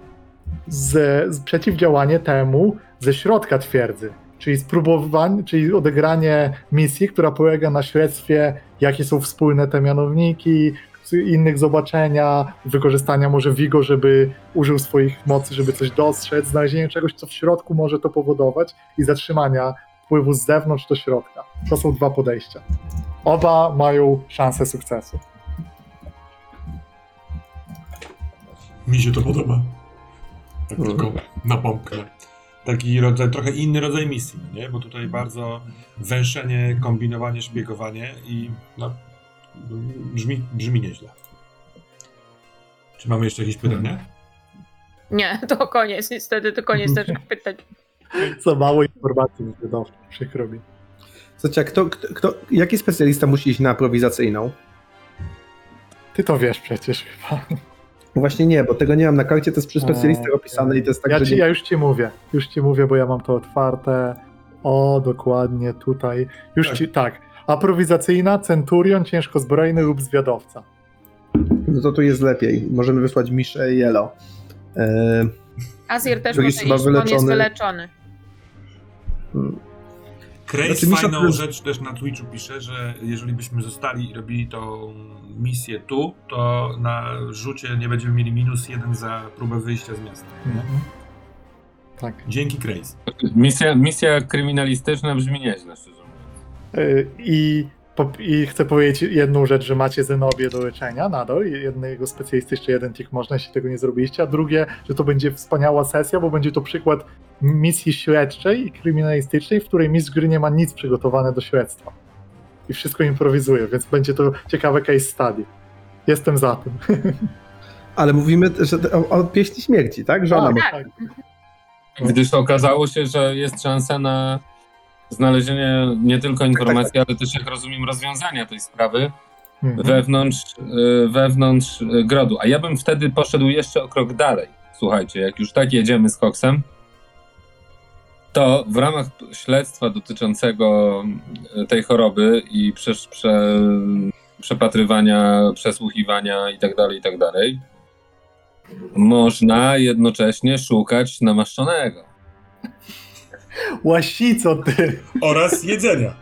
z, z przeciwdziałanie temu ze środka twierdzy. Czyli spróbowanie, czyli odegranie misji, która polega na śledztwie, jakie są wspólne te mianowniki, innych zobaczenia, wykorzystania może Vigo, żeby użył swoich mocy, żeby coś dostrzec, znalezienie czegoś, co w środku może to powodować i zatrzymania wpływu z zewnątrz do środka. To są dwa podejścia. Oba mają szansę sukcesu. Mi się to podoba. Tak tylko napomknę. Taki rodzaj, trochę inny rodzaj misji, no nie? Bo tutaj bardzo węszenie, kombinowanie, szpiegowanie i no, brzmi, brzmi nieźle. Czy mamy jeszcze jakieś pytania? Nie, to koniec, niestety to koniec naszych pytań. Za mało informacji mi wydawców, przykro mi. Słuchajcie, kto, kto, kto, jaki specjalista musi iść na aprowizacyjną? Ty to wiesz przecież chyba. Właśnie nie, bo tego nie mam na karcie, to jest przy specjalistach opisane i to jest tak, ja, że ci, nie... ja już ci mówię, już ci mówię, bo ja mam to otwarte. O, dokładnie tutaj. Już Tak. ci, tak. Aprowizacyjna, centurion, ciężkozbrojny lub zwiadowca. No to tu jest lepiej. Możemy wysłać Miszę Yellow. E, Azir też może iść, bo on jest wyleczony. Grace Znaczy, Misza fajną rzecz też na Twitchu pisze, że jeżeli byśmy zostali i robili tą misję tu, to na rzucie nie będziemy mieli minus jeden za próbę wyjścia z miasta. Mhm. Tak. Dzięki Grace. Misja, misja kryminalistyczna brzmi nieźle, szczerze mówiąc. Y, I, I chcę powiedzieć jedną rzecz, że macie Zenobię do leczenia nadal, i jednego specjalisty, jeszcze jeden tik można, jeśli tego nie zrobiliście, a drugie, że to będzie wspaniała sesja, bo będzie to przykład misji śledczej i kryminalistycznej, w której mistrz gry nie ma nic przygotowane do śledztwa. I wszystko improwizuje, więc będzie to ciekawe case study. Jestem za tym. ale mówimy że o, o pieśni śmierci, tak? Że ona A, ma... tak. tak. Gdyż okazało się, że jest szansa na znalezienie nie tylko informacji, ale też, jak rozumiem, rozwiązania tej sprawy Mhm. wewnątrz, y, wewnątrz y, grodu. A ja bym wtedy poszedł jeszcze o krok dalej. Słuchajcie, jak już tak jedziemy z Coxem, to w ramach śledztwa dotyczącego y, tej choroby i prze, prze, przepatrywania, przesłuchiwania itd., itd., można jednocześnie szukać namaszczonego. Łasico ty! Oraz jedzenia.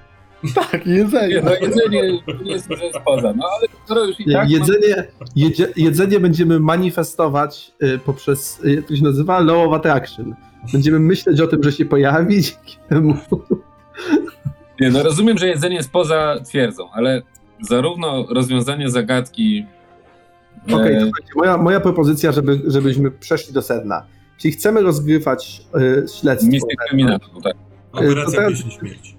Tak, jedzenie. Nie, no jedzenie jest, jest poza, no ale skoro już i tak... Jedzenie, jedzie, jedzenie będziemy manifestować y, poprzez, y, jak to się nazywa, law of attraction. Będziemy myśleć o tym, że się pojawi, dzięki temu Nie, no rozumiem, że jedzenie jest poza twierdzą, ale zarówno rozwiązanie zagadki. Okej, e, słuchajcie, moja, moja propozycja, żeby, żebyśmy przeszli do sedna. Jeśli chcemy rozgrywać y, śledztwo, misję kryminalną, tak. Operacja teraz- pieśni śmierci.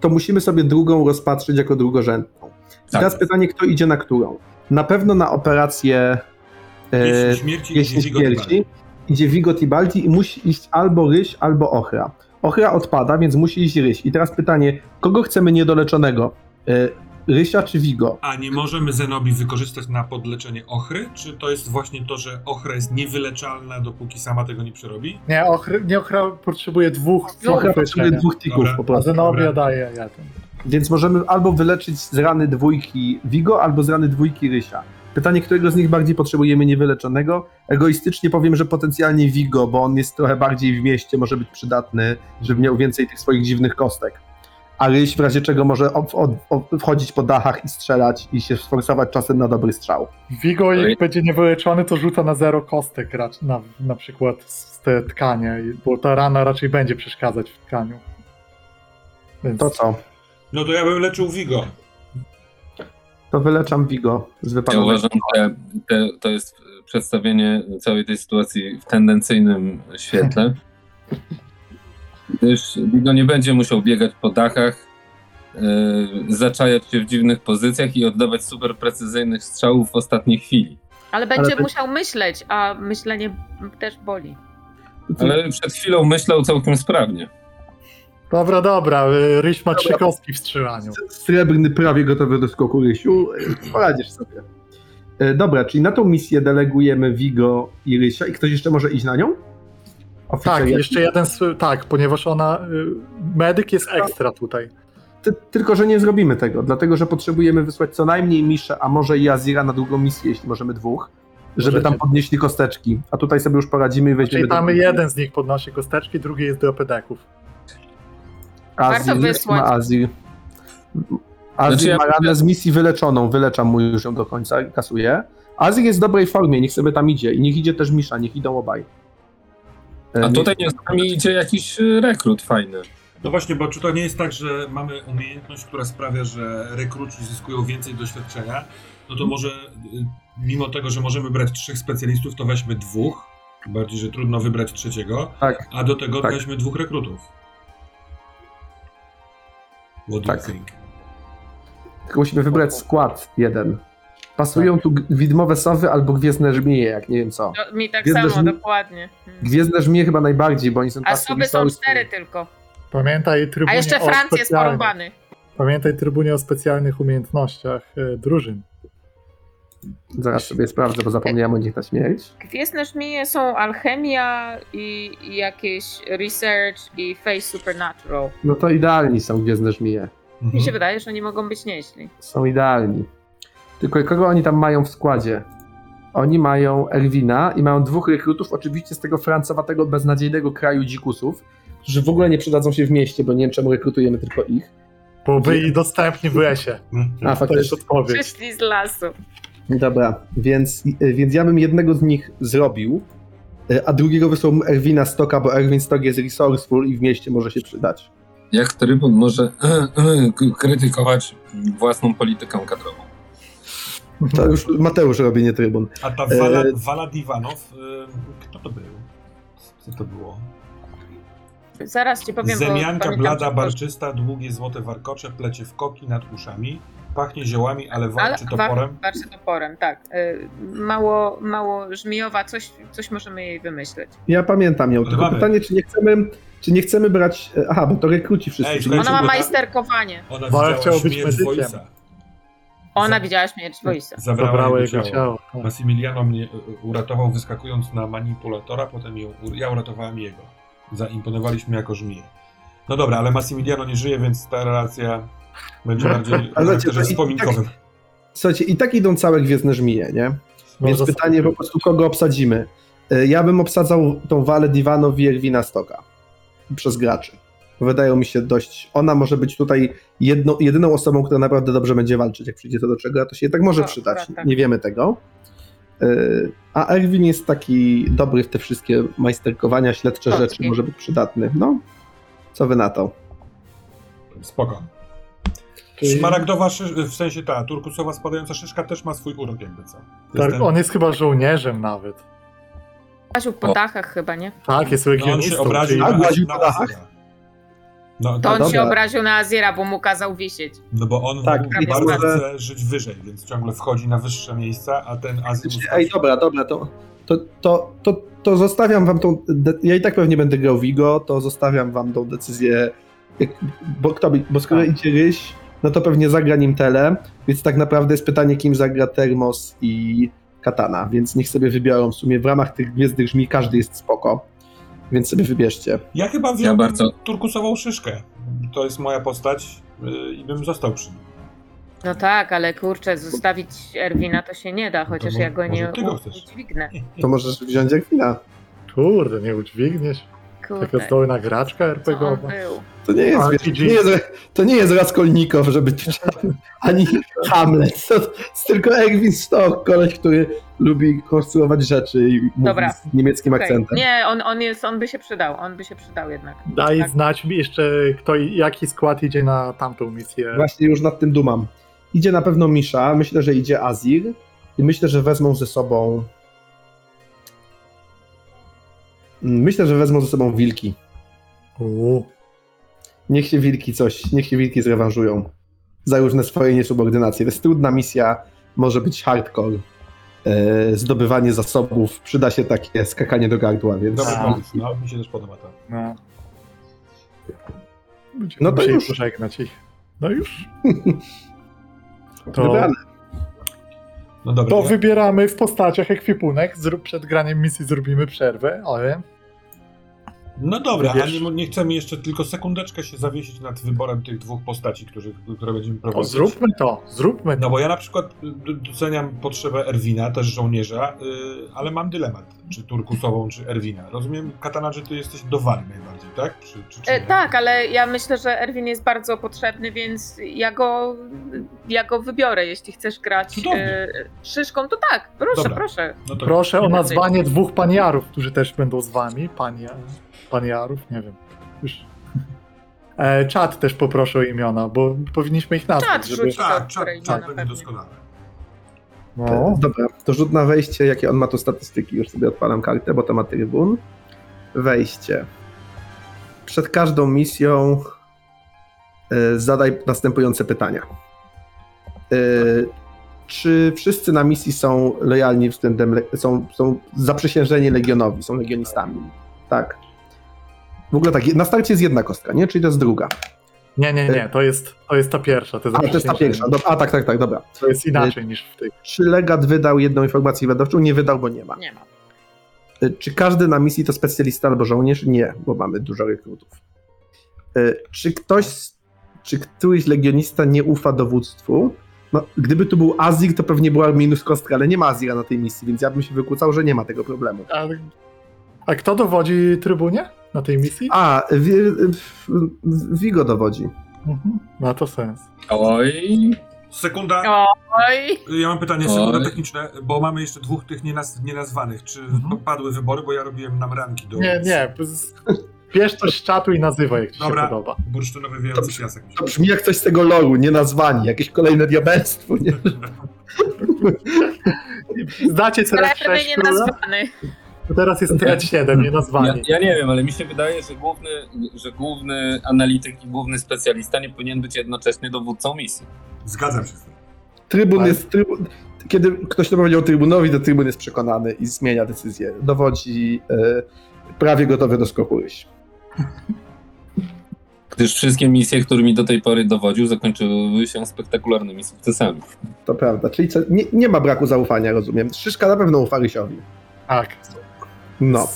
to musimy sobie drugą rozpatrzyć jako drugorzędną. I Tak. Teraz pytanie, kto idzie na którą? Na pewno na operację e, śmierci Pieśni Śmierci idzie Vigo Tibaldi i musi iść albo Ryś, albo Ochra. Ochra odpada, więc musi iść Ryś. I teraz pytanie, kogo chcemy niedoleczonego? E, Rysia czy Vigo? A nie możemy Zenobi wykorzystać na podleczenie ochry? Czy to jest właśnie to, że ochra jest niewyleczalna, dopóki sama tego nie przerobi? Nie, ochra, nie ochra potrzebuje dwóch Ochra dwóch potrzebuje dwóch tików Dobra. po prostu. Zenobia daje jeden. Więc możemy albo wyleczyć z rany dwójki Vigo, albo z rany dwójki Rysia. Pytanie, którego z nich bardziej potrzebujemy niewyleczonego? Egoistycznie powiem, że potencjalnie Vigo, bo on jest trochę bardziej w mieście, może być przydatny, żeby miał więcej tych swoich dziwnych kostek. A Ryś w razie czego może ob- od- ob- wchodzić po dachach i strzelać i się sforsować czasem na dobry strzał. Vigo, jak będzie niewyleczony, to rzuca na zero kostek racz- na, na przykład z te tkanie, bo ta rana raczej będzie przeszkadzać w tkaniu. Więc To co? No to ja bym leczył Vigo. To wyleczam Vigo z Ja wypadku. uważam, że te, to jest przedstawienie całej tej sytuacji w tendencyjnym świetle. Gdyż Vigo nie będzie musiał biegać po dachach, yy, zaczajać się w dziwnych pozycjach i oddawać super precyzyjnych strzałów w ostatniej chwili. Ale będzie to- musiał myśleć, a myślenie też boli. Ale przed chwilą myślał całkiem sprawnie. Dobra, dobra, y, Ryś ma trzy kostki w strzelaniu. Srebrny prawie gotowy do skoku Rysiu. Poradzisz sobie. E, Dobra, czyli na tą misję delegujemy Vigo i Rysia. I ktoś jeszcze może iść na nią? Tak, jeszcze jeden, tak, ponieważ ona, y, medyk jest ekstra tutaj. Ty, tylko, że nie zrobimy tego, dlatego że potrzebujemy wysłać co najmniej Miszę, a może i Azira na drugą misję, jeśli możemy dwóch, żeby Możecie. tam podnieśli kosteczki. A tutaj sobie już poradzimy i weźmiemy... Czyli tam do- jeden z nich podnosi kosteczki, drugi jest do pedeków. Azir, Warto wysłać. ma Azir. Azir Znaczy ma ranę z misji wyleczoną, wyleczam mu już ją do końca i kasuję. Azir jest w dobrej formie, niech sobie tam idzie i niech idzie też Misza, niech idą obaj. A tutaj z nami idzie jakiś y, rekrut fajny. No właśnie, bo czy to nie jest tak, że mamy umiejętność, która sprawia, że rekruci zyskują więcej doświadczenia, no to może y, mimo tego, że możemy brać trzech specjalistów, to weźmy dwóch Bardziej, że trudno wybrać trzeciego, Tak. a do tego Tak. weźmy dwóch rekrutów. What do Tak. you think? Tylko musimy wybrać skład jeden. Pasują tu g- widmowe sowy albo gwiezdne żmije, jak nie wiem co. No, mi tak Wiesz, samo, że- dokładnie. Hmm. Gwiezdne żmije chyba najbardziej, bo oni są A tacy sobie są cztery tylko. Pamiętaj, trybunie A jeszcze o Franc jest specjalnych- porąbany. Pamiętaj, trybunie o specjalnych umiejętnościach e, drużyn. Zaraz sobie sprawdzę, bo zapomniałem o nich na śmierć. Gwiezdne żmije są alchemia i, i jakieś research i face supernatural. No to idealni są gwiezdne żmije. Mi Mhm. się wydaje, że oni mogą być nieźli. Są idealni. Tylko kogo oni tam mają w składzie? Oni mają Elwina i mają dwóch rekrutów, oczywiście z tego francowatego, beznadziejnego kraju dzikusów, którzy w ogóle nie przydadzą się w mieście, bo nie wiem czemu rekrutujemy tylko ich. Bo byli dostępni w lesie. A To jest faktycznie. odpowiedź. Przyszli z lasu. Dobra, więc, więc ja bym jednego z nich zrobił, e, a drugiego wysłał Erwina Stoka, bo Erwin Stok jest resourceful i w mieście może się przydać. Jak trybun może krytykować własną politykę kadrową? To już Mateusz robi, nie trybun. A ta Wala, E, Wala y, kto to był? Co to było? Zaraz ci powiem, Zemianka blada, barczysta, długie złote warkocze, plecie w koki nad uszami, pachnie ziołami, ale Ale walczy toporem. Walczy toporem, tak. Y, Mało, mało żmijowa, coś, coś możemy jej wymyśleć. Ja pamiętam ją, Ale tylko pytanie, czy nie chcemy, czy nie chcemy brać... e, Aha, bo to rekruci wszyscy. Ej, Ona ma majsterkowanie. Ona chciała być medykiem. Ona Za- widziała śmierć Wojsa. Zabrała, Zabrało jego ciało. ciało. tak. Massimiliano mnie y, uratował wyskakując na manipulatora, potem ją, ja uratowałem jego. Zaimponowaliśmy jako żmije. No dobra, ale Massimiliano nie żyje, więc ta relacja będzie bardziej charakterze i- wspominkowym. Słuchajcie, i tak idą całe Gwiezdne Żmije, nie? Więc pytanie po prostu, kogo obsadzimy? E, Ja bym obsadzał tą Walę Divanow i Erwina Stoka przez graczy. Wydają mi się dość... Ona może być tutaj jedną, jedyną osobą, która naprawdę dobrze będzie walczyć. Jak przyjdzie to do czego, a to się jednak może O, przydać. akurat tak. Nie wiemy tego. E, A Erwin jest taki dobry w te wszystkie majsterkowania, śledcze Kocki. rzeczy, może być przydatny. No, co wy na to? Spoko. Szmaragdowa, w sensie ta turkusowa spadająca szyszka też ma swój urok jakby co. Tak, ten- on jest chyba żołnierzem nawet. Łaził po O. dachach chyba, nie? Tak, jest no, on się legionistą. obraził czyli- A, na, na po dachach? Azyra. No, To to, on dobra. się obraził na Aziera, bo mu kazał wisieć. no bo on Tak, mógł i bardzo może- chce żyć wyżej, więc ciągle wchodzi na wyższe miejsca, a ten Azyr mu Ej, dobra, dobra, to, to, to, to, to zostawiam wam tą. De- ja i tak pewnie będę grał Vigo, to zostawiam wam tą decyzję. Jak, bo, kto, bo skoro Tak. idzie Ryś, no to pewnie zagra nim Tele, więc tak naprawdę jest pytanie, kim zagra Termos i Katana, więc niech sobie wybiorą. W sumie w ramach tych Gwiezdnych Żmi każdy jest spoko, więc sobie wybierzcie. Ja chyba Ja wziąłem bardzo- turkusową szyszkę. To jest moja postać yy, i bym został przy nim. No tak, ale kurczę, zostawić Erwina to się nie da, chociaż mo- ja go nie udźwignę. To możesz wziąć Erwina. Kurde, nie udźwigniesz. Taka Kurde, zdolna graczka był? To nie jest, wiesz, nie jest, to nie jest Raskolnikow, żeby tu ani Hamlet. To jest tylko Erwin Stock, koleś, który lubi konstruować rzeczy i mówi Dobra. z niemieckim Okej. akcentem. Nie, on, on, jest, on by się przydał, on by się przydał jednak. Daj Tak. znać mi jeszcze, kto, i- jaki skład idzie na tamtą misję. Właśnie już nad tym dumam. Idzie na pewno Misza, myślę, że idzie Azir i myślę, że wezmą ze sobą myślę, że wezmą ze sobą wilki. Uuu. Niech się wilki coś, niech się wilki zrewanżują za różne swoje niesubordynacje. To jest trudna misja, może być hardcore. E, zdobywanie zasobów, przyda się takie skakanie do gardła, więc Dobry pomysł, no, mi się też podoba to. No. Będziemy No to już. pożegnać ich. No już. To, wybrane. No dobra, to ja, wybieramy w postaciach ekwipunek. Zrób, przed graniem misji zrobimy przerwę, ale no dobra, a Wiesz- nie, nie chcemy jeszcze tylko sekundeczkę się zawiesić nad wyborem tych dwóch postaci, którzy, które będziemy to prowadzić. zróbmy to. Zróbmy to. No bo ja na przykład y, doceniam potrzebę Erwina, też żołnierza, y, ale mam dylemat, czy Turkusową, czy Erwina. Rozumiem, Katana, że ty jesteś do wali najbardziej, tak? Czy, czy, czy E, tak, ale ja myślę, że Erwin jest bardzo potrzebny, więc ja go, ja go wybiorę. Jeśli chcesz grać e, szyszką, to tak, proszę, Dobra. proszę. No to Proszę o Nie nazwanie dwóch paniarów, którzy też będą z wami. Pania, paniarów, nie wiem. Już. E, czat też poproszę o imiona, bo powinniśmy ich nazwać. Czat żeby... rzuć. Tak, to, czat, czat będzie doskonale. No, Dobra, to rzut na wejście, jakie on ma tu statystyki. Już sobie odpalam kartę, bo to ma trybun. Wejście. Przed każdą misją y, zadaj następujące pytania. Y, czy wszyscy na misji są lojalni względem, le- są, są zaprzysiężeni legionowi, są legionistami? Tak. W ogóle tak, na starcie jest jedna kostka, nie? Czyli to jest druga. nie, nie, nie, to jest, to jest ta pierwsza. To jest, A, to jest ta pierwsza. A, tak, tak, tak, dobra. To jest inaczej niż w tych. Czy legat wydał jedną informację wywiadowczą? Nie wydał, bo nie ma. Nie ma. Y, Czy każdy na misji to specjalista albo żołnierz? Nie, bo mamy dużo rekrutów. Czy ktoś, czy któryś legionista nie ufa dowództwu? No, gdyby tu był Azir, to pewnie była minus kostka, ale nie ma Azira na tej misji, więc ja bym się wykłócał, że nie ma tego problemu. A, a kto dowodzi trybunie na tej misji? A, Vigo dowodzi. Mhm. Ma to sens. Oj, Sekunda. Oj, Ja mam pytanie, sekunda Oj. techniczne, bo mamy jeszcze dwóch tych nienaz nienazwanych. Czy Mhm. padły wybory, bo ja robiłem nam ranki do Nie, nie. Bierz to z czatu i nazywaj, jak ci Dobra. się podoba. bursztynowy wiejący Dobrze. piasek. To brzmi jak coś z tego logu, nie nazwani, jakieś kolejne diabelstwo, nie? Znacie ale teraz prawie 6 nie króla? To teraz jest thread 7, nie ja, nazwani. ja nie wiem, ale mi się wydaje, że główny, że główny analityk i główny specjalista nie powinien być jednocześnie dowódcą misji. Zgadzam się z tym. Trybun jest. Trybun, kiedy ktoś to powiedział trybunowi, to trybun jest przekonany i zmienia decyzję. Dowodzi e, prawie gotowy do skoku ryś. Gdyż wszystkie misje, którymi do tej pory dowodził, zakończyły się spektakularnymi sukcesami. To prawda. Czyli co, nie, nie ma braku zaufania, rozumiem. Szyszka na pewno ufa Rysiowi. Tak. No,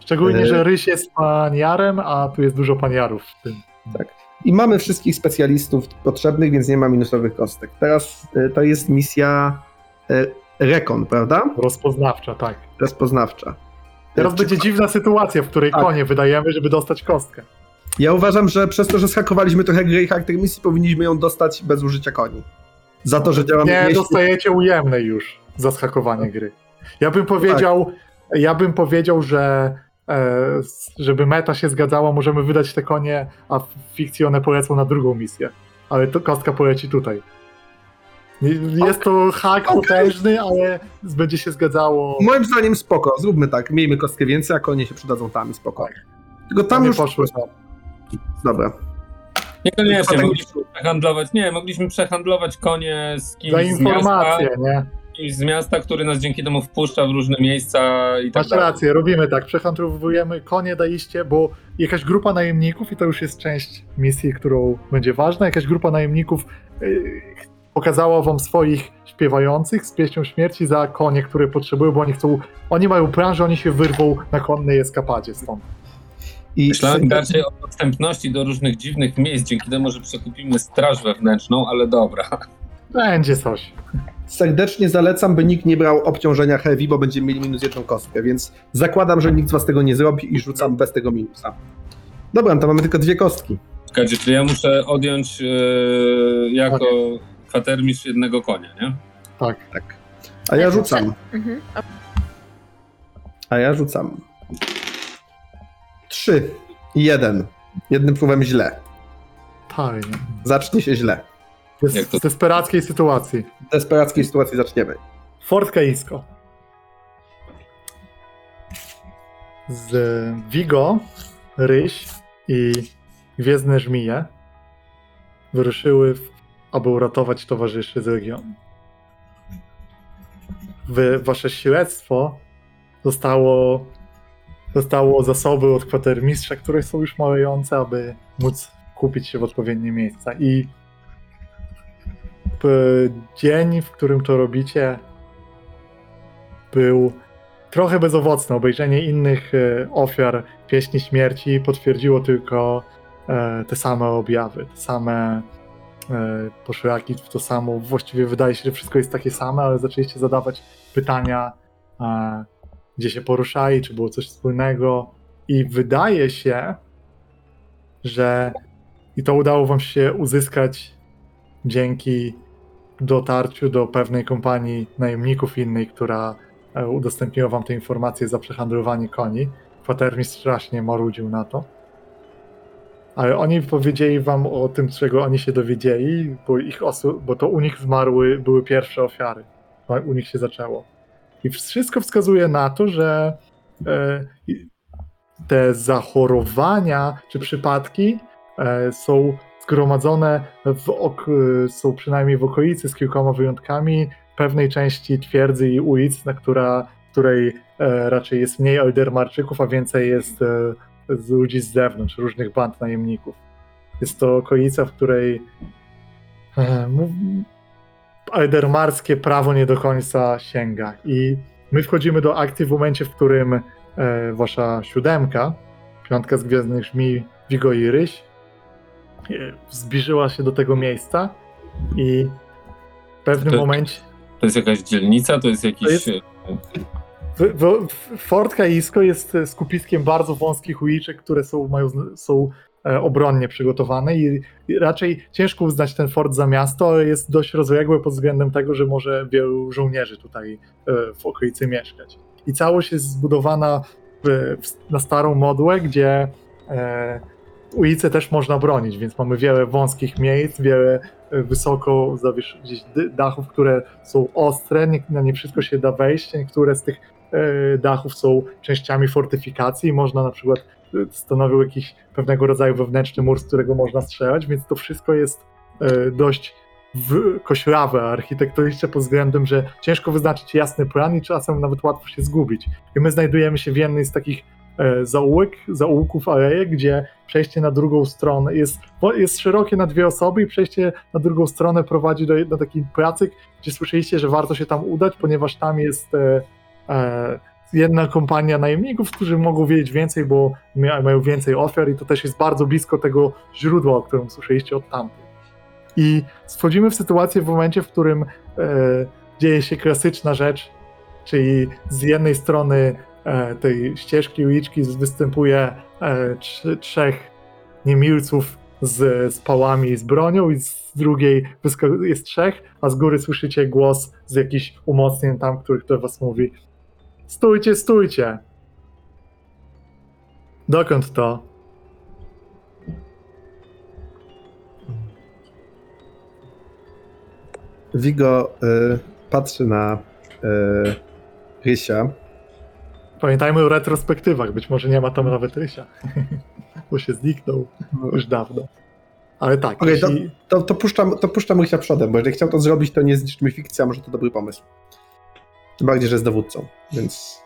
Szczególnie, E- że Ryś jest paniarem, a tu jest dużo paniarów w tym. i mamy wszystkich specjalistów potrzebnych, więc nie ma minusowych kostek. Teraz e, to jest misja e, Rekon, prawda? Rozpoznawcza, tak. Rozpoznawcza. Teraz będzie dziwna sytuacja, w której Tak. konie wydajemy, żeby dostać kostkę. Ja uważam, że przez to, że schakowaliśmy trochę gry i charakter misji, powinniśmy ją dostać bez użycia koni. Za to, że działamy Nie, mieście. dostajecie ujemnej już za schakowanie gry. Ja bym powiedział, ja bym powiedział, że e, żeby meta się zgadzała, możemy wydać te konie, a w fikcji one polecą na drugą misję. Ale to kostka poleci tutaj. Jest to hak Okej. potężny, ale będzie się zgadzało. Moim zdaniem spoko, zróbmy tak. Miejmy kostkę więcej, a konie się przydadzą tam i spoko. Tylko tam nie już... poszło tam. Dobra. Niekoniecznie, Tylko mogliśmy przehandlować, nie, mogliśmy przehandlować konie z kimś Za informację, nie? Kimś z miasta, który nas dzięki temu wpuszcza w różne miejsca i tak Masz dalej. rację, robimy tak. Przehandlowujemy konie, daliście, bo jakaś grupa najemników, i to już jest część misji, którą będzie ważna, jakaś grupa najemników yy, pokazała wam swoich śpiewających z pieśnią śmierci za konie, które potrzebują, bo oni chcą, oni mają plan, że oni się wyrwą na konnej eskapadzie stąd. I Myślałem bardziej o dostępności do różnych dziwnych miejsc, dzięki temu, że przekupimy straż wewnętrzną, ale dobra. Będzie coś. serdecznie zalecam, by nikt nie brał obciążenia heavy, bo będziemy mieli minus jedną kostkę, więc zakładam, że nikt z was tego nie zrobi i rzucam bez tego minusa. Dobra, no to mamy tylko dwie kostki. Czekajcie, czyli ja muszę odjąć e, jako kwatermistrz jednego konia, nie? Tak. Tak. A ja rzucam. Mhm. A ja rzucam. Trzy. i Jeden. Jednym słowem źle. Fajnie. Zacznie się źle. Jest to- w desperackiej sytuacji. W desperackiej sytuacji zaczniemy. Fort Kaisko. Z Vigo, Ryś i Gwiezdne Żmije wyruszyły, w, aby uratować towarzyszy z regionu. Wy, wasze śledztwo zostało, dostało zasoby od kwatermistrza, które są już malejące, aby móc kupić się w odpowiednie miejsca. I dzień, w którym to robicie, był trochę bezowocny. Obejrzenie innych e, ofiar pieśni śmierci potwierdziło tylko e, te same objawy, te same e, poszlaki w to samo. Właściwie wydaje się, że wszystko jest takie same, ale zaczęliście zadawać pytania, gdzie się poruszali, czy było coś wspólnego. I wydaje się, że i to udało wam się uzyskać dzięki dotarciu do pewnej kompanii najemników innej, która e, udostępniła wam te informacje za przehandlowanie koni. Kwatermistrz strasznie marudził na to. Ale oni powiedzieli wam o tym, czego oni się dowiedzieli, bo, ich osu- bo to u nich zmarły, były pierwsze ofiary. u nich się zaczęło. I wszystko wskazuje na to, że e, te zachorowania czy przypadki e, są zgromadzone w ok- są przynajmniej w okolicy z kilkoma wyjątkami pewnej części twierdzy i ulic, na która, której e, raczej jest mniej Eldermarczyków, a więcej jest e, z ludzi z zewnątrz, różnych band najemników. Jest to okolica, w której e, Eldermarskie prawo nie do końca sięga. I my wchodzimy do akcji w momencie, w którym e, wasza siódemka, piątka z Gwiezdnych Żmi, Vigo i Ryś, zbliżyła się do tego miejsca i w pewnym To- momencie To jest jakaś dzielnica, to jest jakiś... To jest- Fort Kaisko jest e, skupiskiem bardzo wąskich uliczek, które są, mają, są e, obronnie przygotowane i, raczej ciężko uznać ten fort za miasto, ale jest dość rozległe pod względem tego, że może wielu żołnierzy tutaj e, w okolicy mieszkać. I całość jest zbudowana na starą modłę, gdzie ulice też można bronić, więc mamy wiele wąskich miejsc, wiele e, wysoko gdzieś dachów, które są ostre, nie, na nie wszystko się da wejść, niektóre z tych e, dachów są częściami fortyfikacji i można na przykład e, stanowił jakiś pewnego rodzaju wewnętrzny mur, z którego można strzelać, więc to wszystko jest dość koślawe architektonicznie pod względem, że ciężko wyznaczyć jasny plan i czasem nawet łatwo się zgubić. I my znajdujemy się w jednej z takich zaułek, zaułków alejek, gdzie przejście na drugą stronę jest, jest szerokie na dwie osoby i przejście na drugą stronę prowadzi do, do taki placyk, gdzie słyszeliście, że warto się tam udać, ponieważ tam jest e, e, jedna kompania najemników, którzy mogą wiedzieć więcej, bo mają więcej ofiar i to też jest bardzo blisko tego źródła, o którym słyszeliście od tamtych. I wchodzimy w sytuację w momencie, w którym e, dzieje się klasyczna rzecz, czyli z jednej strony e, tej ścieżki uliczki występuje e, trz- trzech niemilców z, z pałami i z bronią i z drugiej jest trzech, a z góry słyszycie głos z jakichś umocnień tam, który do was mówi stójcie, stójcie. Dokąd to? Vigo y, patrzy na y, Rysia. Pamiętajmy o retrospektywach, być może nie ma tam nawet Rysia, bo się zniknął już dawno. Ale tak, to, jeśli... to, to, puszczam, to puszczam Rysia przodem, bo jeżeli chciał to zrobić, to nie zniszczmy fikcji, a może to dobry pomysł. Tym bardziej, że jest dowódcą, więc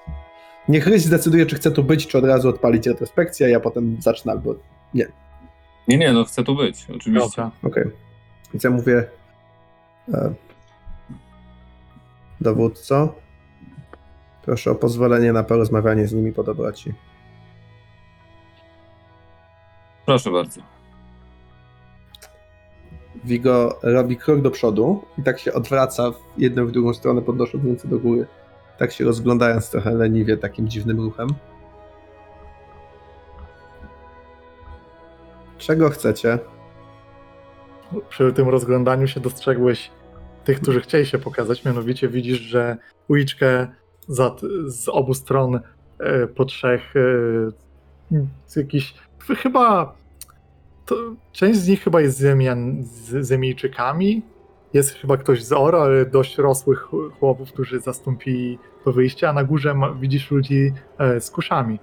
niech Ryś zdecyduje, czy chce tu być, czy od razu odpalić retrospekcję, a ja potem zacznę albo... Nie, nie, no chcę tu być, oczywiście. Okej. Więc ja mówię... E, dowódco, proszę o pozwolenie na porozmawianie z nimi po dobroci. Proszę bardzo. Vigo robi krok do przodu i tak się odwraca w jedną w drugą stronę, podnosząc ręce do góry. Tak się rozglądając trochę leniwie, takim dziwnym ruchem. Czego chcecie? przy tym rozglądaniu się dostrzegłeś tych, którzy chcieli się pokazać, mianowicie widzisz, że uliczkę za, z obu stron e, po trzech e, z jakiś, chyba część z nich chyba jest zemian, z Zemijczykami, jest chyba ktoś z Oro, ale dość rosłych chłopów, którzy zastąpili to wyjście, a na górze ma, widzisz ludzi e, z kuszami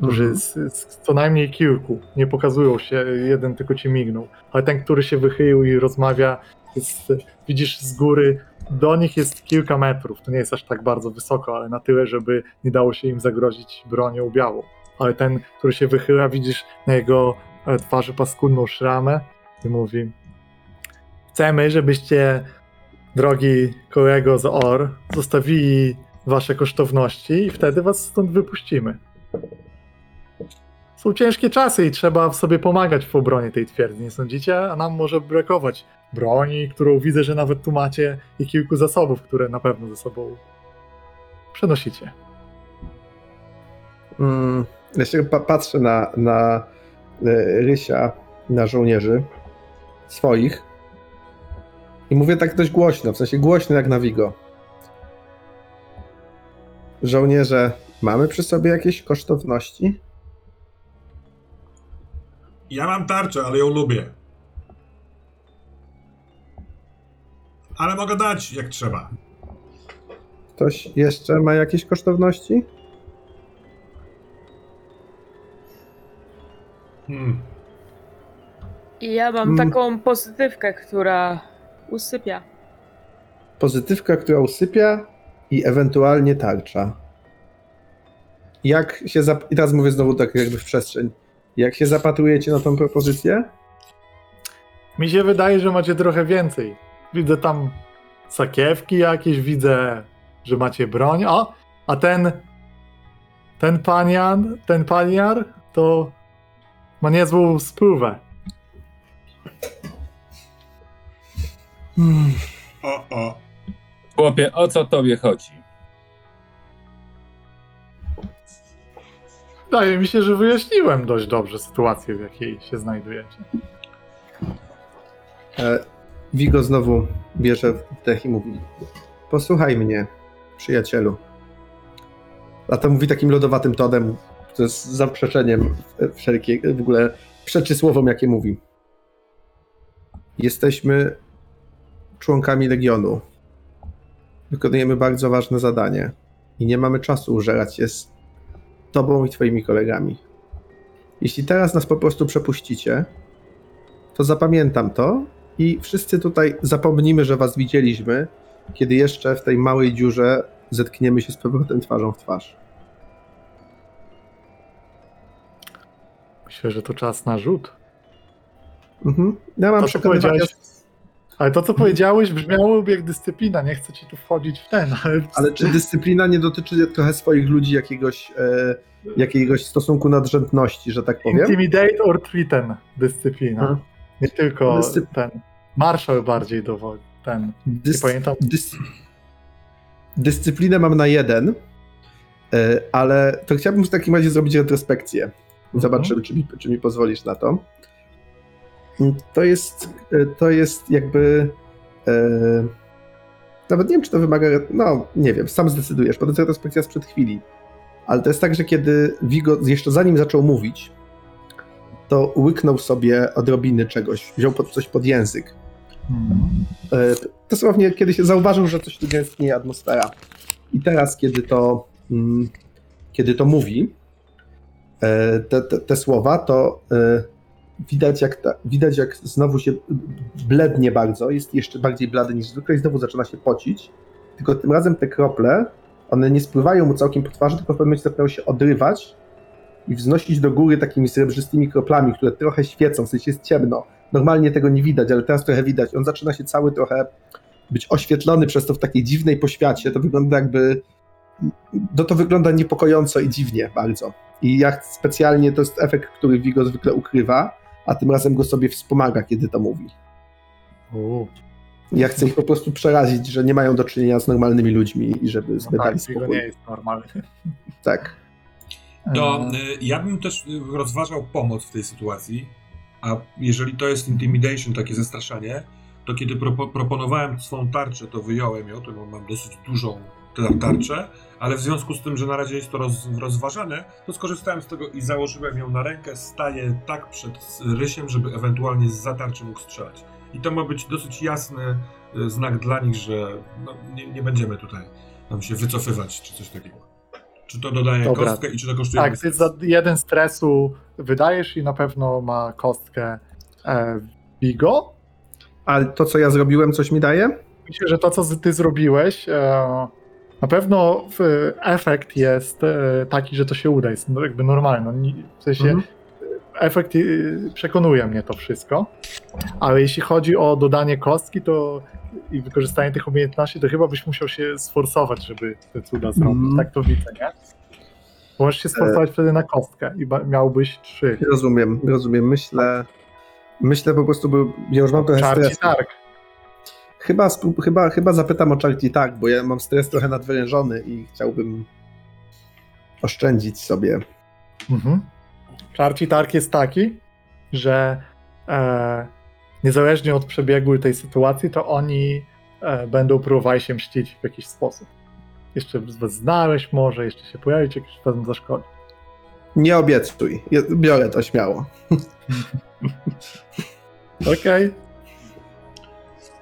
którzy Mhm. z, z co najmniej kilku. Nie pokazują się, jeden tylko ci mignął, ale ten, który się wychylił i rozmawia, jest, widzisz z góry, do nich jest kilka metrów, to nie jest aż tak bardzo wysoko, ale na tyle, żeby nie dało się im zagrozić bronią białą. Ale ten, który się wychyla, widzisz na jego e, twarzy paskudną szramę i mówi chcemy, żebyście, drogi kolego z OR, zostawili wasze kosztowności i wtedy was stąd wypuścimy są ciężkie czasy i trzeba sobie pomagać w obronie tej twierdzy, nie sądzicie? A nam może brakować broni, którą widzę, że nawet tu macie i kilku zasobów, które na pewno ze sobą przenosicie. Mm, ja się pa- patrzę na, na e, Rysia, na żołnierzy swoich i mówię tak dość głośno, w sensie głośno jak na Vigo. Żołnierze, mamy przy sobie jakieś kosztowności? Ja mam tarczę, ale ją lubię. Ale mogę dać, jak trzeba. Ktoś jeszcze ma jakieś kosztowności? Hmm. I ja mam Mm. taką pozytywkę, która usypia. Pozytywka, która usypia i ewentualnie tarcza. Jak się zap... I teraz mówię znowu tak jakby w przestrzeń. Jak się zapatrujecie na tą propozycję? Mi się wydaje, że macie trochę więcej. Widzę tam sakiewki jakieś, widzę, że macie broń. O, a ten ten panian, ten paniar to ma niezłą sprówę. Hmm. O, o. Chłopie, o co tobie chodzi? Wydaje mi się, że wyjaśniłem dość dobrze sytuację, w jakiej się znajdujecie. E, Vigo znowu bierze wdech i mówi: Posłuchaj mnie, przyjacielu. A to mówi takim lodowatym tonem, to jest zaprzeczeniem wszelkie, w ogóle przeczy słowom, jakie mówi. Jesteśmy członkami Legionu. Wykonujemy bardzo ważne zadanie i nie mamy czasu użerać się z tobą i twoimi kolegami. Jeśli teraz nas po prostu przepuścicie, to zapamiętam to i wszyscy tutaj zapomnimy, że was widzieliśmy, kiedy jeszcze w tej małej dziurze zetkniemy się z powrotem twarzą w twarz. Myślę, że to czas na rzut. Mhm. Ja mam To, przekonywania... ale to, co powiedziałeś, brzmiało jak dyscyplina. Nie chcę ci tu wchodzić w ten, ale, Ale czy dyscyplina nie dotyczy trochę swoich ludzi jakiegoś, e, jakiegoś stosunku nadrzędności, że tak powiem? Intimidate or threaten dyscyplina. Mhm. Nie tylko Dyscy- ten. Marszał bardziej dowodzi. Ten. Nie Dys- pamiętam. dys- dyscyplinę mam na jeden, e, ale to chciałbym w takim razie zrobić retrospekcję. Zobaczymy, czy mi, czy mi pozwolisz na to. To jest, e, to jest jakby. E, nawet nie wiem, czy to wymaga. No, nie wiem, sam zdecydujesz, bo to jest retrospekcja sprzed chwili. Ale to jest tak, że kiedy Vigo, jeszcze zanim zaczął mówić, to łyknął sobie odrobiny czegoś, wziął pod, coś pod język. E, dosłownie kiedy się zauważył, że coś tu gęstnieje atmosfera. I teraz, kiedy to, mm, kiedy to mówi, e, te, te, te słowa, to e, widać jak, ta, widać jak znowu się blednie bardzo, jest jeszcze bardziej blady niż zwykle i znowu zaczyna się pocić, tylko tym razem te krople, one nie spływają mu całkiem po twarzy, tylko w pewnym momencie zaczynają się odrywać i wznosić do góry takimi srebrzystymi kroplami, które trochę świecą, w sensie jest ciemno. Normalnie tego nie widać, ale teraz trochę widać. On zaczyna się cały trochę być oświetlony przez to w takiej dziwnej poświacie. To wygląda jakby. No to wygląda niepokojąco i dziwnie bardzo. I ja specjalnie to jest efekt, który Vigo zwykle ukrywa, a tym razem go sobie wspomaga, kiedy to mówi. U, Ja chcę ich po prostu przerazić, że nie mają do czynienia z normalnymi ludźmi i żeby no zbierali tak, spokój. nie jest normalny. Tak. To E, y, ja bym też y, rozważał pomoc w tej sytuacji, a jeżeli to jest intimidation, takie zastraszanie, to kiedy propo proponowałem swoją tarczę, to wyjąłem ją, to mam dosyć dużą tarczę, ale w związku z tym, że na razie jest to roz rozważane, to skorzystałem z tego i założyłem ją na rękę, staję tak przed rysiem, żeby ewentualnie z tarczy mógł strzelać. I to ma być dosyć jasny znak dla nich, że no, nie, nie będziemy tutaj nam się wycofywać, czy coś takiego. Czy to dodaje Dobra. kostkę i czy to kosztuje Tak, ty za jeden stresu wydajesz i na pewno ma kostkę e, Vigo. Ale to, co ja zrobiłem, coś mi daje? Myślę, że to, co ty zrobiłeś, e, na pewno w, efekt jest e, taki, że to się uda. Jest no, jakby normalny. No, w sensie Mhm. efekt e, przekonuje mnie to wszystko. Ale jeśli chodzi o dodanie kostki to i wykorzystanie tych umiejętności, to chyba byś musiał się sforsować, żeby te cuda zrobić. Mhm. Tak to widzę, nie? Możesz się sforsować wtedy na kostkę i miałbyś trzy. Rozumiem, rozumiem. Myślę, myślę po prostu, bo ja już mam trochę Czarci stresu. targ. Chyba, chyba, chyba zapytam o Charity tak, bo ja mam stres trochę nadwyrężony i chciałbym oszczędzić sobie. Mhm. Czarci targ jest taki, że e, niezależnie od przebiegu tej sytuacji, to oni e, będą próbowali się mścić w jakiś sposób. Jeszcze znałeś może, jeszcze się pojawić, jakiś wam zaszkodzi. Nie obiecuj, biorę to śmiało. Okej.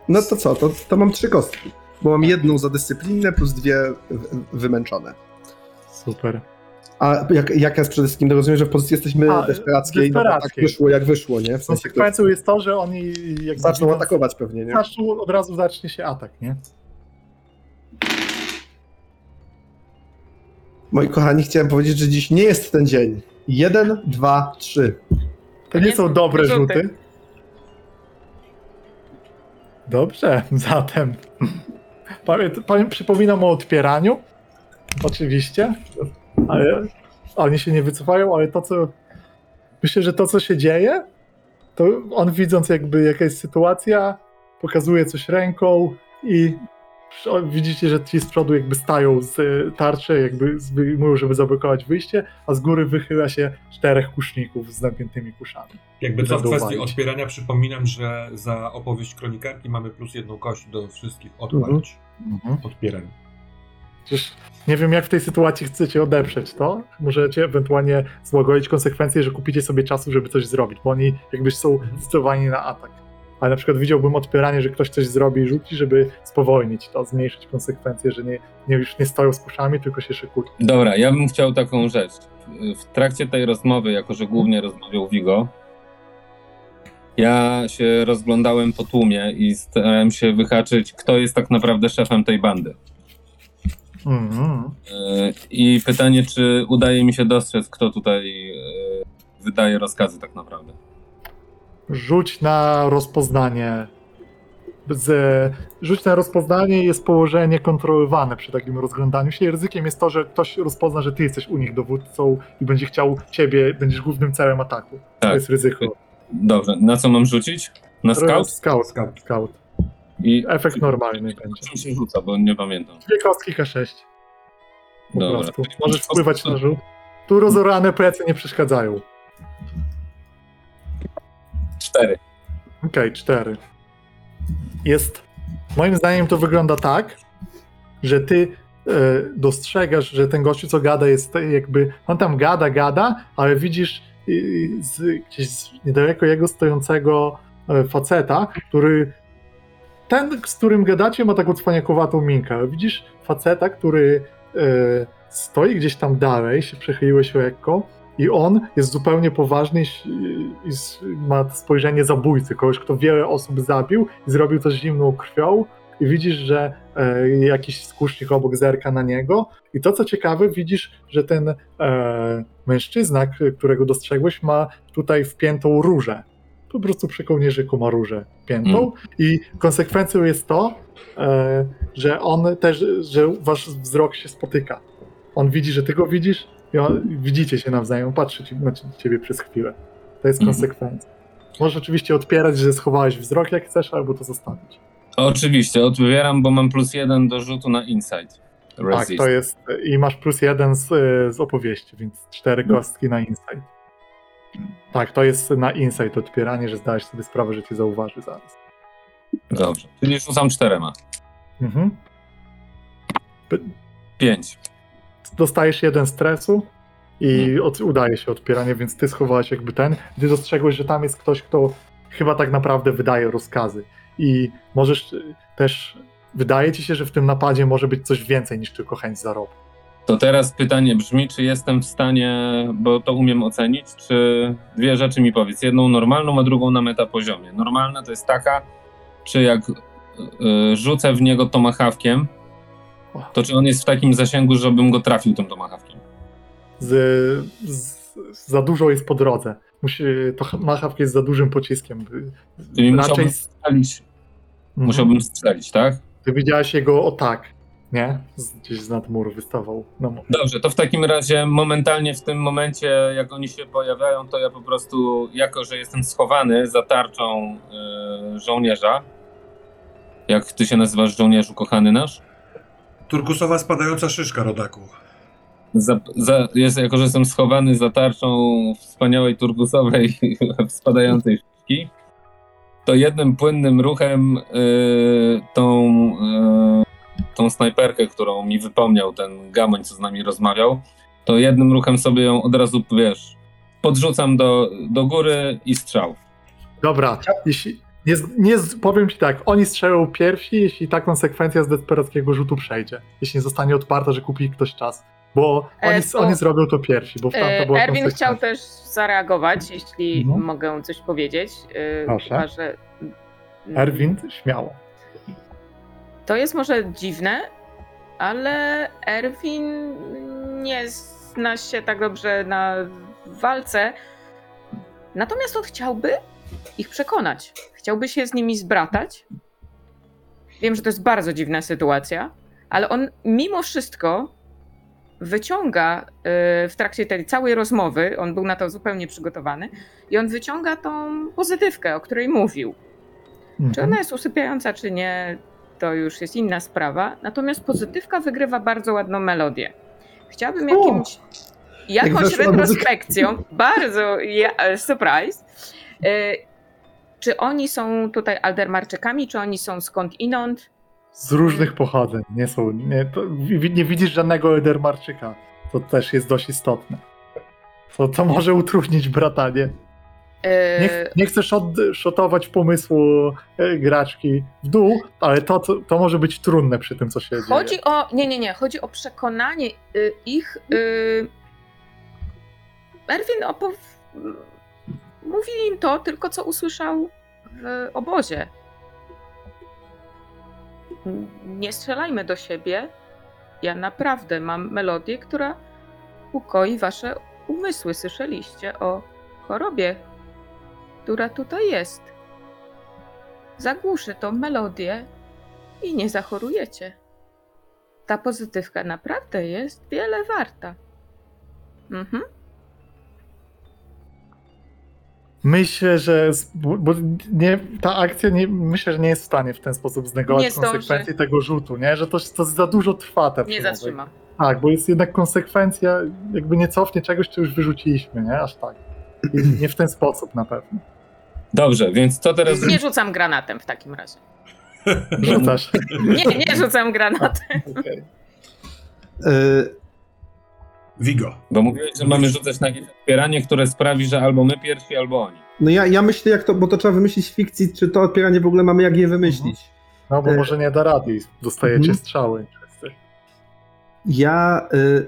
No to co, to, to mam trzy kostki. bo mam jedną za dyscyplinę plus dwie wymęczone. Super. A jak, jaka jest przede wszystkim, no rozumiem, że w pozycji jesteśmy A, desperackiej, no bo tak wyszło jak wyszło, nie? W sensie, to Konsekwencją jest to, że oni jak zaczną widzą- atakować pewnie, nie? zaczną, od razu zacznie się atak, nie? Moi kochani, chciałem powiedzieć, że dziś nie jest ten dzień. Jeden, dwa, trzy. To nie są dobre Rzuty. rzuty. Dobrze, zatem. Powiem, powiem, przypominam o odpieraniu. Oczywiście. Ale oni się nie wycofają, ale to, co. Myślę, że to, co się dzieje, to on widząc, jakby jaka jest sytuacja, pokazuje coś ręką i widzicie, że ci z przodu jakby stają z e, tarczy, jakby wyjmują, żeby zablokować wyjście, a z góry wychyla się czterech kuszników z napiętymi kuszami. Jakby co w kwestii odpierania, przypominam, że za opowieść kronikarki mamy plus jedną kość do wszystkich odpalić. Odpierań. Przecież nie wiem, jak w tej sytuacji chcecie odeprzeć to. Możecie ewentualnie złagodzić konsekwencje, że kupicie sobie czasu, żeby coś zrobić, bo oni jakby są zdecydowani na atak. Ale na przykład widziałbym odpieranie, że ktoś coś zrobi i rzuci, żeby spowolnić to, zmniejszyć konsekwencje, że nie, nie już nie stoją z kuszami, tylko się szykują. Dobra, ja bym chciał taką rzecz. W trakcie tej rozmowy, jako że głównie rozmawiał Vigo, ja się rozglądałem po tłumie i starałem się wyhaczyć, kto jest tak naprawdę szefem tej bandy. Mhm. Yy, I pytanie, czy udaje mi się dostrzec, kto tutaj yy, wydaje rozkazy tak naprawdę. Rzuć na rozpoznanie. Z, rzuć na rozpoznanie jest położenie kontrolowane przy takim rozglądaniu się. Ryzykiem jest to, że ktoś rozpozna, że ty jesteś u nich dowódcą i będzie chciał ciebie, będziesz głównym celem ataku. To Tak. jest ryzyko. Dobrze, na co mam rzucić? Na scout? Scout, scout, scout. I Efekt normalny będzie. czym się rzuca, bo nie pamiętam. Dwie kostki K6 po Dobra. prostu. Możesz wpływać na rzut. Tu rozorane plecy nie przeszkadzają. Cztery. Okej, cztery. Jest. Moim zdaniem to wygląda tak, że ty e, dostrzegasz, że ten gościu, co gada, jest jakby. On tam gada, gada, ale widzisz e, z, gdzieś z niedaleko jego stojącego e, faceta, który. Ten, z którym gadacie, ma taką cwaniakowatą minkę. Widzisz faceta, który e, stoi gdzieś tam dalej, się przechyliłeś lekko, i on jest zupełnie poważny i, ma spojrzenie zabójcy, kogoś, kto wiele osób zabił i zrobił to z zimną krwią. I widzisz, że e, jakiś skusznik obok zerka na niego. I to, co ciekawe, widzisz, że ten e, mężczyzna, którego dostrzegłeś, ma tutaj wpiętą różę. Po prostu przy różę wpiętą. Mm. I konsekwencją jest to, e, że on też, że wasz wzrok się spotyka. On widzi, że ty go widzisz, i on, widzicie się nawzajem, patrzy ci, na ciebie przez chwilę. To jest Mhm. konsekwencja. Możesz oczywiście odpierać, że schowałeś wzrok jak chcesz, albo to zostawić. Oczywiście, odbieram, bo mam plus jeden do rzutu na insight. Tak, Resist. to jest. I masz plus jeden z, z opowieści, więc cztery Mhm. kostki na insight. Tak, to jest na insight odpieranie, że zdałeś sobie sprawę, że cię zauważy zaraz. Dobrze. Czyli rzucam czterema. Mhm. Pięć. Dostajesz jeden stresu i Mhm. od, udaje się odpieranie, więc ty schowałeś jakby ten. Ty dostrzegłeś, że tam jest ktoś, kto chyba tak naprawdę wydaje rozkazy. I możesz y, też. Wydaje ci się, że w tym napadzie może być coś więcej niż tylko chęć zarobku. To teraz pytanie brzmi, czy jestem w stanie, bo to umiem ocenić, czy dwie rzeczy mi powiedz. Jedną normalną, a drugą na metapoziomie. Normalna to jest taka, czy jak y, rzucę w niego tomahawkiem, to czy on jest w takim zasięgu, żebym go trafił tym tomahawkiem? z, z, za dużo jest po drodze. Musi, to machawka jest za dużym pociskiem. Czyli Raczej musiałbym strzelić, Mhm. musiałbym strzelić, tak? Ty widziałeś jego o tak, nie? Gdzieś z nad muru wystawał. No, Dobrze, to w takim razie momentalnie w tym momencie, jak oni się pojawiają, to ja po prostu, jako że jestem schowany za tarczą y, żołnierza, jak ty się nazywasz żołnierzu kochany nasz? Turkusowa spadająca szyszka, rodaku. Za, za, jest, jako że jestem schowany za tarczą wspaniałej turkusowej spadającej szybki, to jednym płynnym ruchem y, tą, y, tą snajperkę, którą mi wypomniał ten gamoń, co z nami rozmawiał, to jednym ruchem sobie ją od razu, wiesz, podrzucam do, do góry i strzał. Dobra, jeśli, Nie, nie, powiem ci tak, oni strzelą pierwsi, jeśli ta konsekwencja z desperackiego rzutu przejdzie. Jeśli nie zostanie odparta, że kupi ktoś czas. Bo E, oni, to- oni zrobią to pierwsi, bo E, była Erwin chciał też zareagować, jeśli Mhm. mogę coś powiedzieć. E, Proszę. chyba, że- Erwin, śmiało. To jest może dziwne, ale Erwin nie zna się tak dobrze na walce. Natomiast on chciałby ich przekonać. Chciałby się z nimi zbratać. Wiem, że to jest bardzo dziwna sytuacja, ale on mimo wszystko wyciąga y, w trakcie tej całej rozmowy, on był na to zupełnie przygotowany, i on wyciąga tą pozytywkę, o której mówił. Czy Mhm. ona jest usypiająca, czy nie, to już jest inna sprawa. Natomiast pozytywka wygrywa bardzo ładną melodię. Chciałabym jakimś, jakąś weszła muzyka. retrospekcją, bardzo ja, e, surprise, e, czy oni są tutaj Aldermarczykami, czy oni są skąd inąd? Z różnych pochodzeń. Nie są. Nie, to, nie widzisz żadnego Edermarczyka. To też jest dość istotne. To, to może utrudnić bratanie. Nie, ch- nie chcesz odszotować pomysłu e, graczki w dół, ale to, to, to może być trudne przy tym, co się dzieje. Chodzi o. Nie, nie, nie. Chodzi o przekonanie y, ich. Y, Erwin opow... mówi im to tylko, co usłyszał w obozie. Nie strzelajmy do siebie. Ja naprawdę mam melodię, która ukoi wasze umysły. Słyszeliście o chorobie, która tutaj jest. Zagłuszy tą melodię i nie zachorujecie. Ta pozytywka naprawdę jest wiele warta. Mhm. Myślę, że z- bo, nie, ta akcja nie, myślę, że nie jest w stanie w ten sposób znegować konsekwencji tego rzutu, nie? Że to, to za dużo trwa te Nie zatrzyma. Tak, bo jest jednak konsekwencja, jakby nie cofnie czegoś, co już wyrzuciliśmy, nie? Aż tak. I nie w ten sposób na pewno. Dobrze, więc co teraz... Nie rzucam granatem w takim razie. Rzucasz. Nie, nie rzucam granatem. Okej. Y, Vigo. Bo mówiłeś, że mamy rzucać na jakieś otwieranie, które sprawi, że albo my pierwsi, albo oni. No ja, ja myślę, jak to, bo to trzeba wymyślić w fikcji, czy to odpieranie w ogóle mamy jak je wymyślić. No bo może nie da rady i dostajecie Mhm. strzały. Ja, y,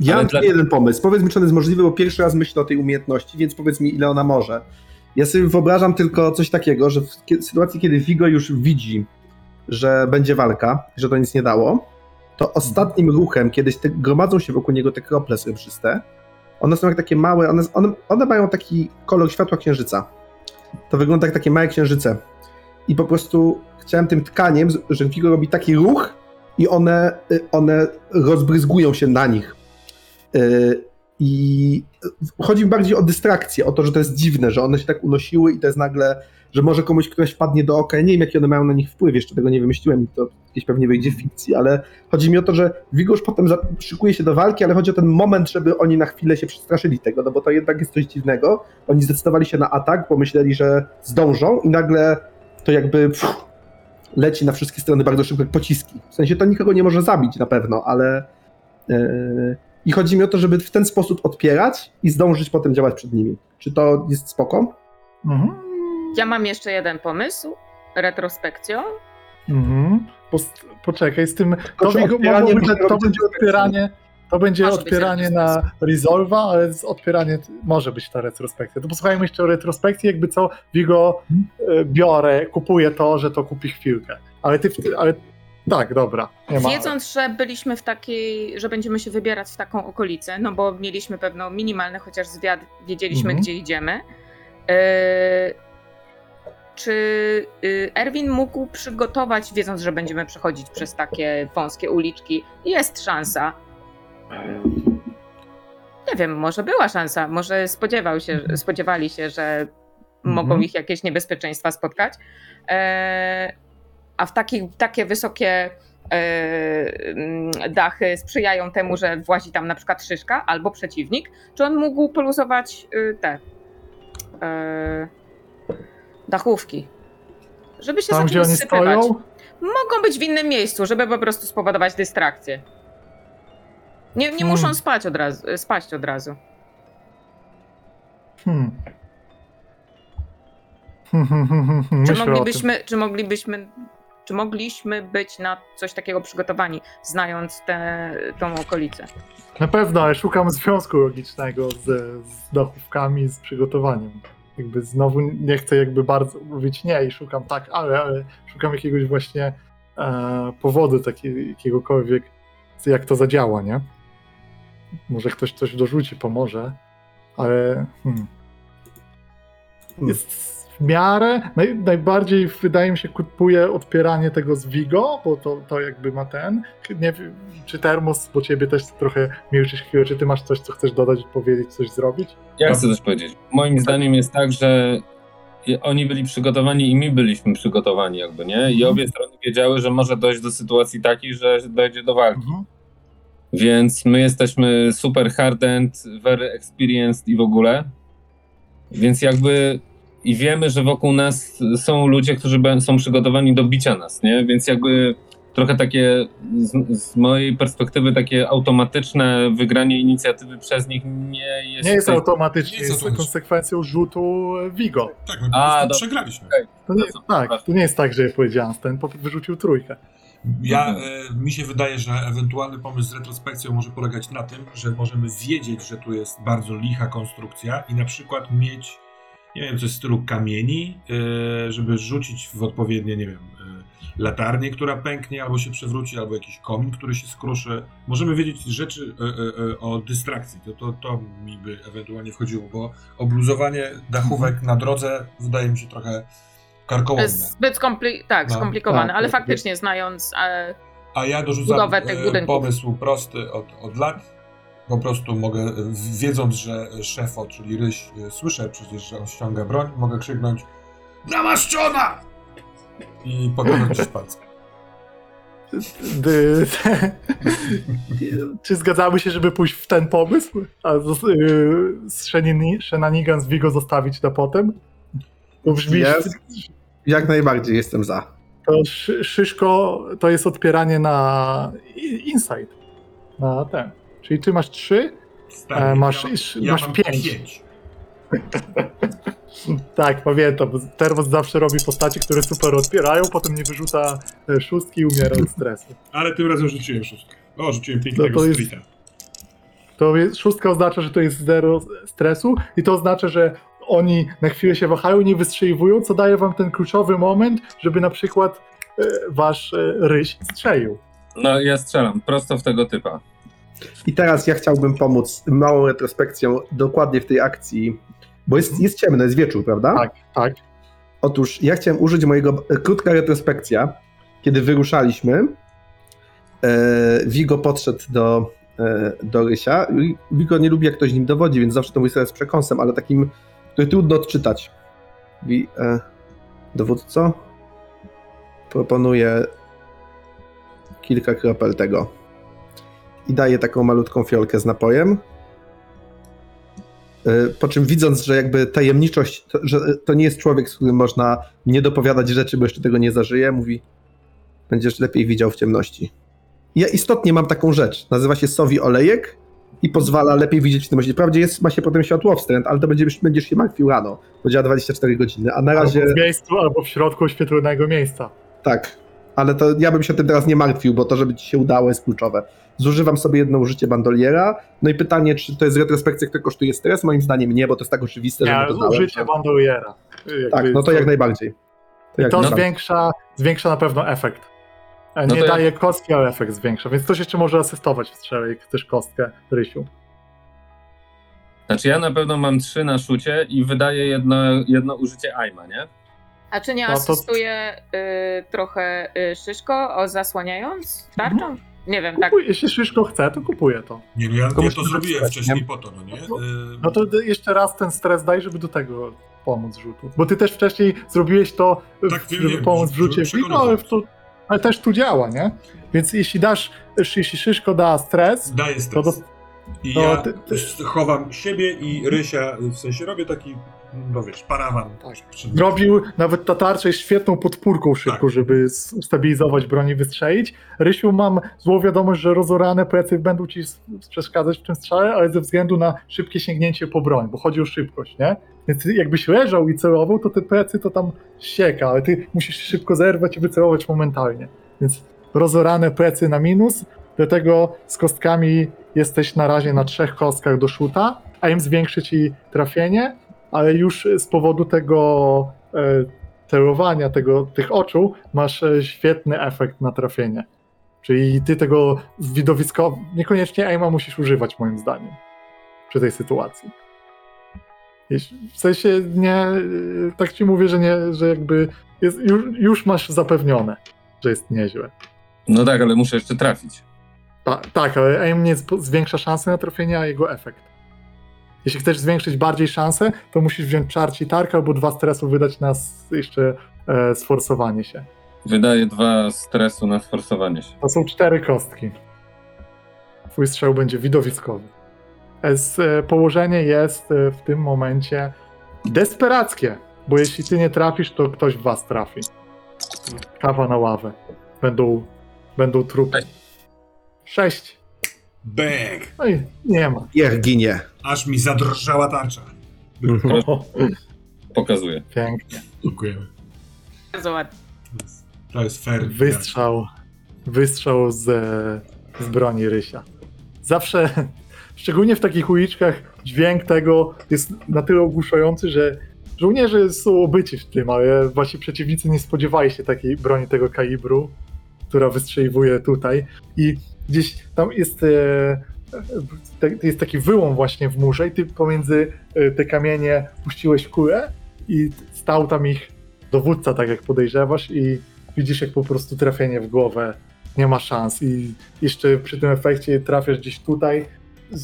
ja Ale mam dla- tylko jeden pomysł. Powiedz mi, czy on jest możliwy, bo pierwszy raz myślę o tej umiejętności, więc powiedz mi, ile ona może. Ja sobie wyobrażam tylko coś takiego, że w sytuacji, kiedy Vigo już widzi, że będzie walka, że to nic nie dało, to ostatnim ruchem, kiedyś te, gromadzą się wokół niego te krople srebrzyste, one są jak takie małe, one, one, one mają taki kolor światła księżyca. To wygląda jak takie małe księżyce. I po prostu chciałem tym tkaniem, że Vigo robi taki ruch i one, y, one rozbryzgują się na nich. Y, I chodzi mi bardziej o dystrakcję, o to, że to jest dziwne, że one się tak unosiły i to jest nagle, że może komuś ktoś wpadnie do oka. Ja nie wiem, jaki one mają na nich wpływ, jeszcze tego nie wymyśliłem to gdzieś pewnie wyjdzie w fikcji, ale chodzi mi o to, że już potem szykuje się do walki, ale chodzi o ten moment, żeby oni na chwilę się przestraszyli tego, no bo to jednak jest coś dziwnego. Oni zdecydowali się na atak, bo myśleli, że zdążą i nagle to jakby pff, leci na wszystkie strony bardzo szybko jak pociski. W sensie to nikogo nie może zabić na pewno, ale yy, i chodzi mi o to, żeby w ten sposób odpierać i zdążyć potem działać przed nimi. Czy to jest spoko? Mhm. Ja mam jeszcze jeden pomysł. Retrospekcją. Mhm. Post- poczekaj, z tym. To, wigo- odpieranie być, to będzie odpieranie. To będzie Może odpieranie na Resolva, ale z odpieranie może być ta retrospekcja. To posłuchajmy jeszcze o retrospekcji, jakby co Vigo e, biorę, kupuję to, że to kupi chwilkę. Ale ty, w- ale tak, dobra. Nie ma. Wiedząc, że byliśmy w takiej, że będziemy się wybierać w taką okolicę, no bo mieliśmy pewno minimalny chociaż zwiad, wiedzieliśmy Mhm. gdzie idziemy. E, czy y, Erwin mógł przygotować, wiedząc, że będziemy przechodzić przez takie wąskie uliczki, jest szansa. Nie wiem, może była szansa, może spodziewał się, spodziewali się, że mogą Mhm. ich jakieś niebezpieczeństwa spotkać. E, a w taki, takie wysokie e, mm, dachy sprzyjają temu, że włazi tam na przykład szyszka albo przeciwnik, czy on mógł poluzować y, te e, dachówki, żeby się Tam, zaczęły sypywać. stoją, Mogą być w innym miejscu, żeby po prostu spowodować dystrakcję. Nie, nie Hmm. muszą spać od razu, spaść od razu. Hmm. Czy Myślę o tym. moglibyśmy, czy moglibyśmy, czy mogliśmy być na coś takiego przygotowani, znając tę tą okolicę? Na pewno, ale szukam związku logicznego z, z dachówkami, z przygotowaniem. Jakby znowu nie chcę jakby bardzo mówić nie i szukam tak, ale, ale szukam jakiegoś właśnie e, powodu takiego, jakiegokolwiek, jak to zadziała, nie? Może ktoś coś dorzuci, pomoże, ale hmm. jest w miarę, naj, najbardziej wydaje mi się kupuje odpieranie tego z Vigo, bo to, to jakby ma ten, nie wiem, czy Termos, bo ciebie też trochę milczysz chwilę, czy ty masz coś, co chcesz dodać, powiedzieć, coś zrobić? Ja chcę coś powiedzieć. Moim zdaniem jest tak, że oni byli przygotowani i my byliśmy przygotowani jakby, nie? I obie strony wiedziały, że może dojść do sytuacji takiej, że dojdzie do walki. Więc my jesteśmy super hardened, very experienced i w ogóle. Więc jakby i wiemy, że wokół nas są ludzie, którzy są przygotowani do bicia nas, nie? Więc jakby trochę takie z, z mojej perspektywy takie automatyczne wygranie inicjatywy przez nich nie jest... Nie jest tutaj- automatycznie, Nie jest jest automatycznie. konsekwencją rzutu Vigo. Tak, my A, przegraliśmy. To nie, Bardzo, tak, to nie jest tak, że ja powiedziałem, ten po- wyrzucił trójkę. Ja, e, mi się wydaje, że ewentualny pomysł z retrospekcją może polegać na tym, że możemy wiedzieć, że tu jest bardzo licha konstrukcja i na przykład mieć, nie wiem, coś w stylu kamieni, e, żeby rzucić w odpowiednie, nie wiem, e, latarnię, która pęknie albo się przewróci, albo jakiś komin, który się skruszy. Możemy wiedzieć rzeczy e, o dystrakcji. To, to, to mi by ewentualnie wchodziło, bo obluzowanie dachówek na drodze wydaje mi się trochę karkołomne. jest zbyt skompli- tak, No, skomplikowane, tak, ale tak, faktycznie znając e, A ja dorzucam pomysł prosty od, od lat. Po prostu mogę, wiedząc, że szefo, czyli Ryś, e, słyszę przecież, że on ściąga broń, mogę krzyknąć Namaszczona! I pokazać palcem. Czy zgadzamy się, żeby pójść w ten pomysł? A z, y, z Shenanigan Vigo zostawić na potem? To brzmi... Jest. Jak najbardziej jestem za. To szy, szyszko to jest odpieranie na insight. Na ten. Czyli ty masz trzy, Stary, E, masz- ja, ja masz pięć. pięć. Tak, pamiętam. Termos zawsze robi postacie, które super odpierają, potem nie wyrzuca e, szóstki i umiera od stresu. Ale tym razem rzuciłem szóstkę. O, rzuciłem pięknego No to jest- streeta. To jest, szóstka oznacza, że to jest zero stresu i to oznacza, że oni na chwilę się wahają, nie wystrzeliwują, co daje wam ten kluczowy moment, żeby na przykład e, wasz e, ryś strzelił. No ja strzelam prosto w tego typa. I teraz ja chciałbym pomóc małą retrospekcją dokładnie w tej akcji, bo jest, jest ciemno, jest wieczór, prawda? Tak, tak. Otóż ja chciałem użyć mojego, e, krótka retrospekcja, kiedy wyruszaliśmy. E, Vigo podszedł do, e, do Rysia. Vigo nie lubi, jak ktoś nim dowodzi, więc zawsze to mówi sobie z przekąsem, ale takim, który trudno odczytać. Mówi, e, dowódco, proponuję kilka kropel tego. I daje taką malutką fiolkę z napojem. E, Po czym widząc, że jakby tajemniczość, to, że to nie jest człowiek, z którym można nie dopowiadać rzeczy, bo jeszcze tego nie zażyje, mówi, będziesz lepiej widział w ciemności. Ja istotnie mam taką rzecz, nazywa się sowi olejek i pozwala lepiej widzieć w ciemności. Wprawdzie jest, ma się potem światło wstręt, ale to będziesz, będziesz się martwił rano, bo działa 24 godziny, a na razie... Albo w miejscu, albo w środku oświetlonego miejsca. Tak, ale to ja bym się tym teraz nie martwił, bo to, żeby ci się udało, jest kluczowe. Zużywam sobie jedno użycie bandoliera. No i pytanie, czy to jest retrospekcja, która kosztuje stres? Moim zdaniem nie, bo to jest tak oczywiste, że Nie, my to dałem. użycie bandoliera. Tak, no to jak najbardziej. To jak To najbardziej. zwiększa, zwiększa na pewno efekt. No Nie to ja- daje kostki, ale efekt zwiększa, więc ktoś jeszcze może asystować w strzele, jak chcesz kostkę, Rysiu. Znaczy ja na pewno mam trzy na szucie i wydaję jedno, jedno użycie aima, nie? A czy nie No to- asystuje y, trochę y, Szyszko, o zasłaniając tarczą? Mhm. Nie wiem, tak. Kupuj, jeśli Szyszko chce, to kupuje to. Nie, no ja, Tylko ja to zrobiłem wcześniej nie? po to, no nie? No, No to jeszcze raz ten stres daj, żeby do tego pomóc rzutu. Bo ty też wcześniej zrobiłeś to, Tak, w- wiem, żeby wiem, pomóc w rzucie. Vigo, ale, w to, ale też tu działa, nie? Więc jeśli dasz, jeśli Szyszko da stres, Daję to stres. do, I to ja ty- ty- chowam siebie i Rysia, w sensie robię taki bo wiesz, parawan. Tak. Robił, nawet ta tarcza jest świetną podpórką szybko, Tak. żeby ustabilizować broń i wystrzelić. Rysiu, mam złą wiadomość, że rozorane plecy będą ci przeszkadzać w tym strzale, ale ze względu na szybkie sięgnięcie po broń, bo chodzi o szybkość, nie? Więc jakbyś leżał i celował, to te plecy to tam sieka, ale ty musisz szybko zerwać i wycelować momentalnie. Więc rozorane plecy na minus, do tego z kostkami jesteś na razie na trzech kostkach do szuta, a im zwiększy ci trafienie, ale już z powodu tego e, celowania, tego, tych oczu, masz e, świetny efekt na trafienie. Czyli ty tego widowisko, niekoniecznie aima musisz używać moim zdaniem przy tej sytuacji. W sensie nie, e, tak ci mówię, że nie, że jakby jest, już, już masz zapewnione, że jest nieźle. No tak, ale muszę jeszcze trafić. Ta, tak, ale aim nie zwiększa szanse na trafienie, a jego efekt. Jeśli chcesz zwiększyć bardziej szanse, to musisz wziąć czarci i tark albo dwa stresu wydać na jeszcze e, sforsowanie się. Wydaję dwa stresu na sforsowanie się. To są cztery kostki. Twój strzał będzie widowiskowy. Es, e, położenie jest e, w tym momencie desperackie, bo jeśli ty nie trafisz, to ktoś w was trafi. Kawa na ławę. Będą, będą trupy. Sześć. Bang! No i nie ma. Niech ginie. Aż mi zadrżała tarcza. Pokazuję. pięknie. Dziękujemy. Bardzo ładnie. To jest fair. Wystrzał. Wystrzał z, z broni Rysia. Zawsze, szczególnie w takich uliczkach, dźwięk tego jest na tyle ogłuszający, że żołnierze są obyci w tym, ale właśnie przeciwnicy nie spodziewali się takiej broni tego kalibru, która wystrzeliwuje tutaj. I gdzieś tam jest, e, jest taki wyłom właśnie w murze i ty pomiędzy e, te kamienie puściłeś kulę i stał tam ich dowódca, tak jak podejrzewasz i widzisz jak po prostu trafienie w głowę nie ma szans i jeszcze przy tym efekcie trafiasz gdzieś tutaj,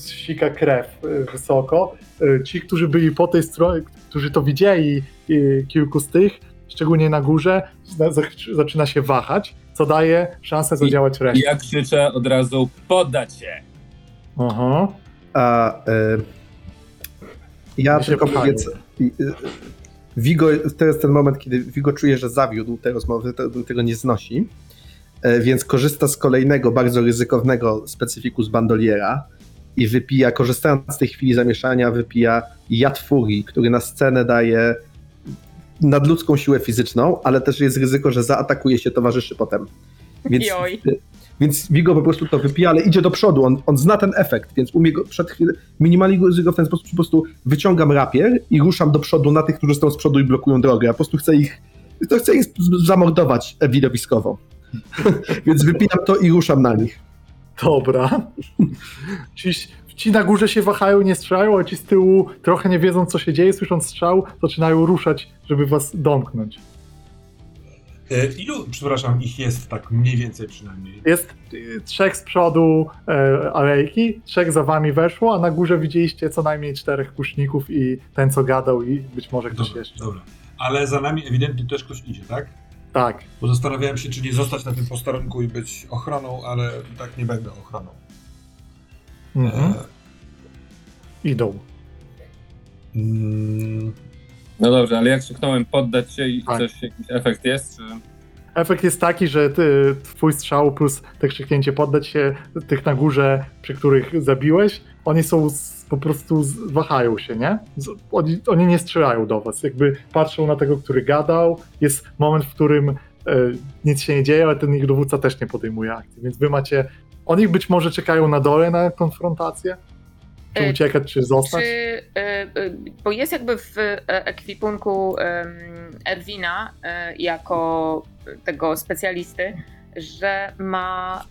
sika krew y, wysoko. Ci, którzy byli po tej stronie, którzy to widzieli, kilku z tych, szczególnie na górze, zaczyna się wahać, co daje szansę zadziałać I reszcie. ja krzyczę od razu, poddać się! Aha. A e, ja tylko i, e, Vigo, to jest ten moment, kiedy Vigo czuje, że zawiódł te rozmowy, to, tego nie znosi, e, więc korzysta z kolejnego, bardzo ryzykownego specyfiku z bandoliera i wypija, korzystając z tej chwili zamieszania, wypija jad furii, który na scenę daje nadludzką siłę fizyczną, ale też jest ryzyko, że zaatakuje się towarzyszy potem. Więc, Joj. więc Vigo po prostu to wypija, ale idzie do przodu. On, on zna ten efekt, więc umie go przed chwilą. Minimalizuję go w ten sposób, że po prostu wyciągam rapier i ruszam do przodu na tych, którzy są z przodu i blokują drogę. Ja po prostu chcę ich. To chcę ich zamordować e, widowiskowo. więc wypijam to i ruszam na nich. Dobra. Ci, ci na górze się wahają, nie strzelają, a ci z tyłu trochę nie wiedzą, co się dzieje, słysząc strzał, zaczynają ruszać, żeby was domknąć. E, Ilu, przepraszam, ich jest tak mniej więcej przynajmniej? Jest y, trzech z przodu e, alejki, trzech za wami weszło, a na górze widzieliście co najmniej czterech kuszników i ten, co gadał i być może ktoś Dobra, jeszcze. dobra. Ale za nami ewidentnie też ktoś idzie, tak? Tak. Bo zastanawiałem się, czy nie zostać na tym posterunku i być ochroną, ale tak nie będę ochroną. Mhm. E, Idą. mm, No dobrze, ale jak krzyknąłem poddać się i Tak. coś, jakiś efekt jest, czy... Efekt jest taki, że ty, twój strzał plus te krzyknięcie poddać się tych na górze, przy których zabiłeś, oni są z, po prostu z, wahają się, nie? Z, oni, oni nie strzelają do was, jakby patrzą na tego, który gadał. Jest moment, w którym e, nic się nie dzieje, ale ten ich dowódca też nie podejmuje akcji, więc wy macie. Oni być może czekają na dole na konfrontację? Czy E, uciekać, czy zostać? Czy, e, e, bo jest jakby w ekwipunku Erwina jako tego specjalisty, że ma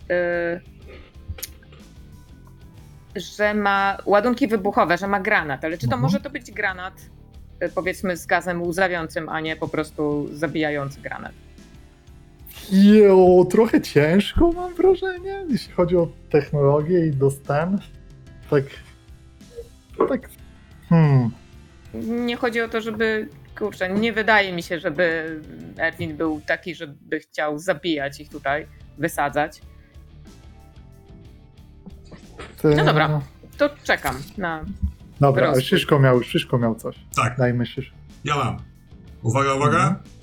że ma ładunki wybuchowe, że ma granat, ale czy to Mhm. może to być granat powiedzmy z gazem łzawiącym, a nie po prostu zabijający granat? Jo, trochę ciężko mam wrażenie, jeśli chodzi o technologię i dostęp. Tak. Tak. Hmm. Nie chodzi o to, żeby. Kurczę, nie wydaje mi się, żeby Erwin był taki, żeby chciał zabijać ich tutaj, wysadzać. Ty... No dobra. To czekam na. Dobra, ale. Szyszko miał, Szyszko miał coś. Tak, Dajmy Szyszko. ja mam. Uwaga, uwaga. Mhm.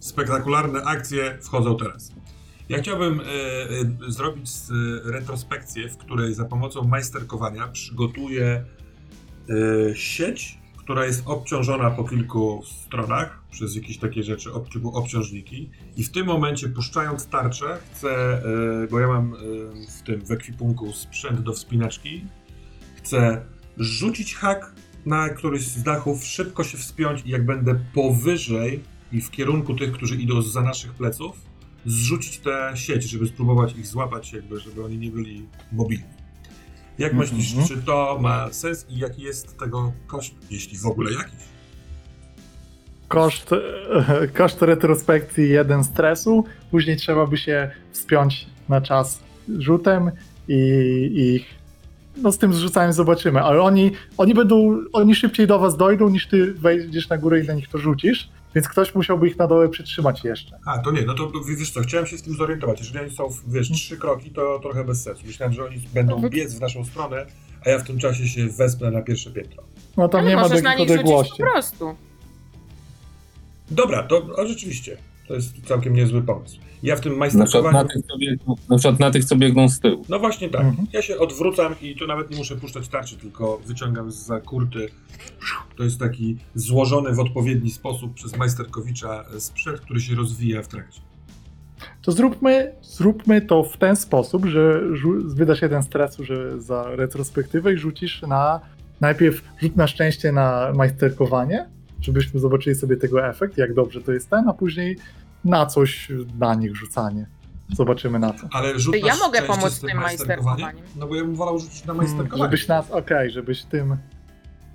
Spektakularne akcje wchodzą teraz. Ja chciałbym e, e, zrobić e, retrospekcję, w której za pomocą majsterkowania przygotuję sieć, która jest obciążona po kilku stronach przez jakieś takie rzeczy, ob, obciążniki. I w tym momencie, puszczając tarczę, chcę, bo ja mam w tym w ekwipunku sprzęt do wspinaczki, chcę rzucić hak na któryś z dachów, szybko się wspiąć i jak będę powyżej i w kierunku tych, którzy idą za naszych pleców, zrzucić tę sieć, żeby spróbować ich złapać, jakby, żeby oni nie byli mobilni. Jak Mhm. myślisz, czy to ma sens i jaki jest tego koszt, jeśli w ogóle jakiś? Koszt, koszt retrospekcji jeden stresu, później trzeba by się wspiąć na czas rzutem i ich no z tym zrzucaniem zobaczymy, ale oni, oni będą, oni szybciej do was dojdą niż ty wejdziesz na górę i na nich to rzucisz, więc ktoś musiałby ich na dole przytrzymać jeszcze. A, to nie, no to wiesz co, chciałem się z tym zorientować. Jeżeli oni są, wiesz, trzy kroki, to trochę bez sensu. Myślałem, że oni będą biec w naszą stronę, a ja w tym czasie się wespnę na pierwsze piętro. No tam Ale nie ma możesz na takich nich rzucić odległości. po prostu. Dobra, to rzeczywiście, to jest całkiem niezły pomysł. Ja w tym Na przykład na majsterkowaniu... tych, co biegną, na przykład na tych, co biegną z tyłu. No właśnie tak. Mhm. Ja się odwrócam i tu nawet nie muszę puszczać tarczy, tylko wyciągam za kurty. To jest taki złożony w odpowiedni sposób przez majsterkowicza sprzęt, który się rozwija w trakcie. To zróbmy, zróbmy to w ten sposób, że wydasz jeden stresu że za retrospektywę i rzucisz na najpierw rzut na szczęście na majsterkowanie, żebyśmy zobaczyli sobie tego efekt, jak dobrze to jest ten, a później na coś na nich rzucanie. Zobaczymy na co. Ale rzut ja mogę pomóc z tym majsterkowaniem? No bo ja bym wolał rzucić na Hmm, majsterkowanie. żebyś nas, okej, żebyś tym...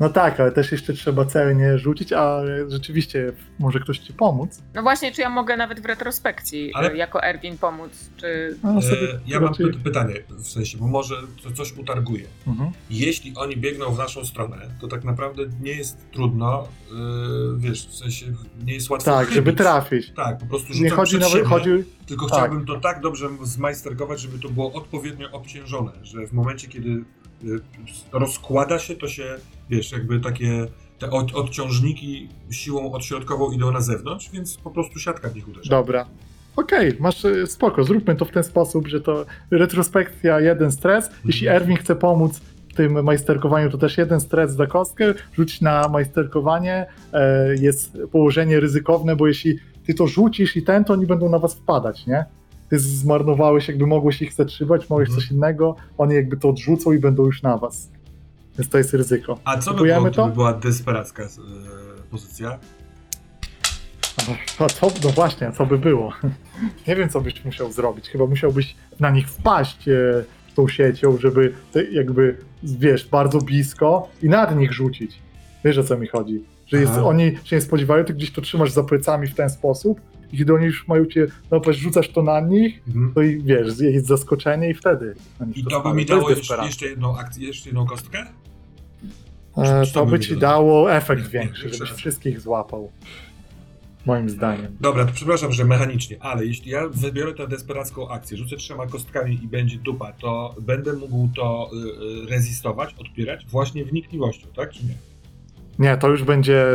No tak, ale też jeszcze trzeba celnie rzucić, a rzeczywiście może ktoś ci pomóc. No właśnie, czy ja mogę nawet w retrospekcji Ale- Ale... jako Erwin pomóc, czy... No, sobie E, ja mam raczej- py- pytanie, w sensie, bo może to coś utarguje. Mhm. Jeśli oni biegną w naszą stronę, to tak naprawdę nie jest trudno, yy, wiesz, w sensie nie jest łatwo Tak, żeby trafić. Tak, po prostu rzucam Nie chodzi przed nawet, siebie, chodzi, tylko tak. chciałbym to tak dobrze zmajsterkować, żeby to było odpowiednio obciężone, że w momencie, kiedy y, rozkłada się, to się, wiesz, jakby takie te od, odciążniki siłą odśrodkową idą na zewnątrz, więc po prostu siatka w nich uderza. Dobra. Okej, masz e, spoko, zróbmy to w ten sposób, że to retrospekcja, jeden stres. Jeśli Erwin chce pomóc w tym majsterkowaniu, to też jeden stres za kostkę. Rzuć na majsterkowanie. E, jest położenie ryzykowne, bo jeśli ty to rzucisz i ten, to oni będą na was wpadać, nie? Ty zmarnowałeś, jakby mogłeś ich zatrzymać, mogłeś Mhm. coś innego, oni jakby to odrzucą i będą już na was. Więc to jest ryzyko. A co by było, to? była desperacka e, pozycja? A co, no właśnie, co by było? Nie wiem, co byś musiał zrobić. Chyba musiałbyś na nich wpaść e, tą siecią, żeby te, jakby, wiesz, bardzo blisko i nad nich rzucić. Wiesz, o co mi chodzi? Że jest, oni się nie spodziewają, ty gdzieś to trzymasz za plecami w ten sposób i kiedy oni już mają cię napaść, rzucasz to na nich, Mhm. to i wiesz, jest zaskoczenie i wtedy I to to by mi dało jeszcze jedną akcję, jeszcze jedną kostkę? E, to by ci dało efekt większy, żebyś wszystkich złapał. Moim zdaniem. Dobra, to przepraszam, że mechanicznie, ale jeśli ja wybiorę tę desperacką akcję, rzucę trzema kostkami i będzie dupa, to będę mógł to y, y, rezistować, odpierać właśnie wnikliwością, tak czy nie? Nie, to już będzie,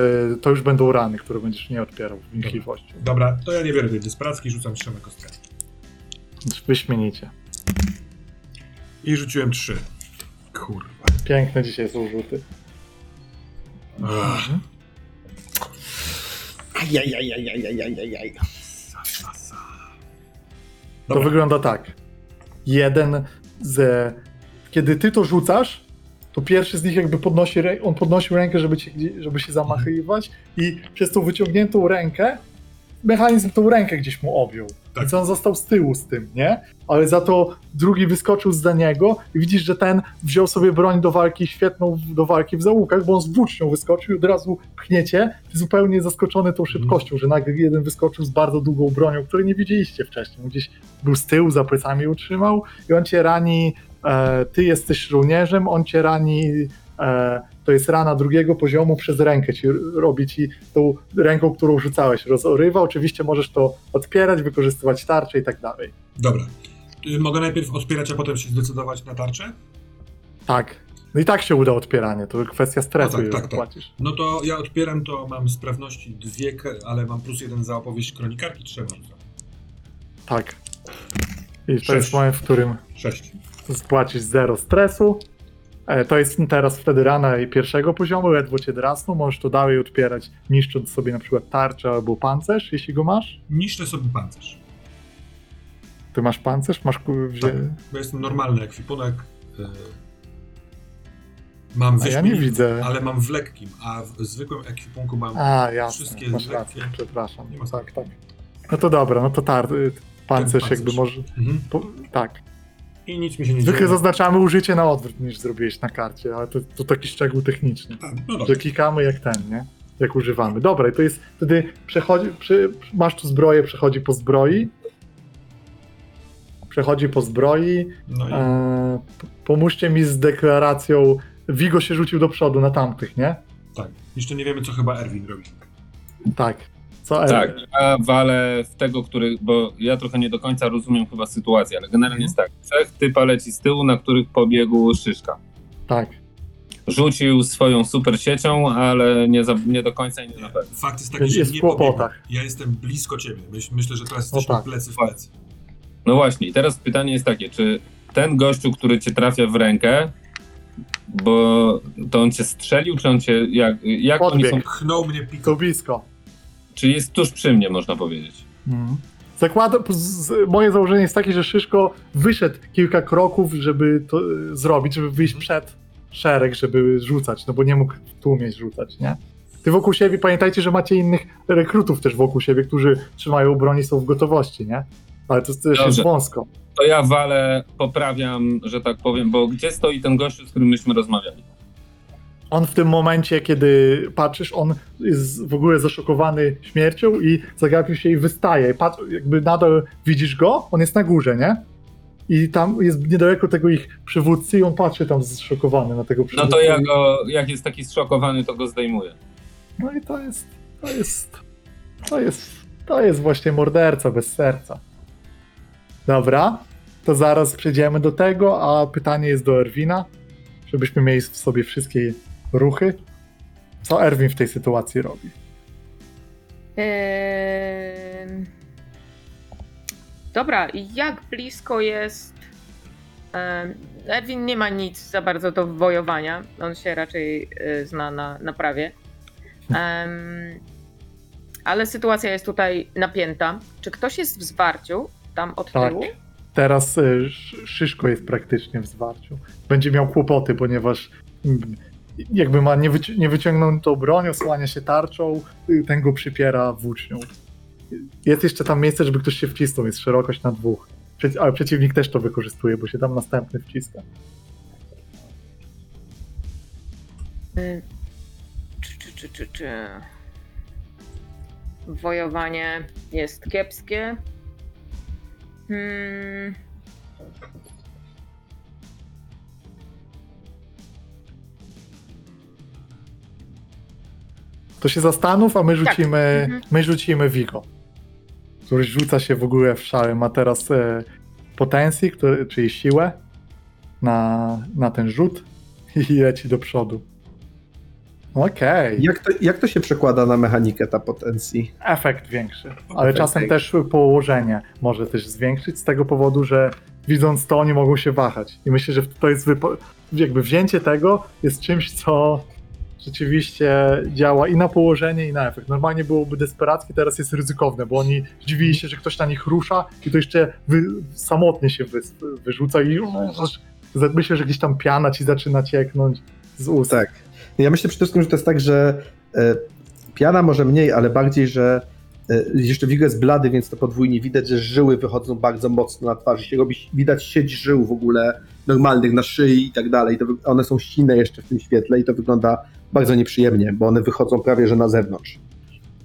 to już będą rany, które będziesz nie odpierał wnikliwością. Dobra, to ja nie biorę tej desperackiej, rzucam trzema kostkami. Wyśmienicie. I rzuciłem trzy. Kurwa. Piękne dzisiaj są rzuty. Ajajajajajajajajaj. To Dobra. wygląda tak. Jeden z... Kiedy ty to rzucasz, to pierwszy z nich jakby podnosi, on podnosił rękę, żeby, żeby się zamachywać i przez tą wyciągniętą rękę mechanizm tą rękę gdzieś mu objął. Tak. Więc on został z tyłu z tym, nie? Ale za to drugi wyskoczył za niego i widzisz, że ten wziął sobie broń do walki, świetną do walki w załukach, bo on z włócznią wyskoczył i od razu pchniecie, ty zupełnie zaskoczony tą szybkością, że nagle jeden wyskoczył z bardzo długą bronią, której nie widzieliście wcześniej. Gdzieś był z tyłu, za plecami utrzymał i on cię rani, e, ty jesteś żołnierzem, on cię rani, e, to jest rana drugiego poziomu przez rękę, ci robi ci tą ręką, którą rzucałeś, rozorywa, oczywiście możesz to odpierać, wykorzystywać tarczę i tak dalej. Dobra. Y, Mogę najpierw odpierać, a potem się zdecydować na tarczę? Tak, No i tak się uda odpieranie, to kwestia stresu, No tak, tak, tak. płacisz. No to ja odpieram, to mam sprawności dwie, ale mam plus jeden za opowieść kronikarki, trzema rzucam. Tak. I to Sześć. jest moment, w którym Sześć. spłacisz zero stresu. E, To jest teraz wtedy rana i pierwszego poziomu, ledwo cię drasną, możesz to dalej odpierać, niszcząc sobie na przykład tarczę albo pancerz, jeśli go masz. Niszczę sobie pancerz. Ty masz pancerz? Masz wzię... Tak. Jestem normalny ekwipunek. y, Mam A ja nie widzę. ale mam w lekkim, a w zwykłym ekwipunku mam A, jasne, wszystkie masz lekkie. rację, przepraszam. Nie ma Tak, tak. No to dobra, no to tar... pancerz pancerz. jakby może... Mhm. Po... Tak. I nic mi się nie Zwykle dzieje. zaznaczamy użycie na odwrót niż zrobiłeś na karcie, ale to, to taki szczegół techniczny. A, no Że klikamy jak ten, nie? Jak używamy. Dobra, i to jest wtedy przechodzi, przy, masz tu zbroję, przechodzi po zbroi. Przechodzi po zbroi. No i E, pomóżcie mi z deklaracją. Vigo się rzucił do przodu na tamtych, nie? tak. Jeszcze nie wiemy, co chyba Erwin robi. Tak. Co Tak, ja walę w tego, który, bo ja trochę nie do końca rozumiem chyba sytuację, ale generalnie jest tak. Trzech typa leci z tyłu, na których pobiegł Szyszka. Tak. Rzucił swoją super siecią, ale nie, za, nie do końca i nie na pewno. Fakt jest taki, Jest że w nie kłopotach. pobiegłem. Ja jestem blisko ciebie. Myśl, myślę, że teraz No jesteśmy tak. plecy w plecy. No właśnie, i teraz pytanie jest takie, czy ten gościu, który cię trafia w rękę, bo to on cię strzelił, czy on cię, jak, jak oni są, Pchnął mnie To piko. blisko. Czy jest tuż przy mnie, można powiedzieć. Mhm. Zakładam, moje założenie jest takie, że Szyszko wyszedł kilka kroków, żeby to e, zrobić, żeby wyjść przed szereg, żeby rzucać, no bo nie mógł w tłumie rzucać, nie? Ty wokół siebie, pamiętajcie, że macie innych rekrutów też wokół siebie, którzy trzymają broń i są w gotowości, nie? Ale to też jest wąsko. To ja walę, poprawiam, że tak powiem, bo gdzie stoi ten gościu, z którym myśmy rozmawiali? On w tym momencie, kiedy patrzysz, on jest w ogóle zaszokowany śmiercią i zagapił się i wystaje. Jakby nadal widzisz go, on jest na górze, nie? I tam jest niedaleko tego ich przywódcy i on patrzy tam zszokowany na tego No przywódcę. to ja go, jak jest taki zszokowany, to go zdejmuję. No i to jest, to jest, to jest, to jest właśnie morderca bez serca. Dobra, to zaraz przejdziemy do tego, a pytanie jest do Erwina, żebyśmy mieli w sobie wszystkie ruchy. Co Erwin w tej sytuacji robi? Ym, Dobra, i jak blisko jest. Ym, Erwin nie ma nic za bardzo do wojowania. On się raczej y, zna na naprawie. Ym, Ale sytuacja jest tutaj napięta. Czy ktoś jest w zwarciu tam od Tak. tyłu? Teraz y, Sz- Szyszko jest praktycznie w zwarciu. Będzie miał kłopoty, ponieważ mm, jakby ma nie, wyci- nie wyciągnął broń, osłania się tarczą, y, ten go przypiera włócznią. Jest jeszcze tam miejsce, żeby ktoś się wcisnął, jest szerokość na dwóch. Przeci- ale przeciwnik też to wykorzystuje, bo się tam następny wciska. Y, Czy, czy, czy, czy, czy. Wojowanie jest kiepskie. Hmm. To się zastanów, a my rzucimy, Mhm. my rzucimy Vigo. Który rzuca się w ogóle w szale. Ma teraz e, potencję, który, czyli siłę na, na ten rzut i leci do przodu. Okej. Jak to, jak to się przekłada na mechanikę ta potencji? Efekt większy. Ale Efekt czasem większy. też położenie może też zwiększyć z tego powodu, że widząc to oni mogą się wahać. I myślę, że to jest jakby wzięcie tego jest czymś, co rzeczywiście działa i na położenie, i na efekt. Normalnie byłoby desperackie, teraz jest ryzykowne, bo oni zdziwili się, że ktoś na nich rusza i to jeszcze wy- samotnie się wy- wyrzuca i myślę, że gdzieś tam piana ci zaczyna cieknąć z ust. Tak. Ja myślę przede wszystkim, że to jest tak, że e, piana może mniej, ale bardziej, że e, jeszcze Vigo jest blady, więc to podwójnie widać, że żyły wychodzą bardzo mocno na twarzy. Się robi, widać sieć żył w ogóle normalnych na szyi i tak dalej. To, one są ścine jeszcze w tym świetle i to wygląda bardzo nieprzyjemnie, bo one wychodzą prawie że na zewnątrz.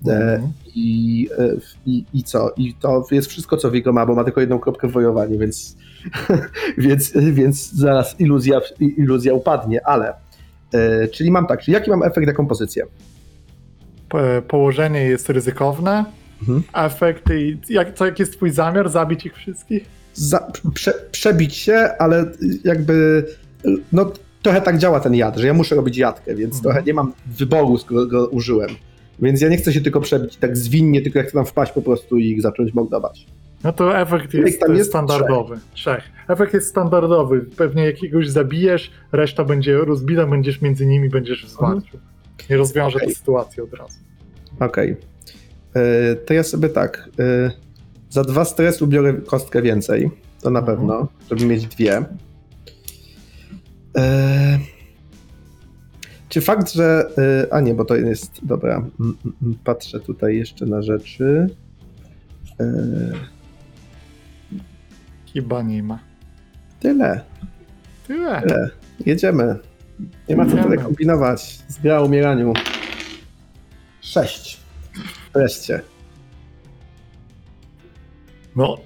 E, Mhm. I, e, i, I co? I to jest wszystko, co Vigo ma, bo ma tylko jedną kropkę w wojowaniu, więc, więc, więc zaraz iluzja, iluzja upadnie, ale e, czyli mam tak, czyli jaki mam efekt na kompozycję? Po- Położenie jest ryzykowne, Mhm. efekt i jak, co, jaki jest twój zamiar? Zabić ich wszystkich? Za, prze, przebić się, ale jakby no trochę tak działa ten jad, że ja muszę robić jadkę, więc Mhm. trochę nie mam wyboru, skoro go użyłem. Więc ja nie chcę się tylko przebić tak zwinnie, tylko ja chcę tam wpaść po prostu i ich zacząć mordować. No to efekt jest, tam jest? standardowy. Trzech. Efekt jest standardowy. Pewnie jakiegoś zabijesz, reszta będzie rozbita, będziesz między nimi, będziesz w zwarciu. Nie rozwiąże Okej. to sytuację od razu. Okej. E, To ja sobie tak. e, Za dwa stresu biorę kostkę więcej. To na Mhm. pewno, żeby mieć dwie. E, Czy fakt, że. e, A nie, bo to jest. Dobra. Patrzę tutaj jeszcze na rzeczy. E, Chyba nie ma. Tyle. Tyle. Tyle. Jedziemy. Nie ma co tutaj kombinować. Z gra o umieraniu. Sześć. Wreszcie. No,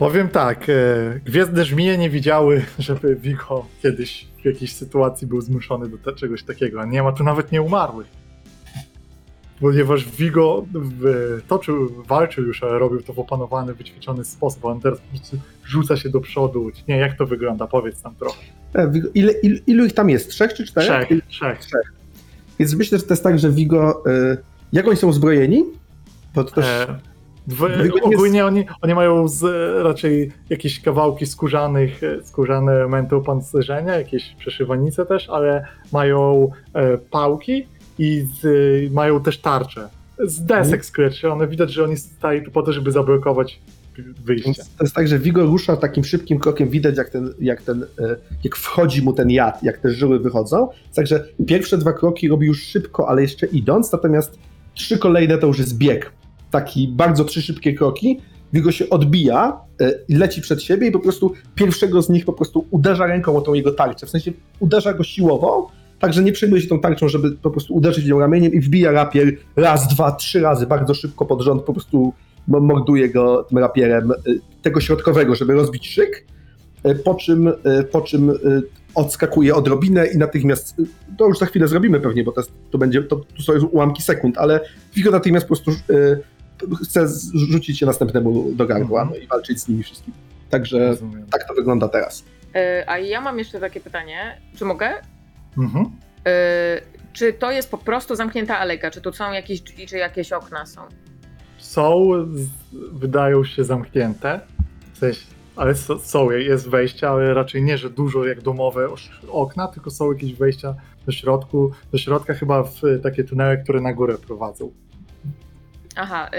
powiem tak, e, Gwiezdne Żmije nie widziały, żeby Vigo kiedyś w jakiejś sytuacji był zmuszony do czegoś takiego, a nie ma tu nawet nieumarłych. Ponieważ Vigo toczył, walczył już, ale robił to w opanowany, wyćwiczony sposób, a on teraz rzuca się do przodu. Nie, jak to wygląda? Powiedz nam trochę. E, Ile, il, ilu ich tam jest? Trzech czy czterech? Trzech, trzech. Więc myślę, że to jest tak, że Vigo. Y, jak oni są uzbrojeni? Bo to też. E, nie ogólnie oni, oni mają z, raczej jakieś kawałki skórzanych, skórzane elementy opancerzenia, jakieś przeszywanice też, ale mają e, pałki i z, mają też tarcze. Z desek skleczy, one widać, że oni stali tu po to, żeby zablokować wyjście. To jest tak, że Vigo rusza takim szybkim krokiem, widać jak ten, jak ten, e, jak wchodzi mu ten jad, jak te żyły wychodzą. Także pierwsze dwa kroki robi już szybko, ale jeszcze idąc, natomiast trzy kolejne to już jest bieg. Taki bardzo trzy szybkie kroki. Vigo się odbija e, leci przed siebie i po prostu pierwszego z nich po prostu uderza ręką o tą jego tarczę. W sensie uderza go siłowo, także nie przejmuje się tą tarczą, żeby po prostu uderzyć ją ramieniem i wbija rapier raz, dwa, trzy razy bardzo szybko pod rząd, po prostu mo- morduje go tym rapierem y, tego środkowego, żeby rozbić szyk, y, po czym, po czym odskakuje odrobinę i natychmiast, to już za chwilę zrobimy pewnie, bo to, jest, to będzie, to, tu są ułamki sekund, ale Vigo natychmiast po prostu chce rzucić się następnemu do gardła Mhm. no i walczyć z nimi wszystkimi. Także Rozumiem. tak to wygląda teraz. E, A ja mam jeszcze takie pytanie. Czy mogę? Mhm. E, Czy to jest po prostu zamknięta alejka? Czy tu są jakieś drzwi, czy jakieś okna są? Są, wydają się zamknięte, w sensie, ale są, jest wejście, ale raczej nie, że dużo jak domowe okna, tylko są jakieś wejścia do środku, do środka chyba w takie tunele, które na górę prowadzą. Aha,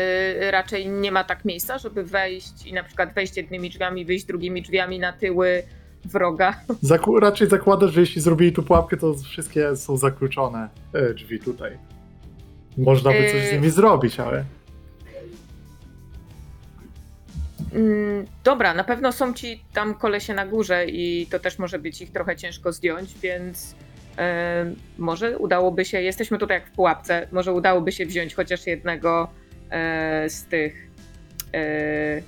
y, raczej nie ma tak miejsca, żeby wejść i na przykład wejść jednymi drzwiami, wyjść drugimi drzwiami na tyły wroga. Zaku- raczej zakładasz, że jeśli zrobili tu pułapkę, to wszystkie są zakluczone e, drzwi tutaj. Można by coś z Yy. nimi zrobić, ale Mm, Dobra, na pewno są ci tam kolesie na górze i to też może być ich trochę ciężko zdjąć, więc e, może udałoby się, jesteśmy tutaj jak w pułapce, może udałoby się wziąć chociaż jednego z tych e,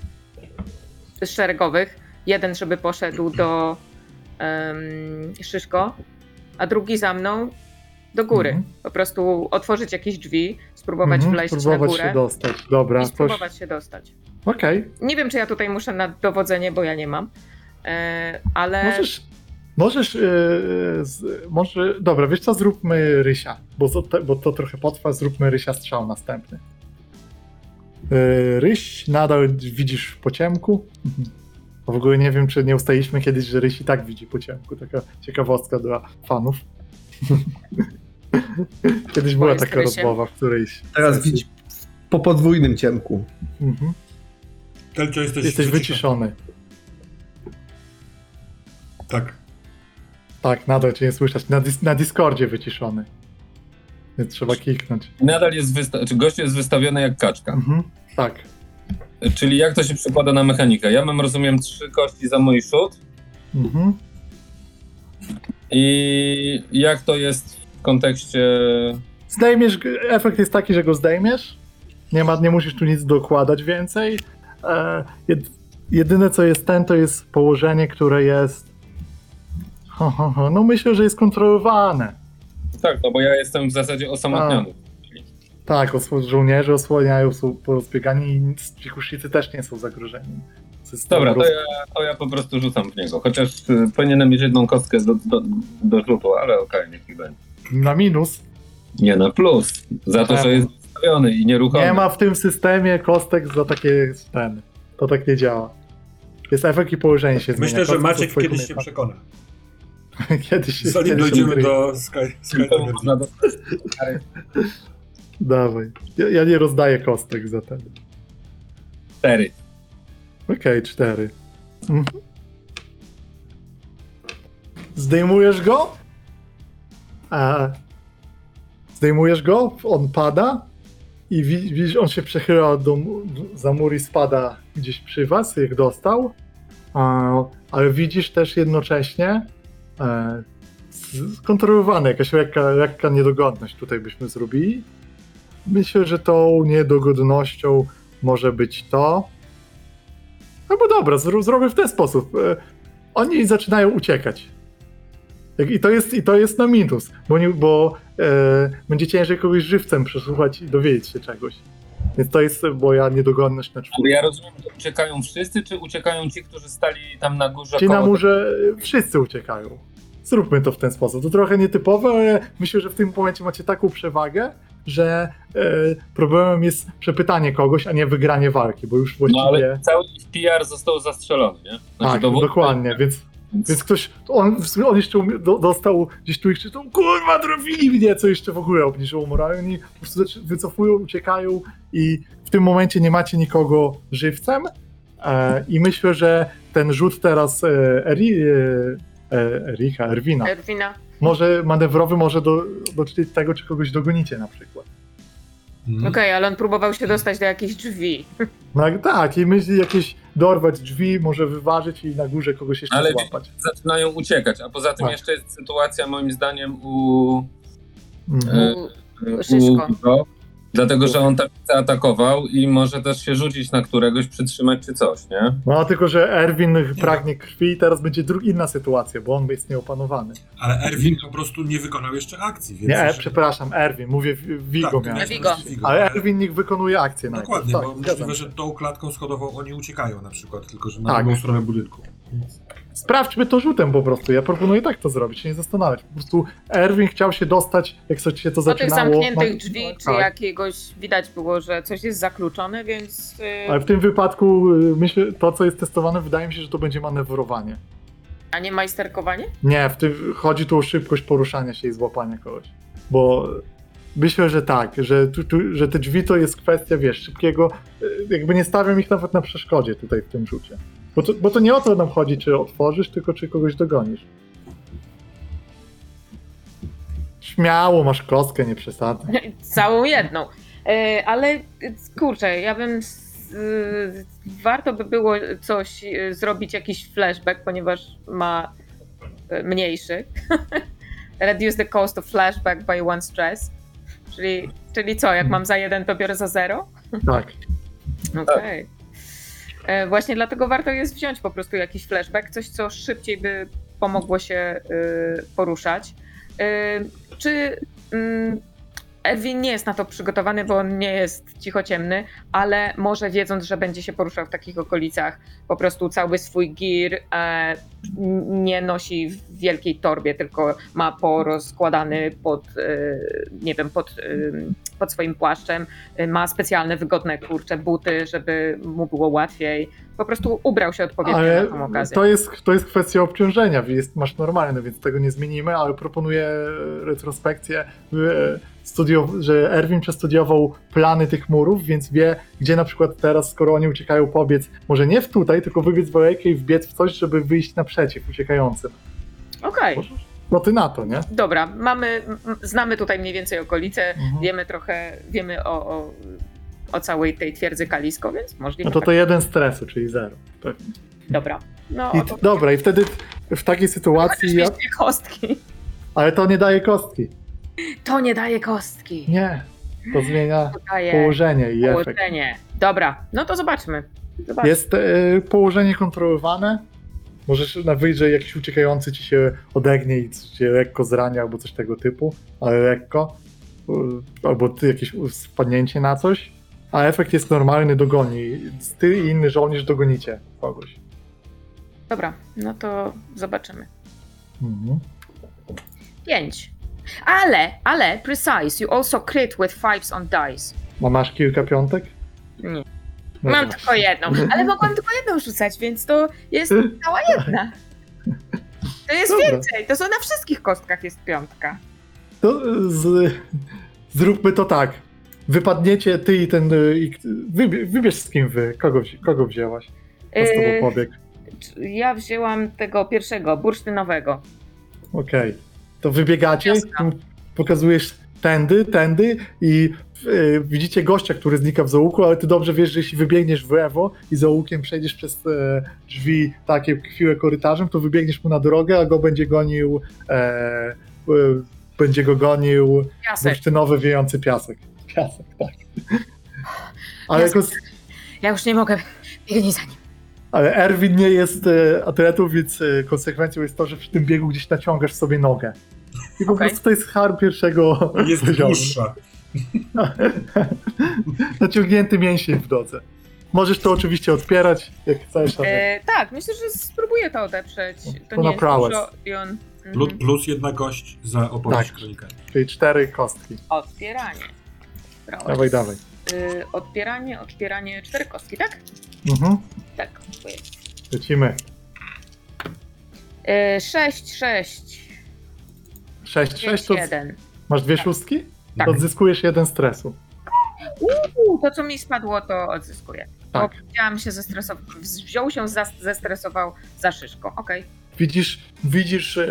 z szeregowych. Jeden, żeby poszedł do em, Szyszko, a drugi za mną do góry. Mhm. Po prostu otworzyć jakieś drzwi, spróbować Mhm, wleźć na spróbować górę się dostać. Dobra, i coś. spróbować się dostać. Okej, Nie wiem, czy ja tutaj muszę na dowodzenie, bo ja nie mam. E, ale. możesz. Możesz. e, z, może. Dobra, wiesz co, zróbmy Rysia, bo, bo to trochę potrwa. Zróbmy Rysia strzał następny. E, Ryś nadal widzisz po ciemku. Mhm. W ogóle nie wiem, czy nie ustaliliśmy kiedyś, że Ryś i tak widzi po ciemku. Taka ciekawostka dla fanów. Kiedyś była taka Rysiem? rozmowa w którejś. Teraz widzi po podwójnym ciemku. Mhm. Kelcio, jesteś, Jesteś wyciszony. Tak. Tak, nadal cię nie słyszeć. Na, dis- na Discordzie wyciszony. Więc trzeba kliknąć. Nadal jest wysta- gość jest wystawiony jak kaczka. Mhm. Tak. Czyli jak to się przekłada na mechanikę? Ja mam, rozumiem, trzy kości za mój szut Mhm. i jak to jest w kontekście... Zdejmiesz, efekt jest taki, że go zdejmiesz. Nie, ma, nie musisz tu nic dokładać więcej. E, jed, jedyne co jest ten, to jest położenie, które jest. Ho, ho, ho. No myślę, że jest kontrolowane. Tak, no bo ja jestem w zasadzie osamotniony. Tak, osło- żołnierze osłaniają, są porozbiegani i nic- ci kusznicy też nie są zagrożeni. Dobra, to roz- ja, to ja po prostu rzucam w niego. Chociaż y, powinienem mieć jedną kostkę do, do, do rzutu, ale okej, niech mi będzie. Na minus. Nie na plus. Za to, Tak. że jest ustawiony i nieruchomy. Nie ma w tym systemie kostek za takie ten. To tak nie działa. Jest efekt i położenie się zmienia. Myślę, że Kostki są Maciek twoich kiedyś się umiejętności. przekona. kiedyś się Zanim kiedyś dojdziemy do Sky, Sky można Dawaj. Ja, ja nie rozdaję kostek za ten. cztery. Okej, cztery. Mhm. Zdejmujesz go? A zdejmujesz go, on pada i wi- widzisz, on się przechyla do, za mur i spada gdzieś przy was, jak dostał. A, ale widzisz też jednocześnie skontrolowane, jakaś lekka, lekka niedogodność tutaj byśmy zrobili. Myślę, że tą niedogodnością może być to, no bo dobra, zro- zrobię w ten sposób. E, Oni zaczynają uciekać. I to jest, i to jest na minus, bo, nie, bo e, będzie ciężej kogoś żywcem przesłuchać i dowiedzieć się czegoś. Więc to jest moja niedogodność na Ale czwórkę. ja rozumiem, że uciekają wszyscy, czy uciekają ci, którzy stali tam na górze Ci na murze wszyscy uciekają. Zróbmy to w ten sposób. To trochę nietypowe, ale myślę, że w tym momencie macie taką przewagę, że e, problemem jest przepytanie kogoś, a nie wygranie walki, bo już No właściwie... ale cały PR został zastrzelony, nie? tak, dowód- dokładnie, więc Więc, ktoś, on, on jeszcze umie, do, dostał gdzieś tu i krzyczał, kurwa, trafili mnie, co jeszcze w ogóle obniżyło morale. Oni po prostu wycofują, uciekają i w tym momencie nie macie nikogo żywcem. E, I myślę, że ten rzut teraz e, Eri, e, e, Erika, Erwina, Erwina. może manewrowy może do, dotyczyć tego, czy kogoś dogonicie na przykład. Mhm. Okej, ale on próbował się dostać do jakichś drzwi. No tak, i myśli jakieś dorwać drzwi, może wyważyć i na górze kogoś jeszcze Ale- złapać. zaczynają uciekać, a poza tym Tak. jeszcze jest sytuacja moim zdaniem u... Mhm. E, U- u Szyszko. Dlatego, że on tam zaatakował i może też się rzucić na któregoś, przytrzymać czy coś, nie? No tylko, że Erwin pragnie krwi i teraz będzie dru- inna sytuacja, bo on jest nieopanowany. Ale Erwin po prostu nie wykonał jeszcze akcji, więc... Nie, e, przepraszam, Erwin, mówię w- Vigo Tak, miałem. Vigo. Ale Erwin niech wykonuje akcję. Dokładnie, tak, bo zgadzam możliwe, że tą klatką schodową oni uciekają na przykład, tylko że na Tak. drugą stronę budynku. Sprawdźmy to rzutem po prostu. Ja proponuję tak to zrobić, się nie zastanawiać. Po prostu Erwin chciał się dostać, jak coś się to Do tych zaczynało. zamkniętych no, drzwi, czy tak. jakiegoś widać było, że coś jest zakluczone, więc. y, Ale w tym wypadku y, myślę, to co jest testowane, wydaje mi się, że to będzie manewrowanie. A nie majsterkowanie? Nie, w tym chodzi tu o szybkość poruszania się i złapania kogoś. Bo myślę, że tak, że, tu, tu, że te drzwi to jest kwestia, wiesz, szybkiego. y, Jakby nie stawiam ich nawet na przeszkodzie tutaj w tym rzucie. Bo to, bo to nie o to nam chodzi, czy otworzysz, tylko czy kogoś dogonisz. Śmiało, masz kostkę, nie przesadzaj. Całą jedną. E, Ale kurczę, ja bym. y, Warto by było coś y, zrobić, jakiś flashback, ponieważ ma y, mniejszy. Reduce the cost of flashback by one stress. Czyli, czyli co, jak mam za jeden, to biorę za zero? Tak. Okej. E, Właśnie dlatego warto jest wziąć po prostu jakiś flashback, coś, co szybciej by pomogło się y, poruszać. Y, Czy mm, Erwin nie jest na to przygotowany, bo on nie jest cichociemny, ale może wiedząc, że będzie się poruszał w takich okolicach, po prostu cały swój gear e, nie nosi w wielkiej torbie, tylko ma porozkładany pod, e, nie wiem, pod, e, pod swoim płaszczem, e, ma specjalne, wygodne, kurcze buty, żeby mu było łatwiej. Po prostu ubrał się odpowiednio Ale na tą okazję. to jest, to jest kwestia obciążenia, jest, masz normalne, więc tego nie zmienimy, ale proponuję retrospekcję, e, studio, że Erwin przestudiował plany tych murów, więc wie, gdzie na przykład teraz, skoro oni uciekają, pobiec, może nie w tutaj, tylko wybiec w alejkę i wbiec w coś, żeby wyjść naprzeciw uciekającym. Okej, No ty na to, nie? dobra, mamy, znamy tutaj mniej więcej okolice, Mhm. wiemy trochę, wiemy o, o, o całej tej twierdzy Kalisko, więc możliwe. No to tak. to jeden stresu, czyli zero. Pewnie. Dobra. No, I, to dobra, i wtedy w takiej sytuacji, ja, kostki. ale to nie daje kostki. To nie daje kostki. Nie, to zmienia To daje położenie i efekt. położenie. Dobra, no to zobaczmy. zobaczmy. Jest e, położenie kontrolowane. Możesz na że jakiś uciekający ci się odegnie i cię lekko zrania albo coś tego typu, ale lekko. E, Albo ty jakieś spadnięcie na coś. a efekt jest normalny, dogoni. Ty i inny żołnierz dogonicie kogoś. Dobra, no to zobaczymy. Mhm. Pięć. Ale, ale, precise, you also crit with fives on dice. A masz kilka piątek? Nie. No Mam właśnie. tylko jedną, ale mogłam tylko jedną rzucać, więc to jest cała jedna. To jest Dobra. więcej, to są na wszystkich kostkach jest piątka. To z, zróbmy to tak. Wypadniecie ty i ten. y, i- Wybierz, wybierz z kim wy. Kogo, kogo wzięłaś? Kto z tobą Yy, pobiegł? ja wzięłam tego pierwszego, bursztynowego. Okej. To wybiegacie, pokazujesz tędy, tędy i y, widzicie gościa, który znika w załuku, ale ty dobrze wiesz, że jeśli wybiegniesz w lewo i załukiem przejdziesz przez e, drzwi takie kwiłe korytarzem, to wybiegniesz mu na drogę, a go będzie gonił e, e, będzie go gonił Piasek. bursztynowy wiejący piasek. Piasek, tak. Ale, jako, Ja już nie mogę, biegnij za nim. ale Erwin nie jest atletą, więc konsekwencją jest to, że przy tym biegu gdzieś naciągasz sobie nogę. I po Okej. prostu to jest harm pierwszego Jest poziomu. dłuższa. Naciągnięty mięsień w drodze. Możesz to oczywiście odpierać, jak chcesz, ale E, tak, myślę, że spróbuję to odeprzeć. To To nie na jest dużo i on... Mhm. Plus, plus jedna kość za opowieść Tak. kronika. czyli cztery kostki. Odpieranie. Prowess. Dawaj, dawaj. Y, odpieranie, odpieranie, cztery kostki, tak? Mhm. Tak, jest. Lecimy. Y, sześć, sześć, Sześć, sześć, pięć, to jeden. masz dwie szóstki? Tak. Odzyskujesz jeden stresu. Uuu, to, co mi spadło, to odzyskuję. Tak. Bo się zestresował, wziął się, zas- zestresował za szyszką. Okej. Widzisz, widzisz e,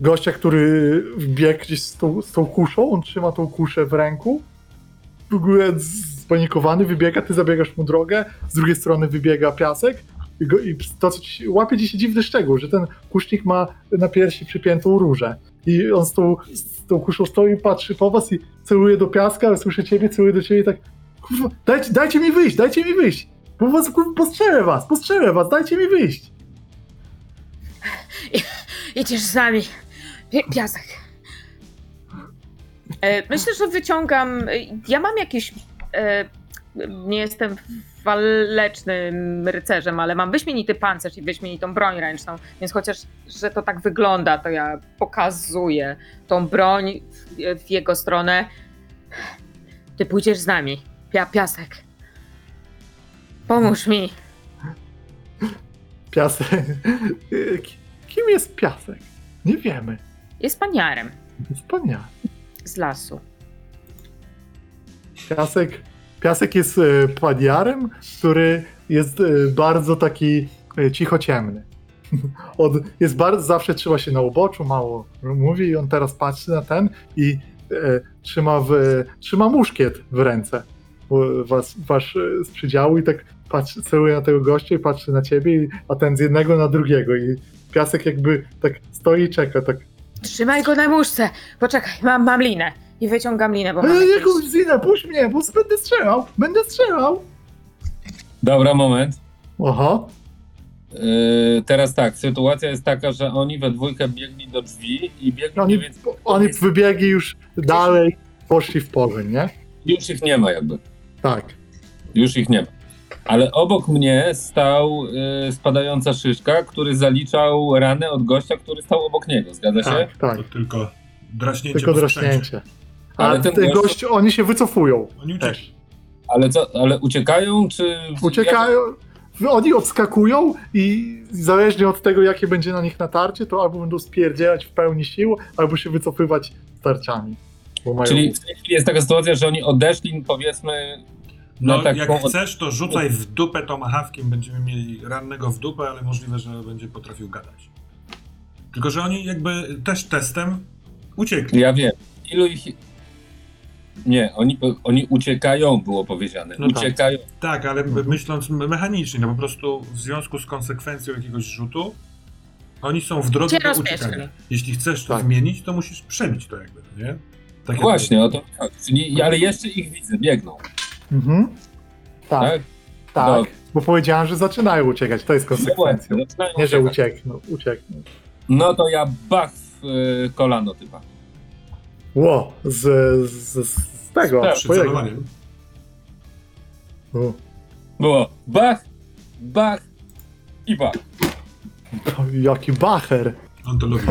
gościa, który biegł gdzieś z tą, z tą kuszą, on trzyma tą kuszę w ręku, w ogóle spanikowany, wybiega, ty zabiegasz mu drogę, z drugiej strony wybiega piasek i, go, i to, co ci, łapie ci się dziwny szczegół, że ten kusznik ma na piersi przypiętą różę i on z tą, z tą kuszą stoi, patrzy po was i celuje do piaska, ale słyszy ciebie, celuje do ciebie i tak kurwa, dajcie, dajcie mi wyjść, dajcie mi wyjść, bo was, kurwa, postrzelę was, postrzelę was, dajcie mi wyjść. Idziesz z nami. Pi- Piasek. E, myślę, że wyciągam. Ja mam jakieś. E, nie jestem walecznym rycerzem, ale mam wyśmienity pancerz i wyśmienitą broń ręczną, więc chociaż, że to tak wygląda, to ja pokazuję tą broń w, w jego stronę. Ty pójdziesz z nami. Pia, piasek. Pomóż mi. Piasek. Kim jest piasek? Nie wiemy. Jest paniarem Wspaniale. z lasu. Piasek, piasek jest e, paniarem, który jest e, bardzo taki e, cichociemny. Od, jest bardzo, zawsze trzyma się na uboczu, mało mówi i on teraz patrzy na ten i e, trzyma, w, trzyma muszkiet w ręce was, wasz z przydziału i tak patrzy, celuje na tego gościa i patrzy na ciebie, a ten z jednego na drugiego i piasek jakby tak stoi i czeka, tak Trzymaj go na muszce. Poczekaj, mam, mam linę. I wyciągam linę, bo mam Ale jakieś... jaką zinę, puść mnie, bo będę strzelał, będę strzelał. Dobra, moment. Oho, Yy, teraz tak, sytuacja jest taka, że oni we dwójkę biegli do drzwi i biegli oni, więcej... oni wybiegli już dalej, poszli w pogoń, nie? Już ich nie ma jakby. Tak, Już ich nie ma. Ale obok mnie stał yy, spadająca szyszka, który zaliczał ranę od gościa, który stał obok niego. Zgadza się? tak, tak, To tylko draśnięcie tylko po sprzęcie. draśnięcie. A Ale ten ten gość- gość, oni się wycofują Oni uciekli. też. Ale co, ale uciekają, czy... Uciekają, oni odskakują i zależnie od tego, jakie będzie na nich natarcie, to albo będą spierdzielać w pełni sił, albo się wycofywać starciami. Bo mają... Czyli w tej chwili jest taka sytuacja, że oni odeszli, powiedzmy, na No, taką... jak chcesz, to rzucaj w dupę tomahawkiem, będziemy mieli rannego w dupę, ale możliwe, że będzie potrafił gadać. Tylko, że oni jakby też testem uciekli. Ja wiem. Ilu ich... Nie, oni, oni uciekają, było powiedziane. No tak. uciekają. Tak, ale Mhm. myśląc me- mechanicznie, no po prostu w związku z konsekwencją jakiegoś rzutu, oni są w drodze Cię do uciekania. Jeśli chcesz to Tak. zmienić, to musisz przebić to jakby, nie? Tak jakby- Właśnie, o to chodzi. Czyli, ale jeszcze ich widzę, biegną, Mhm. Tak, tak? tak, No. bo powiedziałem, że zaczynają uciekać, to jest konsekwencją. No, zaczynają Nie, że uciekną, uciekną. No to ja bach w y, kolano typa. Ło, z, z, z tego, Tak, twojego. Przycelowaniem. O, Było bach, bach i bach. jaki bacher. On to lubi.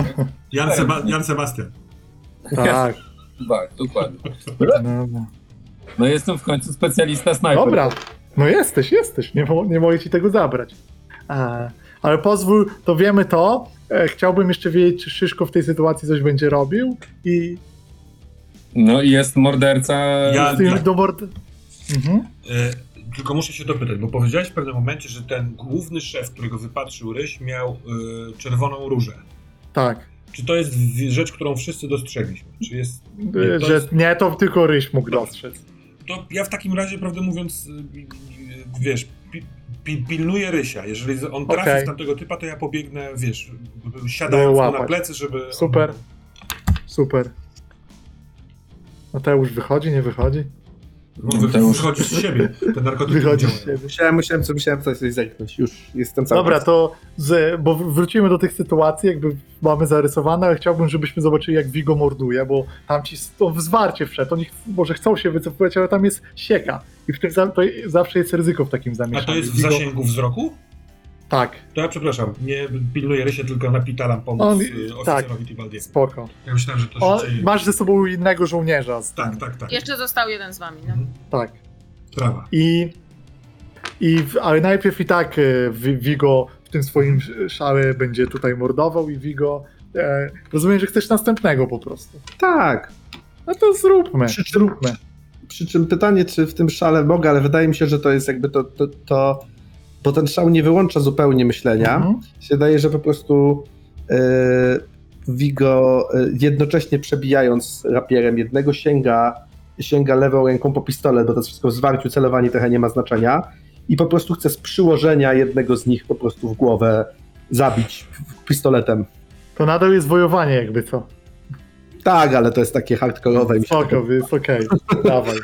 Jan, Seba- Jan Sebastian. Tak. Bach, dokładnie. No, no. No jestem w końcu specjalista snajper. Dobra, no jesteś, jesteś, nie, mo- nie mogę ci tego zabrać. E, ale pozwól, to wiemy to. E, chciałbym jeszcze wiedzieć, czy Szyszko w tej sytuacji coś będzie robił i No i jest morderca. Ja- tym tak. do mord... Mhm. E, tylko muszę się dopytać, bo powiedziałeś w pewnym momencie, że ten główny szef, którego wypatrzył Ryś, miał e, czerwoną różę. Tak, Czy to jest rzecz, którą wszyscy dostrzegliśmy? Czy jest. Nie, to, że jest nie, to tylko Ryś mógł dostrzec. to ja w takim razie, prawdę mówiąc, e, wiesz, pi, pi, pilnuję Rysia. Jeżeli on trafi Okej. w tamtego typa, to ja pobiegnę, wiesz, siadając mu na plecy, żeby. Super. Super. Mateusz wychodzi, nie wychodzi? On wy, wychodzi z siebie. Ten narkotyk Wychodzi z siebie. Musiałem, musiałem, co- musiałem coś, coś zerknąć. Już jestem cały Dobra, czas. to z, bo wrócimy do tych sytuacji, jakby mamy zarysowane, ale chciałbym, żebyśmy zobaczyli, jak Vigo morduje, bo tam ci to w zwarcie wszedł. Oni ch- może chcą się wycofywać, ale tam jest sieka. I w tym za, zawsze jest ryzyko w takim A zamieszaniu. to jest w Vigo- zasięgu wzroku? Tak, To ja przepraszam, nie pilnuję Rysia, tylko napitalam pomóc On- On, tak. oficerowi Tibaldiemu. spoko. Ja myślałem, że to O, się dzieje. masz ze sobą innego żołnierza. Z Tak, tak, tak. Jeszcze został jeden z wami, no. Mhm. tak. Prawa. I, i w- ale najpierw i tak e, Wi- Vigo w tym swoim sz- szale będzie tutaj mordował i Vigo e, rozumiem, że chcesz następnego po prostu. Tak. No to zróbmy, Przy czym- zróbmy. Przy czym pytanie, czy w tym szale mogę, ale wydaje mi się, że to jest jakby to, to, to bo ten szał nie wyłącza zupełnie myślenia. Mhm. się wydaje, że po prostu e, Vigo e, jednocześnie przebijając rapierem jednego sięga, sięga lewą ręką po pistolet, bo to jest wszystko w zwarciu, celowanie trochę nie ma znaczenia i po prostu chce z przyłożenia jednego z nich po prostu w głowę zabić pistoletem. To nadal jest wojowanie jakby co. Tak, ale to jest takie hardkorowe. Spoko, jest okej, dawaj.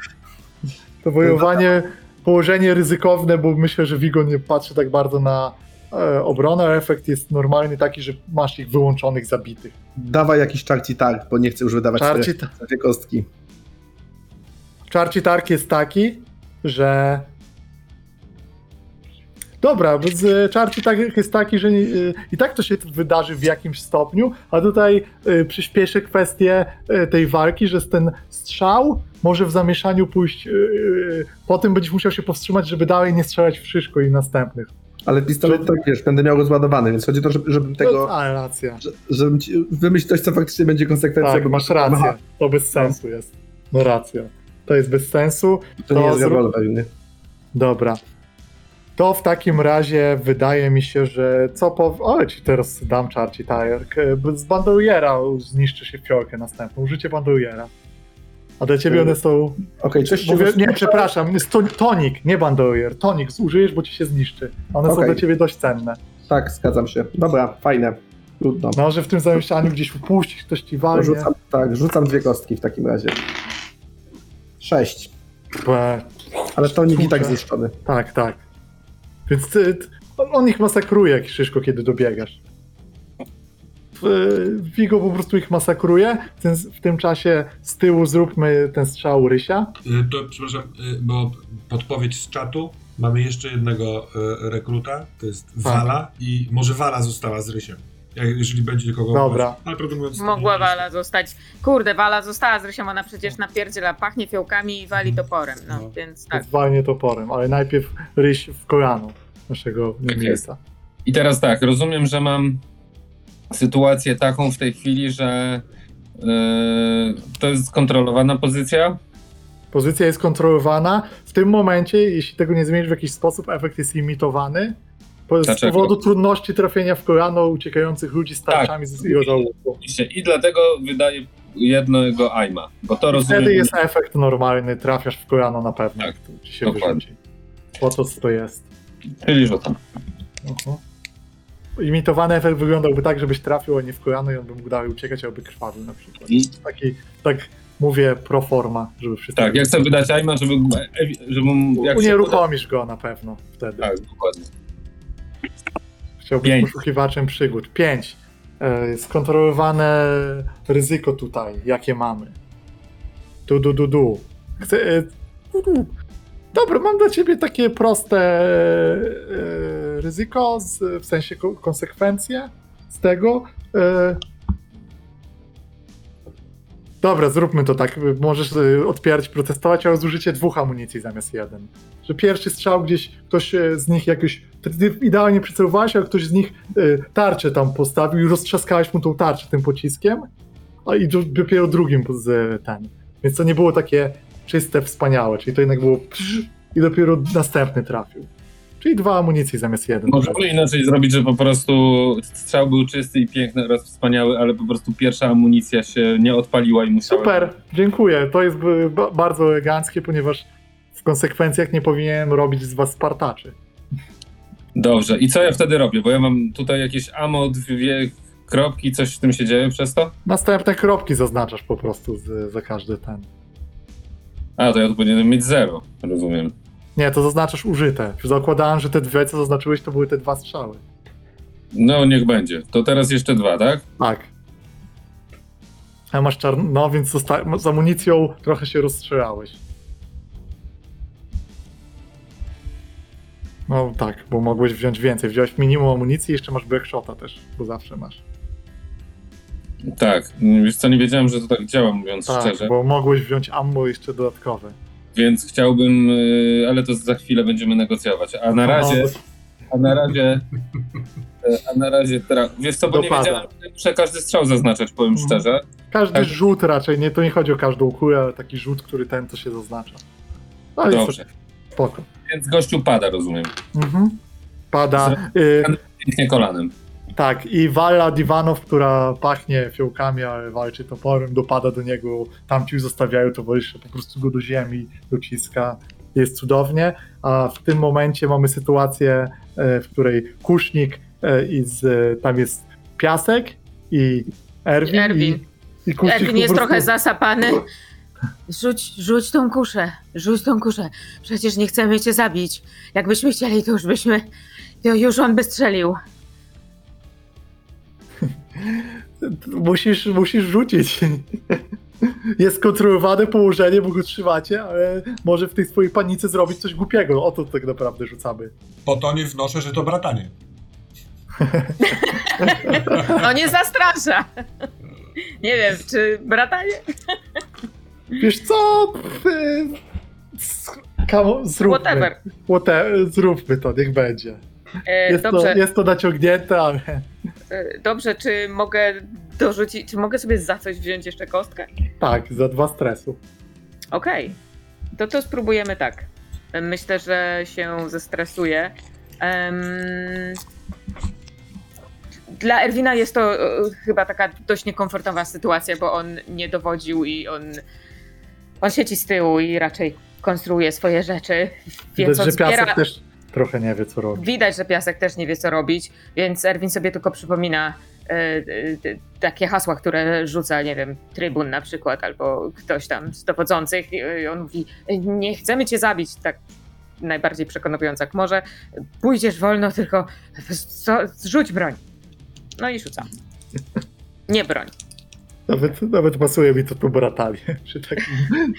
To wojowanie, położenie ryzykowne, bo myślę, że Vigo nie patrzy tak bardzo na e, obronę, efekt jest normalny taki, że masz ich wyłączonych, zabitych. Dawaj jakiś czarci tak, bo nie chcę już wydawać Czarci, cztery kostki. czarci targ jest taki, że Dobra, bo z czarci targ jest taki, że y, i tak to się wydarzy w jakimś stopniu, a tutaj y, przyspieszę kwestię y, tej walki, że ten strzał może w zamieszaniu pójść, y, y, potem będziesz musiał się powstrzymać, żeby dalej nie strzelać w szyszko i następnych. Ale pistolet, tak wiesz, będę miał rozładowany, więc chodzi o to, żeby, żebym tego, A, racja. że- żebym ci wymyślić coś, co faktycznie będzie konsekwencją. Tak, masz rację. To bez sensu jest. No racja. To jest bez sensu. To nie To jest zrób- rewolwer, nie? Dobra. To w takim razie wydaje mi się, że co po... O, ci teraz dam czarci tajerk. Z bandoliera zniszczy się fiolkę następną. Użycie bandoliera. A dla ciebie one są... Okej, coś Mówię, nie, przepraszam, jest to, tonik, nie bandolier. Tonik użyjesz, bo ci się zniszczy. One są Okej. dla ciebie dość cenne. Tak, zgadzam się. Dobra, fajne. Trudno. No, że w tym zamieszaniu gdzieś upuścisz, ktoś ci walnie. Rzucam, tak, rzucam dwie kostki w takim razie. Sześć. Be, Ale to nikt i tak zniszczony. Tak, tak. Więc ty, ty, on ich masakruje, jak Szyszko, kiedy dobiegasz. Vigo po prostu ich masakruje. W tym, w tym czasie z tyłu zróbmy ten strzał Rysia. Y, To, przepraszam, y, bo podpowiedź z czatu. Mamy jeszcze jednego y, rekruta, to jest Tak. Wala i może Wala została z Rysiem. Jak- Jeżeli będzie kogo Dobra. Mówiąc... Mogła Wala zostać. Kurde, Wala została z Rysią, ona przecież napierdziela, pachnie fiołkami i wali toporem. No, No. więc tak. Zwalnie toporem, ale najpierw Ryś w kolano naszego Tak miejsca. I teraz tak, rozumiem, że mam sytuację taką w tej chwili, że yy, to jest kontrolowana pozycja. Pozycja jest kontrolowana. W tym momencie, jeśli tego nie zmienisz w jakiś sposób, efekt jest imitowany. Po- Z Dlaczego? powodu trudności trafienia w kolano uciekających ludzi z tarczami z i załuku. Oczywiście. I dlatego wydaję jednego aima, bo to rozumiem. Wtedy jest efekt normalny, trafiasz w kolano na pewno, Tak, jak ci się dokładnie. wyrzuci. Po to, co to jest. Czyli rzucam. Mhm. Imitowany efekt wyglądałby tak, żebyś trafił, a nie w kolano i on by mógł dalej uciekać, albo krwawił na przykład. I, Taki, tak mówię pro forma, żeby wszyscy... tak, ja chcę wydać aima, żeby, żebym jak Unieruchomisz go na pewno wtedy. Tak, dokładnie. Chciałbyś Pięć. poszukiwaczem przygód. Pięć. E, skontrolowane ryzyko tutaj, jakie mamy. Du, du, du, du. Chcę, e, du, du. Dobra, mam dla ciebie takie proste e, ryzyko, z, w sensie ko- konsekwencje z tego. E, dobra, zróbmy to tak. Możesz e, odpierać, protestować, ale zużycie dwóch amunicji zamiast jeden. Że pierwszy strzał gdzieś ktoś z nich jakoś. Idealnie przycelowałeś, ale ktoś z nich tarczę tam postawił i roztrzaskałeś mu tą tarczę tym pociskiem. A i do- dopiero drugim z ten. Więc to nie było takie czyste, wspaniałe, czyli to jednak było psz, i dopiero następny trafił. Czyli dwa amunicji zamiast jeden. Możemy inaczej zrobić, że po prostu strzał był czysty i piękny oraz wspaniały, ale po prostu pierwsza amunicja się nie odpaliła i musiała... Super, dziękuję. To jest bardzo eleganckie, ponieważ w konsekwencjach nie powinienem robić z was Spartaczy. Dobrze, i co ja wtedy robię? Bo ja mam tutaj jakieś amo, dwie kropki, coś w tym się dzieje przez to? Następne kropki zaznaczasz po prostu z, za każdy ten. A, to ja tu powinienem mieć zero, rozumiem. Nie, to zaznaczasz użyte. Zakładałem, że te dwie, co zaznaczyłeś, to były te dwa strzały. No, niech będzie. To teraz jeszcze dwa, tak? Tak. A masz czarno, no więc zosta- z amunicją trochę się rozstrzelałeś. No tak, bo mogłeś wziąć więcej. Wziąłeś minimum amunicji i jeszcze masz backshota też, bo zawsze masz. Tak. Wiesz co, nie wiedziałem, że to tak działa, mówiąc Tak, szczerze. bo mogłeś wziąć ammo jeszcze dodatkowe. Więc chciałbym, y, ale to za chwilę będziemy negocjować. A na razie, No, a na razie, y, a na razie teraz, wiesz co, bo nie Dopada. wiedziałem, że muszę każdy strzał zaznaczać, powiem Mhm. szczerze. każdy tak. rzut raczej, nie, to nie chodzi o każdą kulę, ale taki rzut, który ten, to się zaznacza. No Dobrze. spoko. Więc gościu pada, rozumiem. Mhm. Pada. Y, Pięknie kolanem. Tak, i Walla Divanow, która pachnie fiołkami, ale walczy toporem, dopada do niego, tamci zostawiają towarzysze, po prostu go do ziemi dociska. Jest cudownie, a w tym momencie mamy sytuację, e, w której Kusznik e, i z, tam jest Piasek i Erwin. Erwin. I, i Kusznik Erwin jest prostu- trochę zasapany. Rzuć, rzuć tą kuszę, rzuć tą kuszę. Przecież nie chcemy cię zabić. Jakbyśmy chcieli, to już byśmy, to już on by strzelił. Musisz, musisz rzucić. Jest kontrolowane położenie, bo go trzymacie, ale może w tej swojej panice zrobić coś głupiego. O to tak naprawdę rzucamy. Po to nie wnoszę, że to bratanie. No nie zastrasza. Nie wiem, czy bratanie? Wiesz co? Zróbmy. Whatever. Whatever. Zróbmy to, niech będzie. E, Jest, to, jest to naciągnięte, ale dobrze, czy mogę dorzucić, czy mogę sobie za coś wziąć jeszcze kostkę? tak, za dwa stresu. Okej, to to spróbujemy tak. Myślę, że się zestresuję. Em, Dla Erwina jest to e, chyba taka dość niekomfortowa sytuacja, bo on nie dowodził i on, on siedzi z tyłu i raczej konstruuje swoje rzeczy, więc Widać, on zbiera... też trochę nie wie, co robi. Widać, że piasek też nie wie, co robić, więc Erwin sobie tylko przypomina e, e, takie hasła, które rzuca, nie wiem, trybun na przykład, albo ktoś tam z dowodzących. I on mówi: Nie chcemy cię zabić, tak najbardziej przekonująco jak może. Pójdziesz wolno, tylko co, rzuć broń. No i rzucam. Nie broń. Nawet, nawet pasuje mi to tu bratanie. Przy takim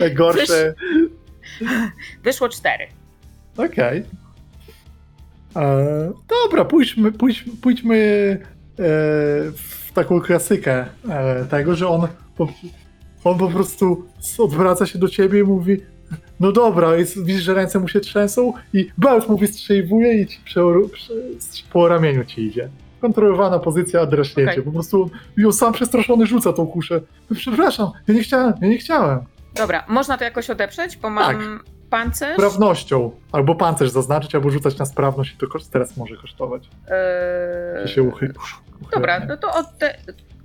najgorsze. Wyszło cztery. Okej. E, Dobra, pójdźmy, pójdźmy, pójdźmy e, w taką klasykę e, tego, że on po, on po prostu odwraca się do ciebie i mówi no dobra, jest, widzisz, że ręce mu się trzęsą i bełt mu wystrzeliwuje i ci prze, prze, po ramieniu ci idzie. Kontrolowana pozycja, draśnięcie. Okej. Po prostu ją sam przestraszony rzuca tą kuszę. Przepraszam, ja nie chciałem, ja nie chciałem. Dobra, można to jakoś odeprzeć, bo mam pancerz. Sprawnością. Albo pancerz zaznaczyć, albo rzucać na sprawność i to koszt teraz może kosztować. Eee, Czy się uchy... Dobra, no to odte...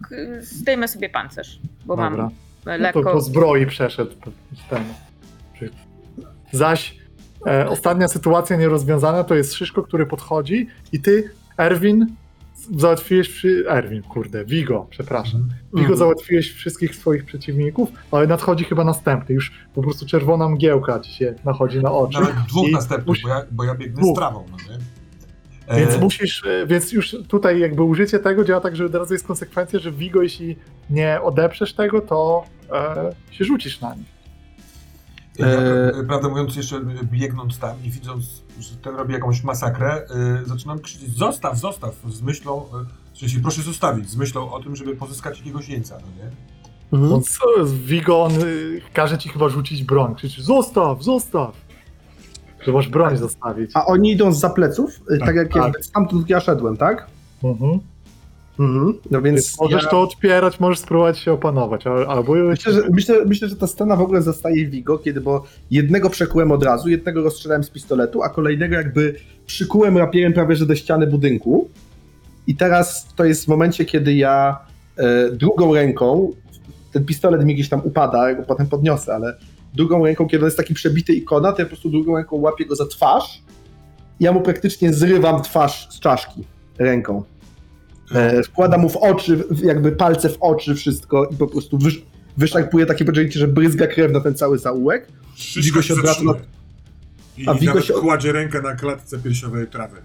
k- zdejmę sobie pancerz, bo Dobra. mam No lekko... to po zbroi przeszedł. Ten. Zaś e, ostatnia sytuacja nierozwiązana to jest Szyszko, który podchodzi i ty, Erwin, załatwiłeś przy... Erwin, kurde, Vigo, przepraszam. Vigo Mhm. załatwiłeś wszystkich swoich przeciwników, ale nadchodzi chyba następny. Już po prostu czerwona mgiełka ci się nachodzi na oczy. Nawet dwóch I następnych, musi- bo ja, bo ja biegnę Dwóch. z trawą, no nie? E, Więc musisz, e, więc już tutaj jakby użycie tego działa tak, że od razu jest konsekwencja, że Vigo, jeśli nie odeprzesz tego, to e, się rzucisz na nich. Ja, Eee. prawdę mówiąc, jeszcze biegnąc tam i widząc, że ten robi jakąś masakrę, y, zaczynam krzyczeć zostaw, zostaw, z myślą, y, w sensie proszę zostawić, z myślą o tym, żeby pozyskać jakiegoś jeńca, no nie? Mhm. On, co- Vigo, on y, każe ci chyba rzucić broń. Krzyczy, zostaw, zostaw! Że masz broń zostawić. A oni idą z pleców, tak, Tak, tak jak tak. jakby stamtąd ja szedłem, tak? Mhm. Mhm. No Więc możesz ja... to otwierać, możesz spróbować się opanować, al- albo... Myślę że, myślę, myślę, że ta scena w ogóle zostaje Vigo, kiedy bo jednego przekułem od razu, jednego rozstrzelałem z pistoletu, a kolejnego jakby przykułem rapierem prawie że do ściany budynku. I teraz to jest w momencie, kiedy ja e, drugą ręką, ten pistolet mi gdzieś tam upada, ja go potem podniosę, ale drugą ręką, kiedy on jest taki przebity ikona, to ja po prostu drugą ręką łapię go za twarz ja mu praktycznie zrywam twarz z czaszki ręką. E, wkładam mu w oczy, jakby palce w oczy, wszystko i po prostu wysz, wyszarpuję takie pojęcie, że bryzga krew na ten cały zaułek. Vigo się odwraca. I, A i Vigo nawet się- kładzie rękę na klatce piersiowej trawy.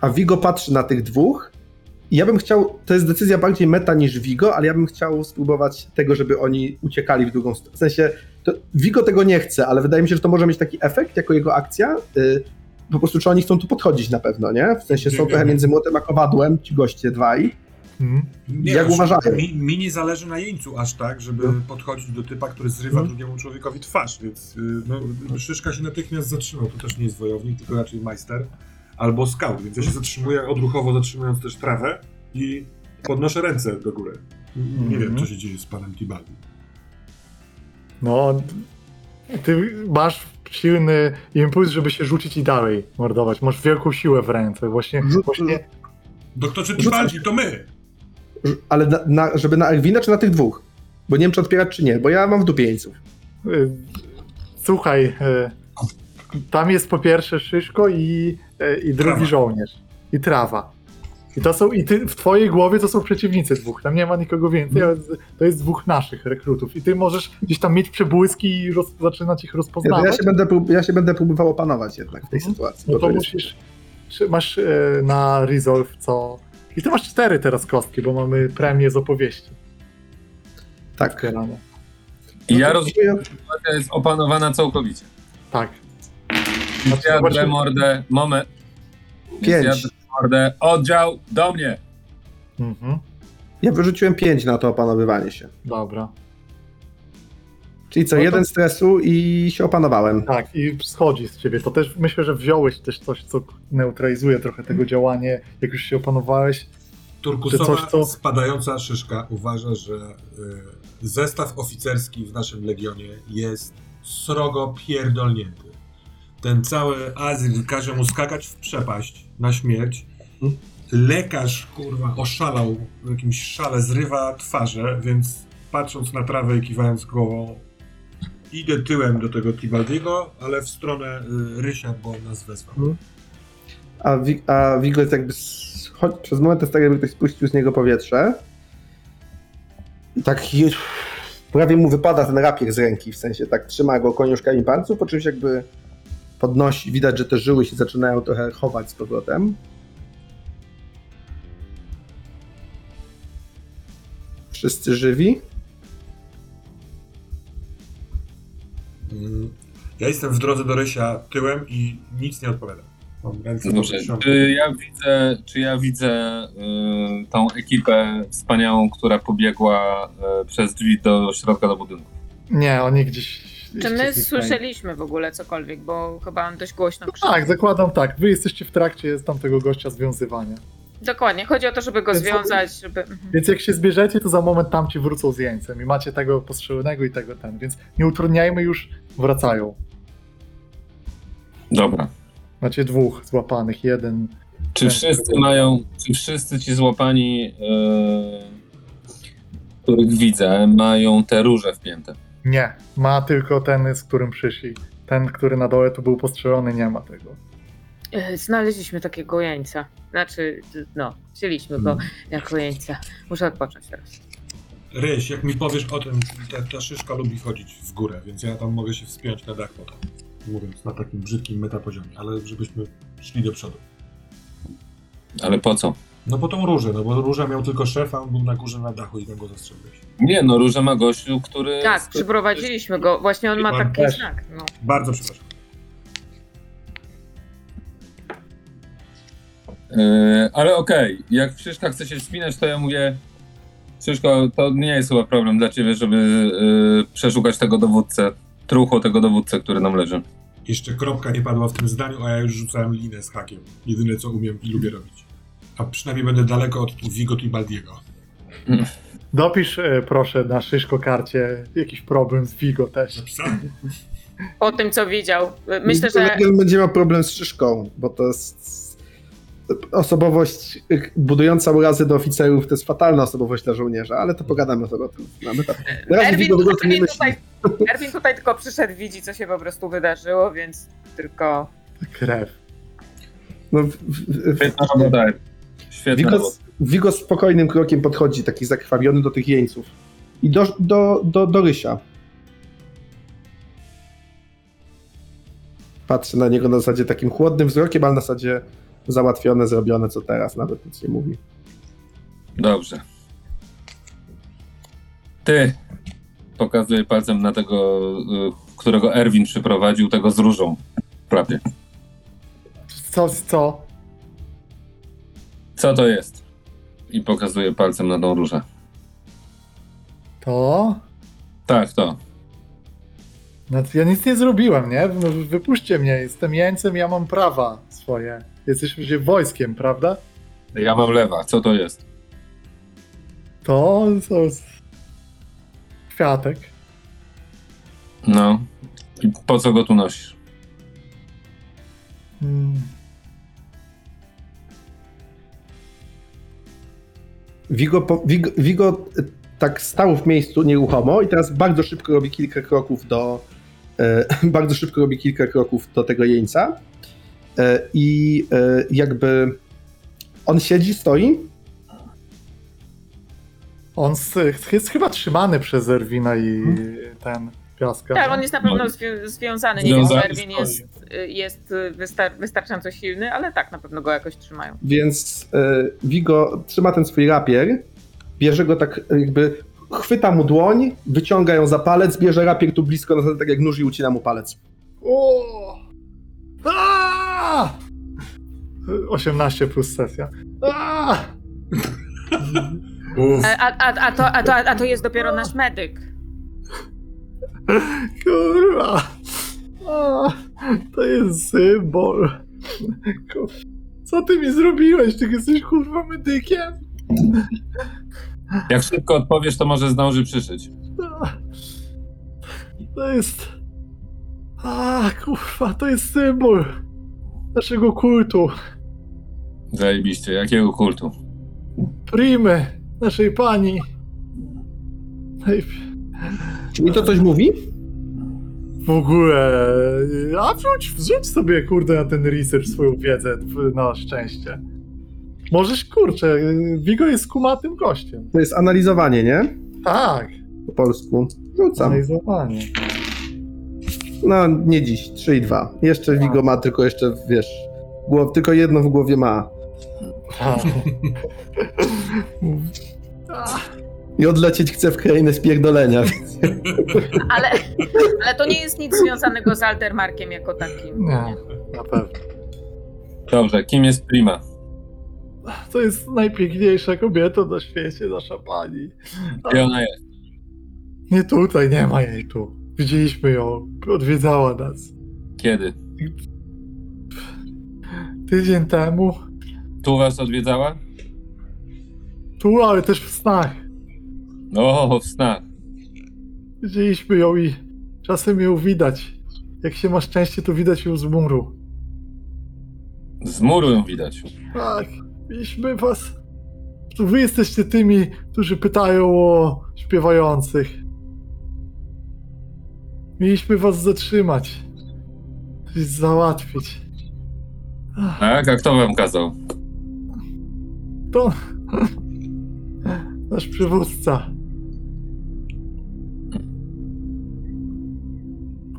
A Vigo patrzy na tych dwóch. I ja bym chciał, to jest decyzja bardziej meta niż Vigo, ale ja bym chciał spróbować tego, żeby oni uciekali w drugą stronę. W sensie, to Vigo tego nie chce, ale wydaje mi się, że to może mieć taki efekt jako jego akcja. y, po prostu, czy oni chcą tu podchodzić na pewno, nie? W sensie są trochę między młotem a kowadłem, ci goście dwaj. Mhm. Nie, Jak aż- uważają? Mi, mi nie zależy na jeńcu aż tak, żeby No. podchodzić do typa, który zrywa Mhm. drugiemu człowiekowi twarz, więc y, no, Szyszka się natychmiast zatrzymał. To też nie jest wojownik, tylko raczej majster albo scout, więc ja się zatrzymuję odruchowo, zatrzymując też trawę i podnoszę ręce do góry. Nie wiem, Mhm. co się dzieje z panem Tibaldi. No, ty masz silny impuls, żeby się rzucić i dalej mordować. Masz wielką siłę w ręce. Właśnie, Rzuc- właśnie Doktorze Tibaldi, to my! Ale na, na, żeby na Erwina czy na tych dwóch? Bo nie wiem, czy odpierać, czy nie, bo ja mam w dupie jeńców. y, słuchaj, y, tam jest po pierwsze Szyszko i, y, i drugi Trawa. żołnierz. I trawa. I to są, i ty, w twojej głowie to są przeciwnicy dwóch, tam nie ma nikogo więcej, ale z- to jest dwóch naszych rekrutów. I ty możesz gdzieś tam mieć przebłyski i roz, zaczynać ich Ja, rozpoznawać. ja, się będę, ja się będę próbował opanować jednak w tej Mhm. sytuacji. No to musisz. czy Masz e, na Resolve co. I ty masz cztery teraz kostki, bo mamy premię z opowieści Tak. zbierane. I ja to rozumiem, że sytuacja jest opanowana całkowicie. Tak. Ja drę mordę, moment. Pięć. Ja drę mordę, oddział do mnie. Mhm, Ja wyrzuciłem 5 na to opanowywanie się. dobra. Czyli co, No to- jeden stresu i się opanowałem. Tak, i schodzi z ciebie. To też myślę, że wziąłeś też coś, co neutralizuje trochę tego działanie, jak już się opanowałeś. Turkusowa Czy coś, co- spadająca szyszka uważa, że y, zestaw oficerski w naszym legionie jest srogo pierdolnięty. Ten cały azyl każe mu skakać w przepaść na śmierć. Mhm. Lekarz, kurwa, oszalał w jakimś szale, zrywa twarze, więc patrząc na trawę i kiwając głową, idę tyłem do tego Tibaldiego, ale w stronę y, Rysia, bo on nas wezwał. Mhm. A, Wi- a Wiglet jakby s- choć przez moment jest tak, jakby ktoś spuścił z niego powietrze. I tak prawie mu wypada ten rapier z ręki, w sensie tak trzyma go koniuszkami palców, po czymś jakby podnosi, widać, że te żyły się zaczynają trochę chować z powrotem. Wszyscy żywi. Mm, Ja jestem w drodze do Rysia tyłem i nic nie odpowiadam. Mam ręce Dobrze. Czy ja widzę, czy ja widzę y, tą ekipę wspaniałą, która pobiegła y, przez drzwi do środka do budynku? Nie, oni gdzieś. Czy my słyszeliśmy w ogóle cokolwiek, bo chyba on dość głośno krzyczał. Tak, zakładam tak. Wy jesteście w trakcie tamtego gościa związywania. Dokładnie, chodzi o to, żeby go Więc- związać, żeby... Mhm. Więc jak się zbierzecie, to za moment tam ci wrócą z jeńcem i macie tego postrzelonego i tego ten. Więc nie utrudniajmy już, wracają. Dobra. Macie dwóch złapanych, jeden. Czy wszyscy mają, czy wszyscy ci złapani, y, których widzę, mają te róże wpięte? Nie, ma tylko ten, z którym przyszli. Ten, który na dole tu był postrzelony, nie ma tego. E, Znaleźliśmy takiego jeńca. Znaczy, no, wzięliśmy go jako jeńca. Muszę odpocząć teraz. Ryś, jak mi powiesz o tym, ta, ta szyszka lubi chodzić w górę, więc ja tam mogę się wspiąć na dach potem. Mówiąc na takim brzydkim metapoziomie, ale żebyśmy szli do przodu. Ale po co? No po tą różę, no bo róża miał tylko szefa, on był na górze na dachu i tam go zastrzeliłeś. Nie, no Róża ma gościu, który... Tak, przyprowadziliśmy go. Właśnie on ma Mam taki też. znak. No. Bardzo przepraszam. Yy, ale okej, jak Krzyszka chce się wspinać, to ja mówię Krzyszko, to nie jest chyba problem dla ciebie, żeby yy, przeszukać tego dowódcę, trucho tego dowódcę, który nam leży. Jeszcze kropka nie padła w tym zdaniu, a ja już rzucałem linę z hakiem. Jedyne co umiem i lubię robić. A przynajmniej będę daleko od Vigo i Baldiego. Dopisz e, proszę na szyszko karcie jakiś problem z Vigo też. Po tym, co widział. Myślę, że Legion będzie miał problem z szyszką, bo to jest osobowość budująca urazy do oficerów, to jest fatalna osobowość dla żołnierza, ale to pogadamy sobie o tym. Tak. Na razie Erwin, Vigo o tutaj, Erwin tutaj tylko przyszedł, widzi, co się po prostu wydarzyło, więc tylko... Krew. No, w, w, w, Świetna z- Vigo spokojnym krokiem podchodzi, taki zakrwawiony do tych jeńców. I do, do, do, do Rysia. Patrzy na niego na zasadzie takim chłodnym wzrokiem, ale na zasadzie załatwione, zrobione, co teraz, nawet nic nie mówi. Dobrze. Ty, pokazuję palcem na tego, y, którego Erwin przyprowadził, tego z różą klapie. Co, co? Co to jest? I pokazuję palcem na tą różę. To? Tak, to. Znaczy, ja nic nie zrobiłem, nie? No, Wypuśćcie mnie, jestem jeńcem, ja mam prawa swoje. Jesteśmy wojskiem, prawda? Ja mam lewa, co to jest? To, to jest kwiatek. No. I po co go tu nosisz? Hmm. Vigo, Vigo, Vigo y, tak stał w miejscu nieruchomo i teraz bardzo szybko robi kilka kroków do e, bardzo szybko robi kilka kroków do tego jeńca. E, i e, jakby on siedzi, stoi. On jest chyba trzymany przez Erwina i ten piaska. Tak, on jest na pewno zwią- związany. Nie wiem, Związany czy Erwin jest, jest wystar- wystarczająco silny, ale tak, na pewno go jakoś trzymają. Więc e, Vigo trzyma ten swój rapier, bierze go tak e, jakby, chwyta mu dłoń, wyciąga ją za palec, bierze rapier tu blisko, na zasadzie tak jak nóż i ucina mu palec. O! A! 18 plus sesja. A! Uff, A, a, a, to, a, to, a to jest dopiero nasz medyk. Kurwa! A, to jest symbol. Co ty mi zrobiłeś? Ty jesteś kurwa medykiem? Jak szybko odpowiesz, to może zdąży przyszyć. To jest. A, kurwa, to jest symbol naszego kultu. Zajebiście, jakiego kultu? Primy, naszej pani. Ej, Czy mi to coś mówi? W ogóle. A wrzuć, wrzuć sobie, kurde, na ten research swoją wiedzę na szczęście. Możesz, kurczę, Vigo jest kumatym gościem. To jest analizowanie, nie? Tak, Po polsku. Rzucam. analizowanie. No, nie dziś. 3 i 2. Jeszcze Vigo ma tylko jeszcze, wiesz, głow, tylko jedno w głowie ma. I odlecieć chce w krainę spierdolenia. Ale, ale to nie jest nic związanego z Altermarkiem jako takim. Nie, na pewno. Dobrze, kim jest Prima? To jest najpiękniejsza kobieta na świecie, nasza pani. Gdzie ona jest? Nie tutaj, nie ma jej tu. Widzieliśmy ją, odwiedzała nas. Kiedy? Tydzień temu. Tu was odwiedzała? Tu, ale też w snach. O, w snach. Widzieliśmy ją i czasem ją widać. Jak się ma szczęście, to widać ją z muru. Z muru ją widać. Tak, mieliśmy was. To wy jesteście tymi, którzy pytają o śpiewających. Mieliśmy was zatrzymać. Coś załatwić. Tak? A kto wam kazał? To. Nasz przywódca.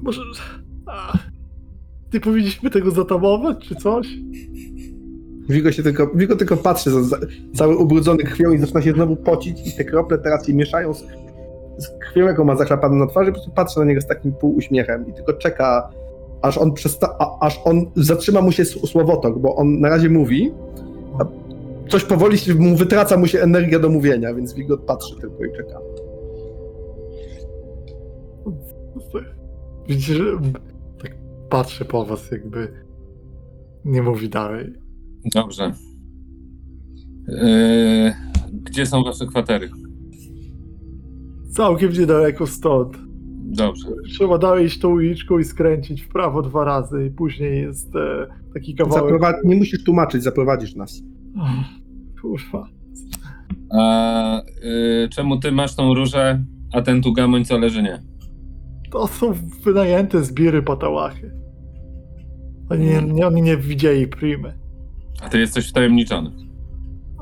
Może. Ach, nie powinniśmy tego zatamować, czy coś? Wigo się tylko, Wigo tylko patrzy, za- za- cały ubrudzony krwią i zaczyna się znowu pocić i te krople teraz się mieszają z, z krwią, jaką ma zachlapaną na twarzy, po prostu patrzy na niego z takim półuśmiechem i tylko czeka, aż on przesta- a, aż on zatrzyma mu się słowotok, bo on na razie mówi, a coś powoli mu wytraca mu się energia do mówienia, więc Wigo patrzy tylko i czeka. Widzicie, że tak patrzę po was, jakby nie mówi dalej. Dobrze. Yy, gdzie są wasze kwatery? Całkiem niedaleko stąd. Dobrze. Trzeba dalej iść tą uliczką i skręcić w prawo dwa razy i później jest e, taki kawałek. Zaprowa- nie musisz tłumaczyć, zaprowadzisz nas. Kurwa. A yy, czemu ty masz tą różę, a ten tu gamoń co leży nie? To są wynajęte zbiry patałachy. Oni nie, nie, oni nie widzieli primy. A ty jesteś wtajemniczony.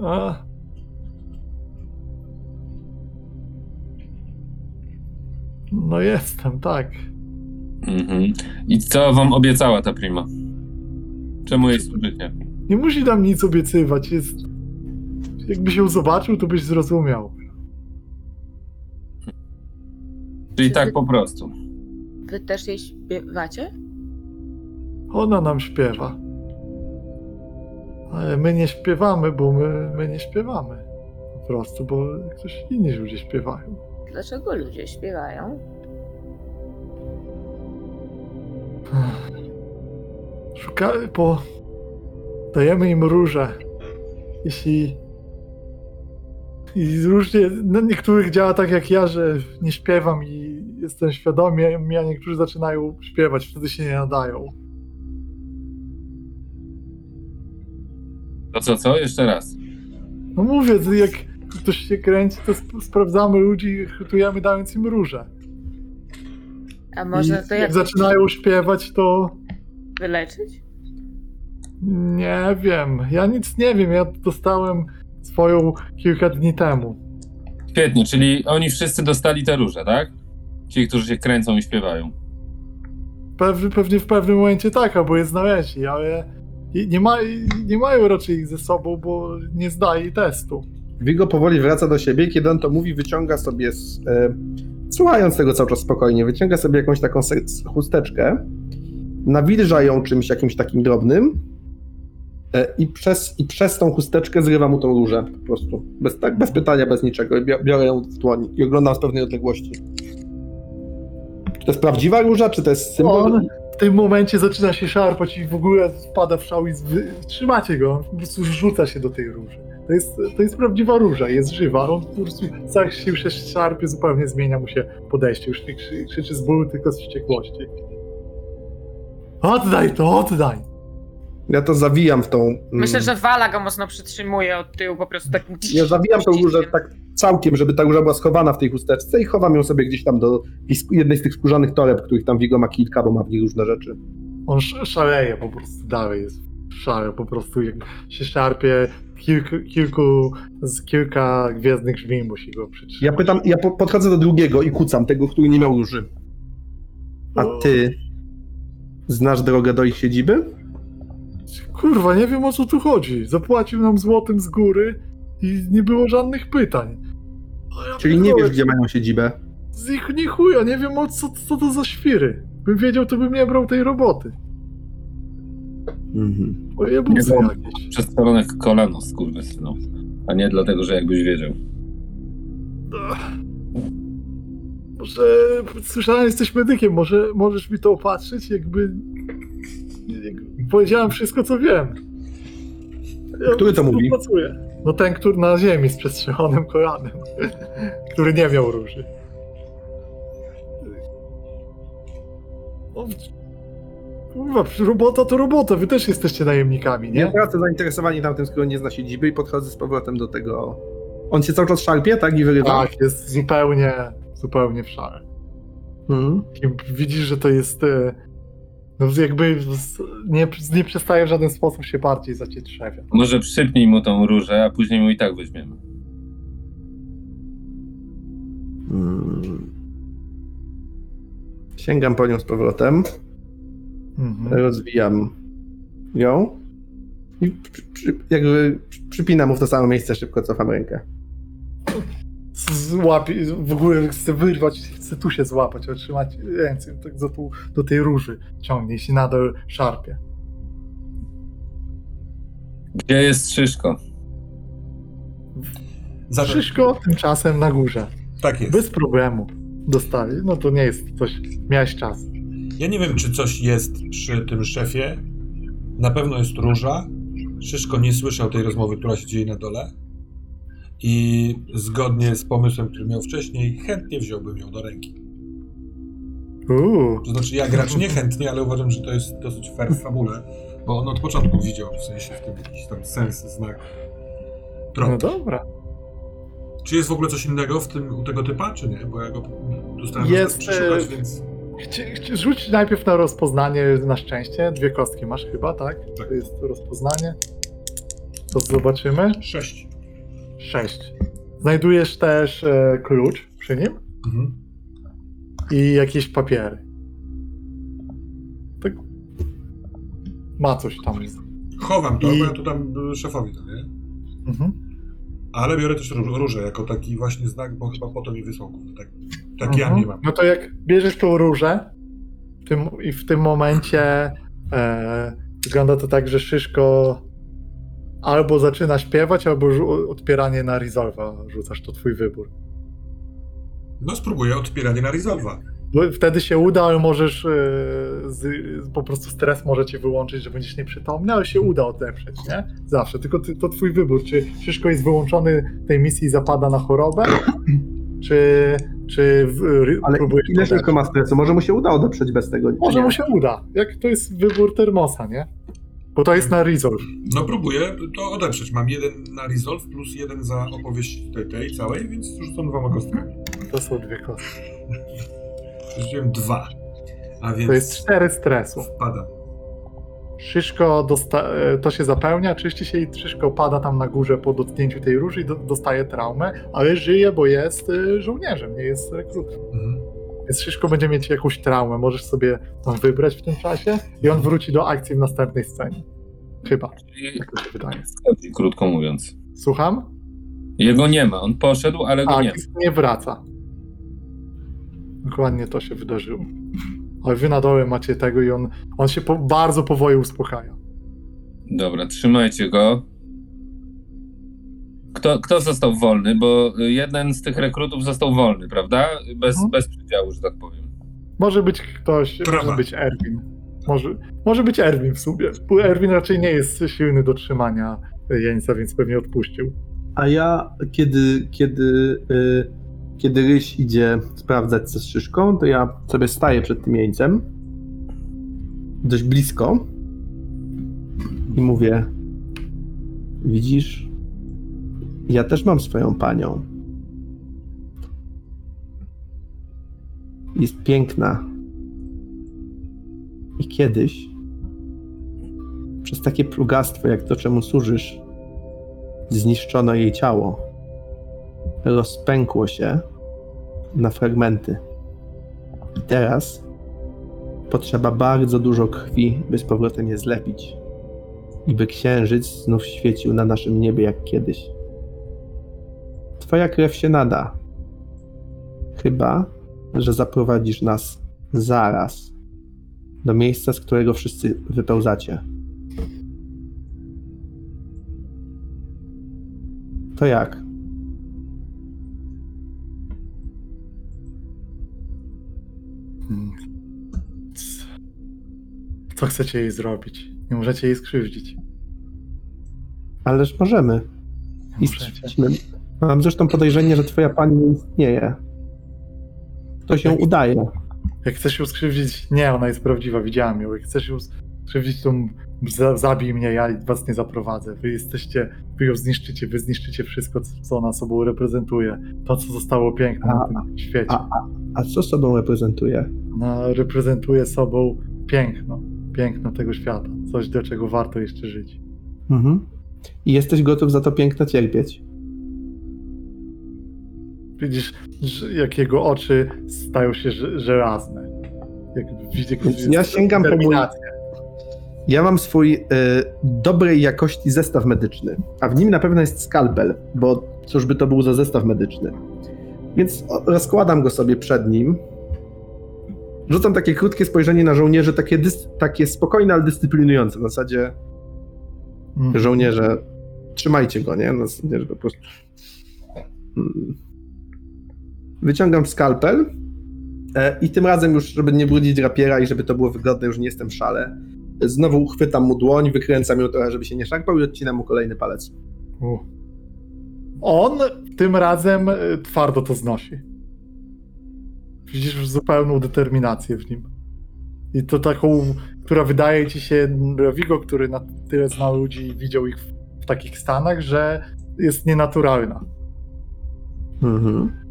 A. No jestem, tak. Mhm. I co wam obiecała ta prima? Czemu jej służycie? Nie musi nam nic obiecywać. Jest. Jakbyś ją zobaczył, to byś zrozumiał. Czyli tak po prostu. Wy też jej śpiewacie? Ona nam śpiewa. Ale my nie śpiewamy, bo my, my nie śpiewamy. Po prostu, bo ktoś inni ludzie śpiewają. Dlaczego ludzie śpiewają? Szukamy, bo dajemy im róże. Jeśli. I różnie, no niektórych działa tak jak ja, że nie śpiewam i jestem świadomy, a niektórzy zaczynają śpiewać, wtedy się nie nadają. To co, co? Jeszcze raz. No mówię, że jak ktoś się kręci, to sp- sprawdzamy ludzi i chytujemy dając im róże. A może I to jak jak zaczynają śpiewać, to wyleczyć? nie wiem. Ja nic nie wiem. Ja dostałem swoją kilka dni temu. Świetnie, czyli oni wszyscy dostali te róże, tak? Ci, którzy się kręcą i śpiewają. Pewnie, pewnie w pewnym momencie tak, albo je znaleźli, ale nie, ma, nie mają raczej ich ze sobą, bo nie zdali testu. Wigo powoli wraca do siebie, kiedy on to mówi, wyciąga sobie, z, e, słuchając tego cały czas spokojnie, wyciąga sobie jakąś taką chusteczkę, nawilża ją czymś jakimś takim drobnym i przez, i przez tą chusteczkę zrywa mu tą różę po prostu. Bez, tak, bez pytania, bez niczego. Biorę ją w dłoń i oglądam z pewnej odległości. Czy to jest prawdziwa róża, czy to jest symbol? On w tym momencie zaczyna się szarpać i w ogóle wpada w szał i zwy... trzymacie go, po prostu rzuca się do tej róży. To jest, to jest prawdziwa róża, jest żywa, on po prostu sił się szarpie, zupełnie zmienia mu się podejście, już nie krzy, krzyczy z bólu, tylko z wściekłości. Oddaj to, oddaj! Ja to zawijam w tą... mm, Myślę, że Wala go mocno przytrzymuje od tyłu, po prostu takim... Ja zawijam tą różę tak całkiem, żeby ta róża była schowana w tej chusteczce i chowam ją sobie gdzieś tam do jednej z tych skórzanych toreb, których tam Wigo ma kilka, bo ma w nich różne rzeczy. On sz- szaleje po prostu dalej, jest szale, po prostu jak się szarpie, kilku, kilku z kilka gwiezdnych drzwi musi go przytrzymać. Ja pytam, ja po, podchodzę do drugiego i kucam tego, który nie miał róży. A ty znasz drogę do ich siedziby? Kurwa, nie wiem o co tu chodzi. Zapłacił nam złotym z góry i nie było żadnych pytań. Ja Czyli nie wiesz, gdzie mają siedzibę. Z ich nie chuja, nie wiem o co, co to za świry. Bym wiedział, to bym nie brał tej roboty. Mhm. Wiem. jakieś. Przestalonych kolano, skurwysynu. A nie dlatego, że jakbyś wiedział. Ach. Może słyszałem, jesteś medykiem, może możesz mi to opatrzyć, jakby... Powiedziałem wszystko, co wiem. Ja Który to mówi? współpracuję. No ten, który na ziemi z przestrzelonym kolanem, który nie miał róży. No, Kurwa, robota to robota, wy też jesteście najemnikami, Nie nie? tracę zainteresowanie tamtym, skoro nie zna siedziby i podchodzę z powrotem do tego. On się cały czas szarpie, tak? I wyrywa? Tak, jest zupełnie, zupełnie w szale. Mhm. Widzisz, że to jest. No jakby z- nie, nie przestaje w żaden sposób się bardziej zacietrzewia. Może przypnij mu tą różę, a później mu i tak weźmiemy. Mm. Sięgam po nią z powrotem, Mhm. rozwijam ją I przy, przy, jakby przypinam mu w to samo miejsce, szybko cofam rękę. Złapie, w ogóle chcę wyrwać, chcę tu się złapać, otrzymać ręce, tak do, tu, do tej róży ciągnie się nadal szarpie. Gdzie jest Szyszko? Zatem, Szyszko tymczasem na górze. tak jest. Bez problemu. Dostali. No to nie jest coś. Miałeś czas. Ja nie wiem, czy coś jest przy tym szefie. Na pewno jest róża. Szyszko nie słyszał tej rozmowy, która się dzieje na dole. I zgodnie z pomysłem, który miał wcześniej, chętnie wziąłbym ją do ręki. Uuu. To znaczy, ja gracz niechętnie, ale uważam, że to jest dosyć fair w fabule, bo on od początku widział w sensie w tym jakiś tam sens, znak. No dobra. Czy jest w ogóle coś innego w tym, u tego typa, czy nie? Bo ja go dostałem Jest, przeszukać, e, więc... Rzuć najpierw na rozpoznanie na szczęście. Dwie kostki masz chyba, tak? Tak. To jest rozpoznanie. To zobaczymy. Sześć. Sześć. Znajdujesz też e, klucz przy nim Mhm. i jakieś papiery. Tak. Ma coś tam. Chowam to, I- bo ja to tam y, szefowi dam, nie? Mhm. Ale biorę też róż, różę jako taki właśnie znak, bo chyba po to mi wysłał. Tak, tak ja Mhm. nie mam. No to jak bierzesz tą różę tym, i w tym momencie e, wygląda to tak, że Szyszko albo zaczyna śpiewać, albo odpieranie na Resolva rzucasz, to twój wybór. No spróbuję odpieranie na Resolva. Wtedy się uda, ale możesz e, z, po prostu stres może cię wyłączyć, że będziesz nieprzytomny, ale się uda odeprzeć, nie? Zawsze, tylko ty, to twój wybór, czy Szyszko jest wyłączony tej misji i zapada na chorobę, czy, czy w, ry- Ale próbujesz ile tylko ma stresu? Może mu się uda odeprzeć bez tego? Może nie? mu się uda. Jak to jest wybór termosa, nie? Bo to jest na resolve. No próbuję to odeprzeć. Mam jeden na Resolve plus jeden za opowieść tej, tej całej, więc rzucam dwoma kostkami. To są dwie kostki. Rzuciłem dwa. A więc To jest cztery stresu. wpadam. Szyszko dosta- e, to się zapełnia, czyści się i Szyszko pada tam na górze po dotknięciu tej róży i do- dostaje traumę, ale żyje, bo jest e, żołnierzem, nie jest rekrutem. Mhm. Więc Szyszko będzie mieć jakąś traumę, możesz sobie tam wybrać w tym czasie i on wróci do akcji w następnej scenie. Chyba, Czyli tak to się wydaje. krótko mówiąc. Słucham? Jego nie ma, on poszedł, ale go A, nie ma. Nie wraca. Dokładnie to się wydarzyło. Ale wy na dole macie tego i on, on się po, bardzo powoli uspokaja. Dobra, trzymajcie go. Kto, kto został wolny? Bo jeden z tych rekrutów został wolny, prawda? Bez, Mhm. bez przydziału, że tak powiem. Może być ktoś, Prawa. może być Erwin. Może, może być Erwin w sumie. Erwin raczej nie jest silny do trzymania jeńca, więc pewnie odpuścił. A ja, kiedy, kiedy, y, kiedy Ryś idzie sprawdzać co z szyszką, to ja sobie staję przed tym jeńcem dość blisko i mówię: Widzisz, ja też mam swoją panią. Jest piękna. I kiedyś, przez takie plugastwo, jak to, czemu służysz, zniszczono jej ciało. Rozpękło się na fragmenty. I teraz potrzeba bardzo dużo krwi, by z powrotem je zlepić. I by księżyc znów świecił na naszym niebie jak kiedyś. Twoja krew się nada. Chyba, że zaprowadzisz nas zaraz do miejsca, z którego wszyscy wypełzacie. To jak? Hmm. Co chcecie jej zrobić? Nie możecie jej skrzywdzić. Ależ możemy. Nie I możecie. Mam zresztą podejrzenie, że twoja pani nie istnieje. To się udaje. Jak chcesz ją skrzywdzić, nie, ona jest prawdziwa, widziałem ją. Jak chcesz ją skrzywdzić, to za, zabij mnie, ja was nie zaprowadzę. Wy jesteście, wy ją zniszczycie, wy zniszczycie wszystko, co- ona sobą reprezentuje. To, co zostało piękne na tym świecie. a- A co sobą reprezentuje? Ona reprezentuje sobą piękno, piękno tego świata. Coś, do czego warto jeszcze żyć. Mhm. I jesteś gotów za to piękno cierpieć. Widzisz, jak jego oczy stają się żelazne. Jak widzi Więc ja sięgam po mój-. Ja mam swój y, dobrej jakości zestaw medyczny, a w nim na pewno jest skalpel, bo cóż by to był za zestaw medyczny. Więc rozkładam go sobie przed nim. Rzucam takie krótkie spojrzenie na żołnierzy, takie, takie spokojne, ale dyscyplinujące. W zasadzie Mhm. żołnierze, trzymajcie go, nie? Na zasadzie, że po prostu... Wyciągam skalpel e, i tym razem już, żeby nie brudzić rapiera i żeby to było wygodne, już nie jestem w szale. Znowu uchwytam mu dłoń, wykręcam ją trochę, żeby się nie szarpał i odcinam mu kolejny palec. U. On tym razem y, twardo to znosi. Widzisz już zupełną determinację w nim. I to taką, która wydaje ci się, Rowigo, który na tyle znał ludzi i widział ich w, w takich stanach, że jest nienaturalna. Mhm.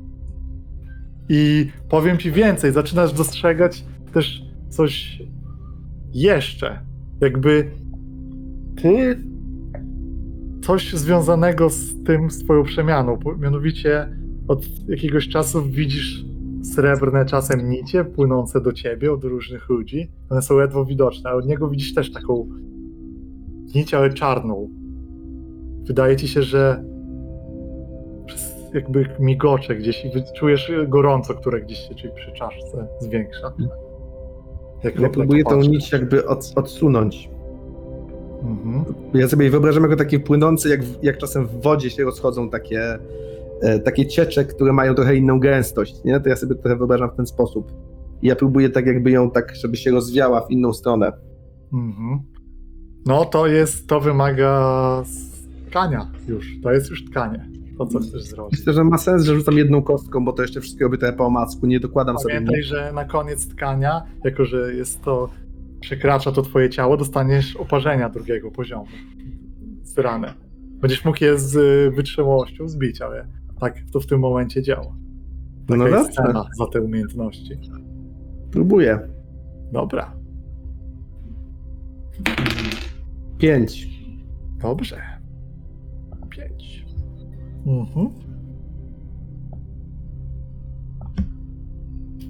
I powiem ci więcej, zaczynasz dostrzegać też coś jeszcze. Jakby ty coś związanego z tym, z twoją przemianą. Mianowicie od jakiegoś czasu widzisz srebrne czasem nicie płynące do ciebie od różnych ludzi. One są ledwo widoczne, a od niego widzisz też taką nić, ale czarną. Wydaje ci się, że jakby migocze gdzieś i czujesz gorąco, które gdzieś się czyli przy czaszce zwiększa. Jak Ja próbuję tą nić jakby od, odsunąć. Mhm. Ja sobie wyobrażam jako takie płynące, jak, jak czasem w wodzie się rozchodzą takie, e, takie ciecze, które mają trochę inną gęstość, nie? To ja sobie trochę wyobrażam w ten sposób. I ja próbuję tak jakby ją tak, żeby się rozwiała w inną stronę. Mhm. No to jest, to wymaga tkania już. To jest już tkanie. To, co chcesz zrobić. Myślę, że ma sens, że rzucam jedną kostką, bo to jeszcze wszystko robię trochę po omacku, nie dokładam sobie Pamiętaj, że na koniec tkania, jako że jest to, przekracza to twoje ciało, dostaniesz oparzenia drugiego poziomu z rany. Będziesz mógł je z y, wytrzymałością zbić, ale tak to w tym momencie działa. Taka No jest cena za te umiejętności. Próbuję. Dobra, Pięć. dobrze. Mhm.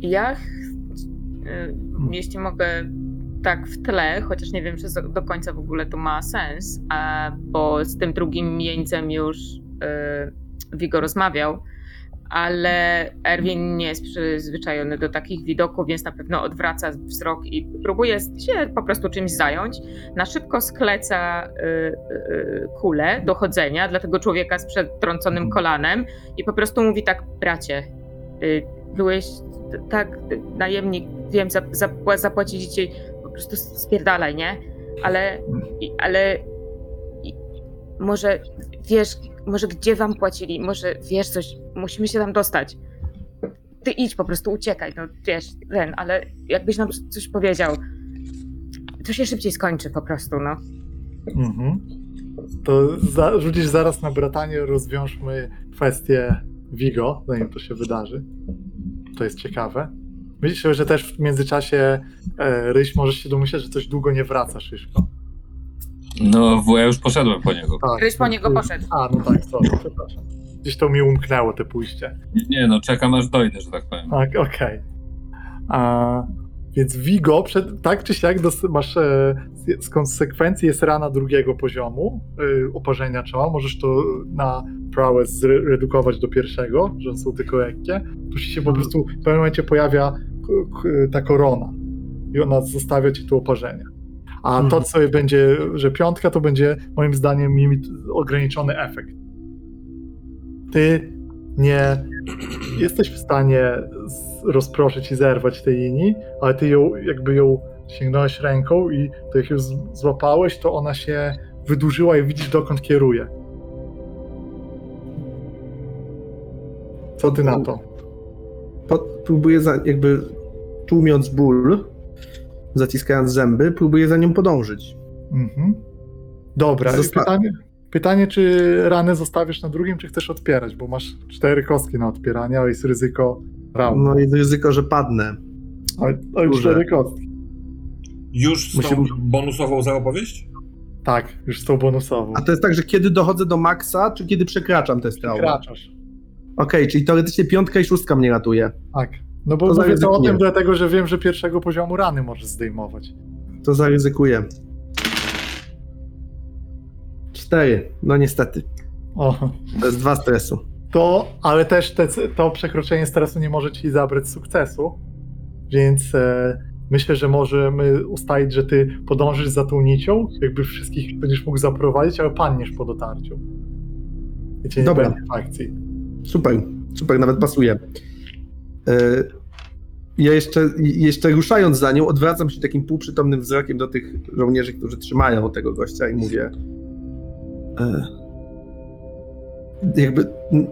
Ja, y, jeśli mogę tak w tle, chociaż nie wiem, czy do końca w ogóle to ma sens, bo z tym drugim jeńcem już y, Vigo rozmawiał, ale Erwin nie jest przyzwyczajony do takich widoków, więc na pewno odwraca wzrok i próbuje się po prostu czymś zająć. Na szybko skleca y, y, kulę dochodzenia dla tego człowieka z przetrąconym kolanem i po prostu mówi tak, bracie, y, byłeś tak, y, najemnik, wiem, zap, zapła- zapłacić ci, po prostu spierdalaj, nie? Ale, ale może wiesz, może gdzie wam płacili, może wiesz coś, musimy się tam dostać. Ty idź, po prostu uciekaj, no wiesz, ten, ale jakbyś nam coś powiedział, to się szybciej skończy po prostu, no. Mhm. To za, rzucisz zaraz na bratanie, rozwiążmy kwestię Vigo, zanim to się wydarzy. To jest ciekawe. Myślę, że też w międzyczasie e, Ryś możesz się domyśleć, że coś długo nie wraca Szyszko. No, bo ja już poszedłem po niego. Tak, Ryś po niego poszedł. A, no tak, sorry, przepraszam. Gdzieś to mi umknęło, te pójście. Nie no, czekam aż dojdę, że tak powiem. Tak, okej. A Więc Vigo, przed, tak czy siak, dos, masz e, z konsekwencji jest rana drugiego poziomu e, oparzenia czoła. Możesz to na prowess zredukować do pierwszego, że są tylko lekkie. Tu się po prostu w pewnym momencie pojawia k- k- ta korona i ona zostawia ci tu oparzenie. A to, Mhm. co będzie, że piątka, to będzie moim zdaniem limit, ograniczony efekt. Ty nie jesteś w stanie rozproszyć i zerwać tej linii, ale ty ją, jakby ją sięgnąłeś ręką i to jak ją złapałeś, to ona się wydłużyła i widzisz dokąd kieruje. Co ty na to? Próbuję za, jakby tłumiąc ból, zaciskając zęby, próbuję za nią podążyć. Mhm. Dobra, Zosta- pytanie, pytanie, czy ranę zostawisz na drugim, czy chcesz odpierać, bo masz cztery kostki na odpieranie, ale jest ryzyko raundi. No jest ryzyko, że padnę. Ale, ale cztery kostki. Już z Musi- tą bonusową za opowieść? Tak, już z tą bonusową. A to jest tak, że kiedy dochodzę do maksa, czy kiedy przekraczam tę strawę? Kraczasz. Okej, czyli teoretycznie piątka i szóstka mnie ratuje. Tak. No bo To mówię to o tym dlatego, że wiem, że pierwszego poziomu rany możesz zdejmować. To zaryzykuję. Cztery. No niestety. O, To jest dwa stresu. to, ale też te, to przekroczenie stresu nie może ci zabrać sukcesu, więc e, myślę, że możemy ustalić, że ty podążysz za tą nicią, jakby wszystkich będziesz mógł zaprowadzić, ale padniesz po dotarciu. I cię nie Dobra. będzie w akcji. Super, super, nawet pasuje. E, Ja jeszcze, jeszcze ruszając za nią, odwracam się takim półprzytomnym wzrokiem do tych żołnierzy, którzy trzymają tego gościa i mówię. e, Jakby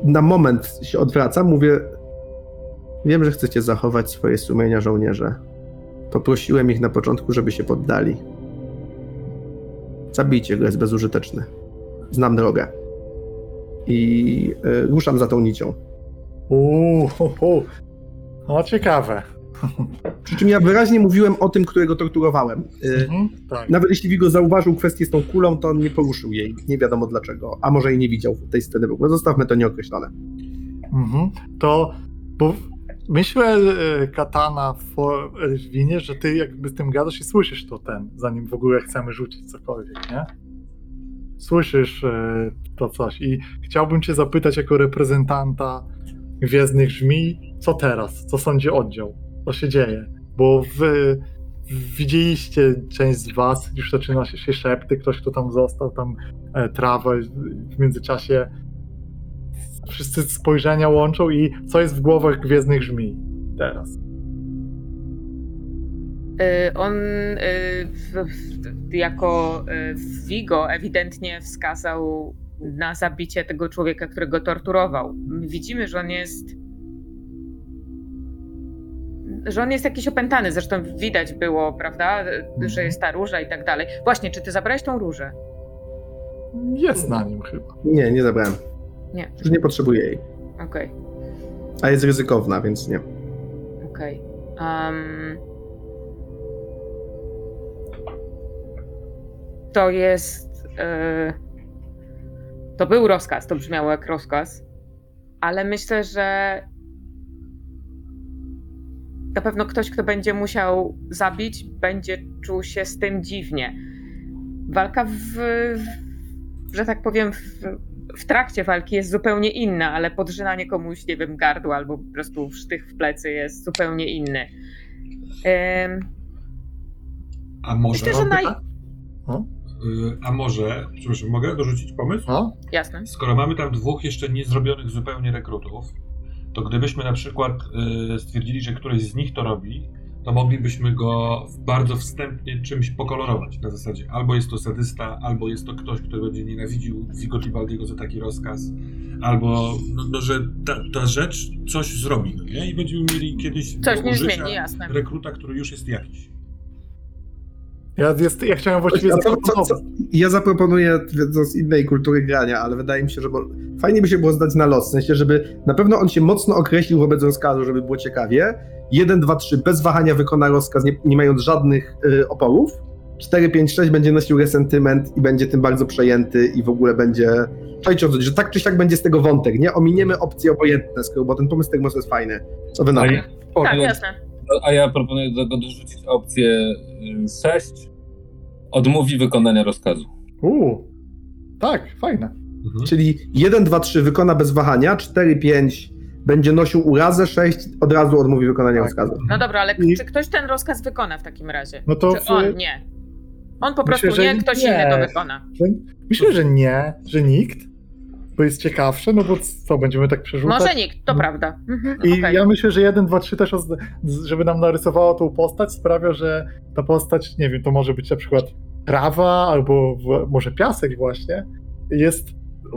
na moment się odwracam, mówię. Wiem, że chcecie zachować swoje sumienia, żołnierze. Poprosiłem ich na początku, żeby się poddali. Zabijcie go, jest bezużyteczny. Znam drogę. I e, ruszam za tą nicią. Uuu. No ciekawe. Przy czym ja wyraźnie mówiłem o tym, którego torturowałem. Y, Mhm, tak. Nawet jeśli Vigo zauważył kwestię z tą kulą, to on nie poruszył jej. Nie wiadomo dlaczego. A może i nie widział tej sceny w ogóle. Zostawmy to nieokreślone. Mhm. To, bo myślę, e, Katana w Elżwinie, że ty jakby z tym gadasz i słyszysz to ten, zanim w ogóle chcemy rzucić cokolwiek, nie? Słyszysz to coś i chciałbym cię zapytać jako reprezentanta Gwiezdnych Żmi, co teraz? Co sądzi oddział? Co się dzieje? Bo wy widzieliście część z was, już zaczyna się, szepty, ktoś kto tam został, tam e, trawę w międzyczasie wszyscy spojrzenia łączą i co jest w głowach Gwiezdnych Żmi teraz? Y, On w, jako y, Vigo ewidentnie wskazał na zabicie tego człowieka, którego torturował. Widzimy, że on jest. Że on jest jakiś opętany, zresztą widać było, prawda, że jest ta róża i tak dalej. Właśnie, czy ty zabrałeś tą różę? Jest na nim chyba. Nie, nie zabrałem. Nie. Już nie potrzebuję jej. Okej, A jest ryzykowna, więc nie. okej. Em, to jest. e, to był rozkaz, to brzmiało jak rozkaz, ale myślę, że na pewno ktoś, kto będzie musiał zabić, będzie czuł się z tym dziwnie. Walka w, w że tak powiem, w, w trakcie walki jest zupełnie inna, ale podrzynanie komuś, nie wiem, gardła albo po prostu sztych w plecy jest zupełnie inny. Em, A może, Myślę, że naj... y, a może, przepraszam, mogę dorzucić pomysł? No? Jasne. Skoro mamy tam dwóch jeszcze niezrobionych zupełnie rekrutów, to gdybyśmy na przykład y, stwierdzili, że któryś z nich to robi, to moglibyśmy go bardzo wstępnie czymś pokolorować. Na zasadzie albo jest to sadysta, albo jest to ktoś, kto będzie nienawidził Vigo Tibaldiego za taki rozkaz, albo no, no, że ta, ta rzecz coś zrobi, no nie? I będziemy mieli kiedyś Coś nie zmieni, jasne. rekruta, który już jest jakiś. Ja, jest, ja chciałem właściwie co, co, co? Ja zaproponuję z innej kultury grania, ale wydaje mi się, że bo... fajnie by się było zdać na los. W sensie, żeby na pewno on się mocno określił wobec rozkazu, żeby było ciekawie. 1, 2, 3 bez wahania wykona rozkaz, nie, nie mając żadnych y, oporów. 4, 5, 6 będzie nosił resentyment i będzie tym bardzo przejęty i w ogóle będzie. Czajcie o że tak czy siak będzie z tego wątek, nie? Ominiemy opcje obojętne, skoro, bo ten pomysł Tegmos jest fajny. Co wy na to? Tak, jasne. A ja proponuję do tego dorzucić opcję 6. Odmówi wykonania rozkazu. Uuu, tak, fajne. Mhm. Czyli 1, 2, 3 wykona bez wahania, 4, 5 będzie nosił urazę, 6 od razu odmówi wykonania Tak. rozkazu. No dobra, ale I- czy ktoś ten rozkaz wykona w takim razie? No to Czy w- on nie? On po prostu Myślę, że nie, ktoś nie. inny to wykona. Myślę, że nie, że nikt, bo jest ciekawsze, no bo co, będziemy tak przerzucać? Może nikt, to No. prawda. Mhm, I okej. ja myślę, że 1, 2, 3 też, żeby nam narysowało tą postać, sprawia, że ta postać, nie wiem, to może być na przykład trawa albo w, może piasek właśnie, jest,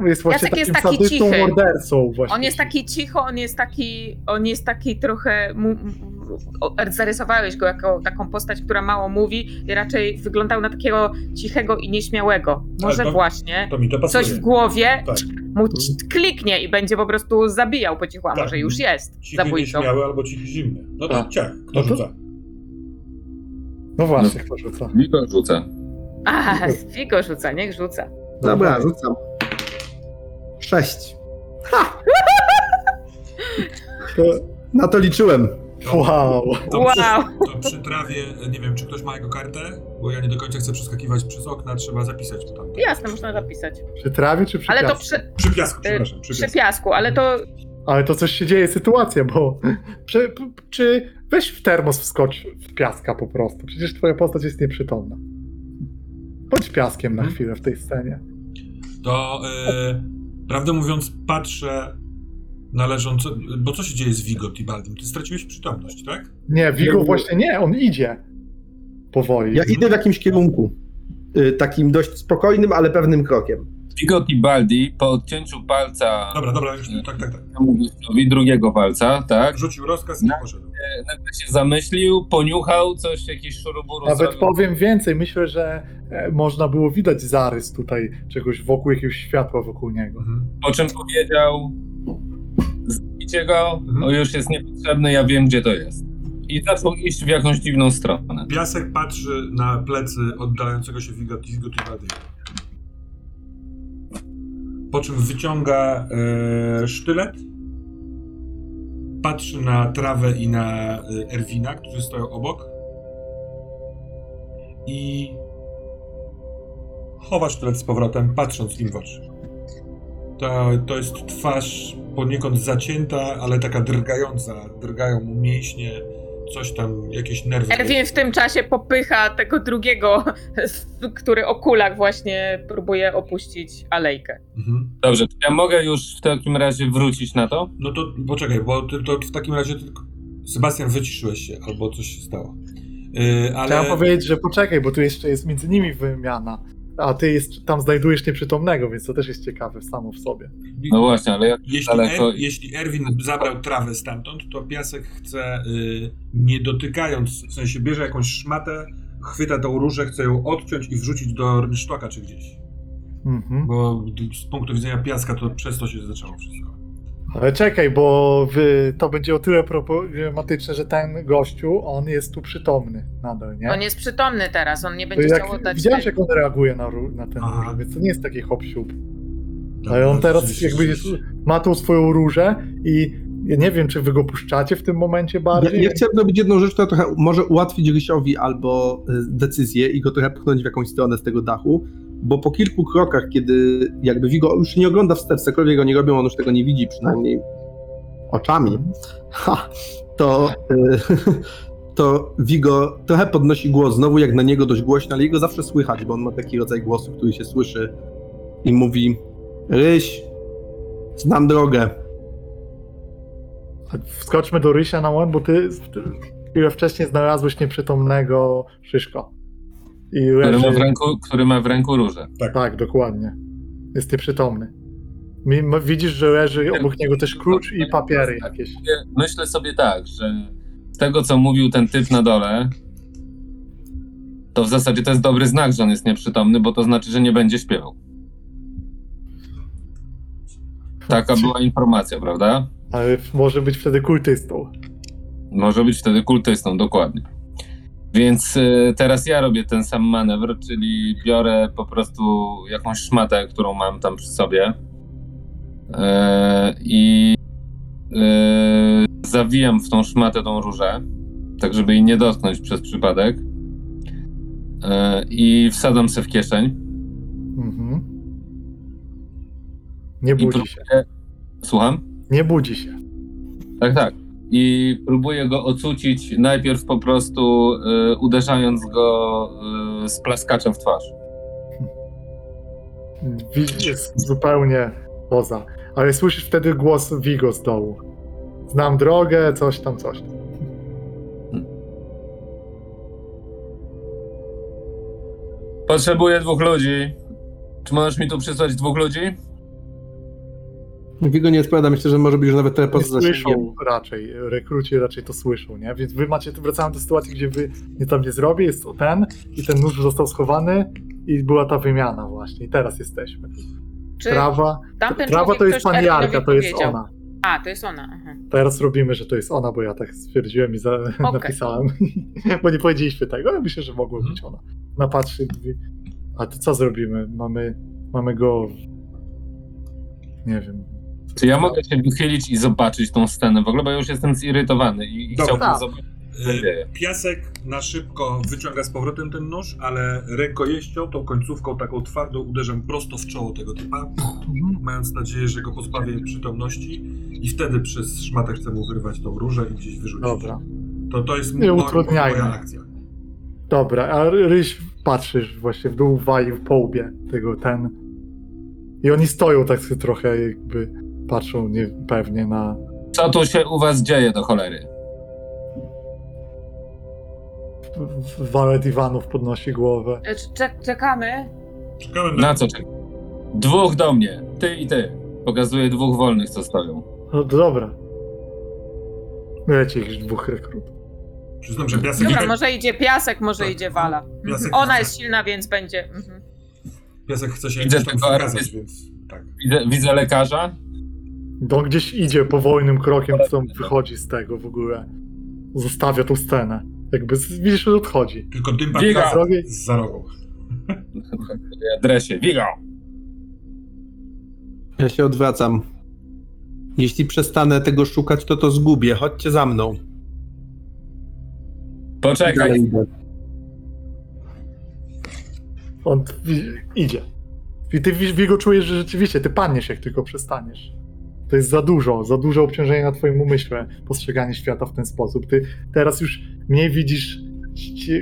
jest właśnie Piasek jest taki sadystą, cichy. mordercą właśnie. On jest taki cicho, on jest taki, on jest taki trochę. Mu, zarysowałeś go jako taką postać, która mało mówi i raczej wyglądał na takiego cichego i nieśmiałego. Może to- właśnie To mi to pasuje. coś w głowie Tak. mu kliknie i będzie po prostu zabijał po cichu, a Tak. może już jest Cichy zabójcą. nieśmiały albo cichy zimny. No to Tak. ciach, kto No to- rzuca? No właśnie, kto rzuca. Migo rzuca. A, Figo rzuca, niech rzuca. Dobra, rzucam. 6. To, Na to liczyłem. wow. To Wow. Przy, to przy trawie, nie wiem, czy ktoś ma jego kartę? bo ja nie do końca chcę przeskakiwać przez okna, trzeba zapisać to tam. Jasne, można zapisać. Przy trawie czy przy Ale to piasku? przy, Przy piasku, y, przepraszam, przy przy piasku. piasku, ale to Ale to coś się dzieje, sytuacja, bo czy, czy weź w termos wskocz w piaska po prostu. Przecież twoja postać jest nieprzytomna. Bądź piaskiem na Mhm. chwilę w tej scenie. To y, prawdę mówiąc, patrzę na leżące. Bo co się dzieje z Vigo Tibaldim? Ty straciłeś przytomność, tak? Nie, Vigo Nie, właśnie nie, on idzie. Powoli. Ja idę w jakimś kierunku. Y, Takim dość spokojnym, ale pewnym krokiem. Vigo Tibaldi po odcięciu palca Dobra, dobra, już tak, tak, tak. drugiego palca, tak? Rzucił rozkaz i poszedł. E, Nagle się zamyślił, poniuchał coś, jakiś szuruburu Nawet zrobił. powiem więcej, myślę, że e, można było widać zarys tutaj czegoś wokół, jakiegoś światła wokół niego. Mhm. Po czym powiedział: Zabijcie go, Mhm. już jest niepotrzebny, ja wiem gdzie to jest. I zaczął iść w jakąś dziwną stronę. Piasek patrzy na plecy oddalającego się Tibaldiego. Po czym wyciąga e, sztylet, patrzy na trawę i na e, Erwina, którzy stoją obok i chowa sztylet z powrotem, patrząc im w oczy. To, to jest twarz poniekąd zacięta, ale taka drgająca. Drgają mu mięśnie, coś tam, jakieś nerwy. Erwin w tym czasie popycha tego drugiego, który o kulach właśnie próbuje opuścić alejkę. Mhm. Dobrze, czy ja mogę już w takim razie wrócić na to? No to poczekaj, bo ty, to w takim razie tylko... Sebastian, wyciszyłeś się, albo coś się stało. Yy, ale... Chciałem powiedzieć, że poczekaj, bo tu jeszcze jest między nimi wymiana. A ty jest, tam znajdujesz nieprzytomnego, więc to też jest ciekawe samo w sobie. No właśnie, ale jak Jeśli, daleko- er, jeśli Erwin zabrał trawę stamtąd, to Piasek chce, y, nie dotykając, w sensie bierze jakąś szmatę, chwyta tą różę, chce ją odciąć i wrzucić do rynsztoka czy gdzieś. Mhm. Bo z punktu widzenia Piaska to przez to się zaczęło wszystko. Ale czekaj, bo wy, to będzie o tyle problematyczne, że ten gościu, on jest tu przytomny nadal, nie? On jest przytomny teraz, on nie będzie jak, chciał oddać widziałeś, jak on reaguje na, na ten Aha. róż, więc to nie jest taki hop siup. Tak, Ale on no, teraz jakby jest, ma tą swoją różę i ja nie wiem, czy wy go puszczacie w tym momencie Ja, bardziej. ja chciałem zrobić jedną rzecz, która trochę może ułatwić Rysiowi albo y, decyzję i go trochę pchnąć w jakąś stronę z tego dachu, bo po kilku krokach, kiedy jakby Vigo już nie ogląda wstecz, cokolwiek nie robią, on już tego nie widzi, przynajmniej oczami, ha, to, y, to Vigo trochę podnosi głos, znowu jak na niego dość głośno, ale jego zawsze słychać, bo on ma taki rodzaj głosu, który się słyszy i mówi Ryś, znam drogę. Wskoczmy do Rysia na moment, bo ty ty chwilę wcześniej znalazłeś nieprzytomnego Szyszko. I który leży, ma w ręku, który ma w ręku różę. tak, dokładnie. Jest nieprzytomny. Widzisz, że leży obok niego też klucz i papiery jakieś. Myślę sobie tak, że z tego co mówił ten typ na dole, to w zasadzie to jest dobry znak, że on jest nieprzytomny, bo to znaczy, że nie będzie śpiewał. Taka była informacja, prawda? Ale może być wtedy kultystą. Może być wtedy kultystą, dokładnie. Więc y, teraz ja robię ten sam manewr, czyli biorę po prostu jakąś szmatę, którą mam tam przy sobie e, i e, zawijam w tą szmatę tą różę, tak żeby jej nie dotknąć przez przypadek e, i wsadzam se w kieszeń Mhm. Nie budzi próbuję... się. Słucham? Nie budzi się. Tak, tak. I próbuję go ocucić najpierw po prostu y, uderzając go y, z plaskaczem w twarz. Jest zupełnie poza. Ale słyszysz wtedy głos Vigo z dołu. Znam drogę, coś tam, coś tam. Potrzebuję dwóch ludzi. Czy możesz mi tu przysłać dwóch ludzi? Vigo nie odpowiada, myślę, że może być już nawet tyle Nie poza zasięgiem. słyszą raczej, rekruci raczej to słyszą, nie? Więc wy macie, wracamy do sytuacji, gdzie wy nie tam nie zrobię, jest ten i ten nóż został schowany i była ta wymiana właśnie i teraz jesteśmy. Czy Trawa, tamten trawa to jest Erwinowi Jarka, to jest powiedział? ona. A, to jest ona. Aha. Teraz robimy, że to jest ona, bo ja tak stwierdziłem i za, napisałem. bo nie powiedzieliśmy tego, ale myślę, że mogło Mhm. być ona. Ona patrzy a to co zrobimy? Mamy, mamy go... Nie wiem. Czy ja mogę się wychylić i zobaczyć tą scenę w ogóle, bo ja już jestem zirytowany i, i Dobra. chciałbym Tak. zobaczyć, Y, dzieje? Piasek na szybko wyciąga z powrotem ten nóż, ale rękojeścią, tą końcówką taką twardą uderzam prosto w czoło tego typa, mając nadzieję, że go pozbawię przytomności i wtedy przez szmatę chcę mu wyrwać tą różę i gdzieś wyrzucić. Dobra. To, to jest Nie mo- utrudniajmy. moja akcja. Dobra, a Ryś patrzysz właśnie w dół, walił po łbie tego ten. I oni stoją tak sobie trochę jakby patrzą niepewnie na. Co tu się u was dzieje do cholery? Walet Iwanów podnosi głowę. E, Czek- czekamy. Czekamy na... Na co czekaj? Dwóch do mnie, ty i ty. Pokazuję dwóch wolnych, co stoją. No dobra. Leci jakichś dwóch rekrutów. Przyznam, że piasek... Dobra, może idzie piasek, może Tak. idzie Wala. Piasek Ona chce- jest silna, więc będzie. Mhm. Piasek chce się Widzę tam pokazać, więc tak. Widzę, widzę lekarza. On gdzieś idzie powolnym krokiem, co wychodzi z tego w ogóle. Zostawia tą scenę. Jakby z- widzisz, że odchodzi. Tylko dym Biega! papierosa z za rogą. Adresie, Wigo! Ja się odwracam. Jeśli przestanę tego szukać, to to zgubię. Chodźcie za mną. Poczekaj, Dalej idę. On wi- idzie. I ty w jego czujesz, że rzeczywiście ty padniesz, jak tylko przestaniesz. To jest za dużo, za duże obciążenie na twoim umyśle, postrzeganie świata w ten sposób. Ty teraz już mniej widzisz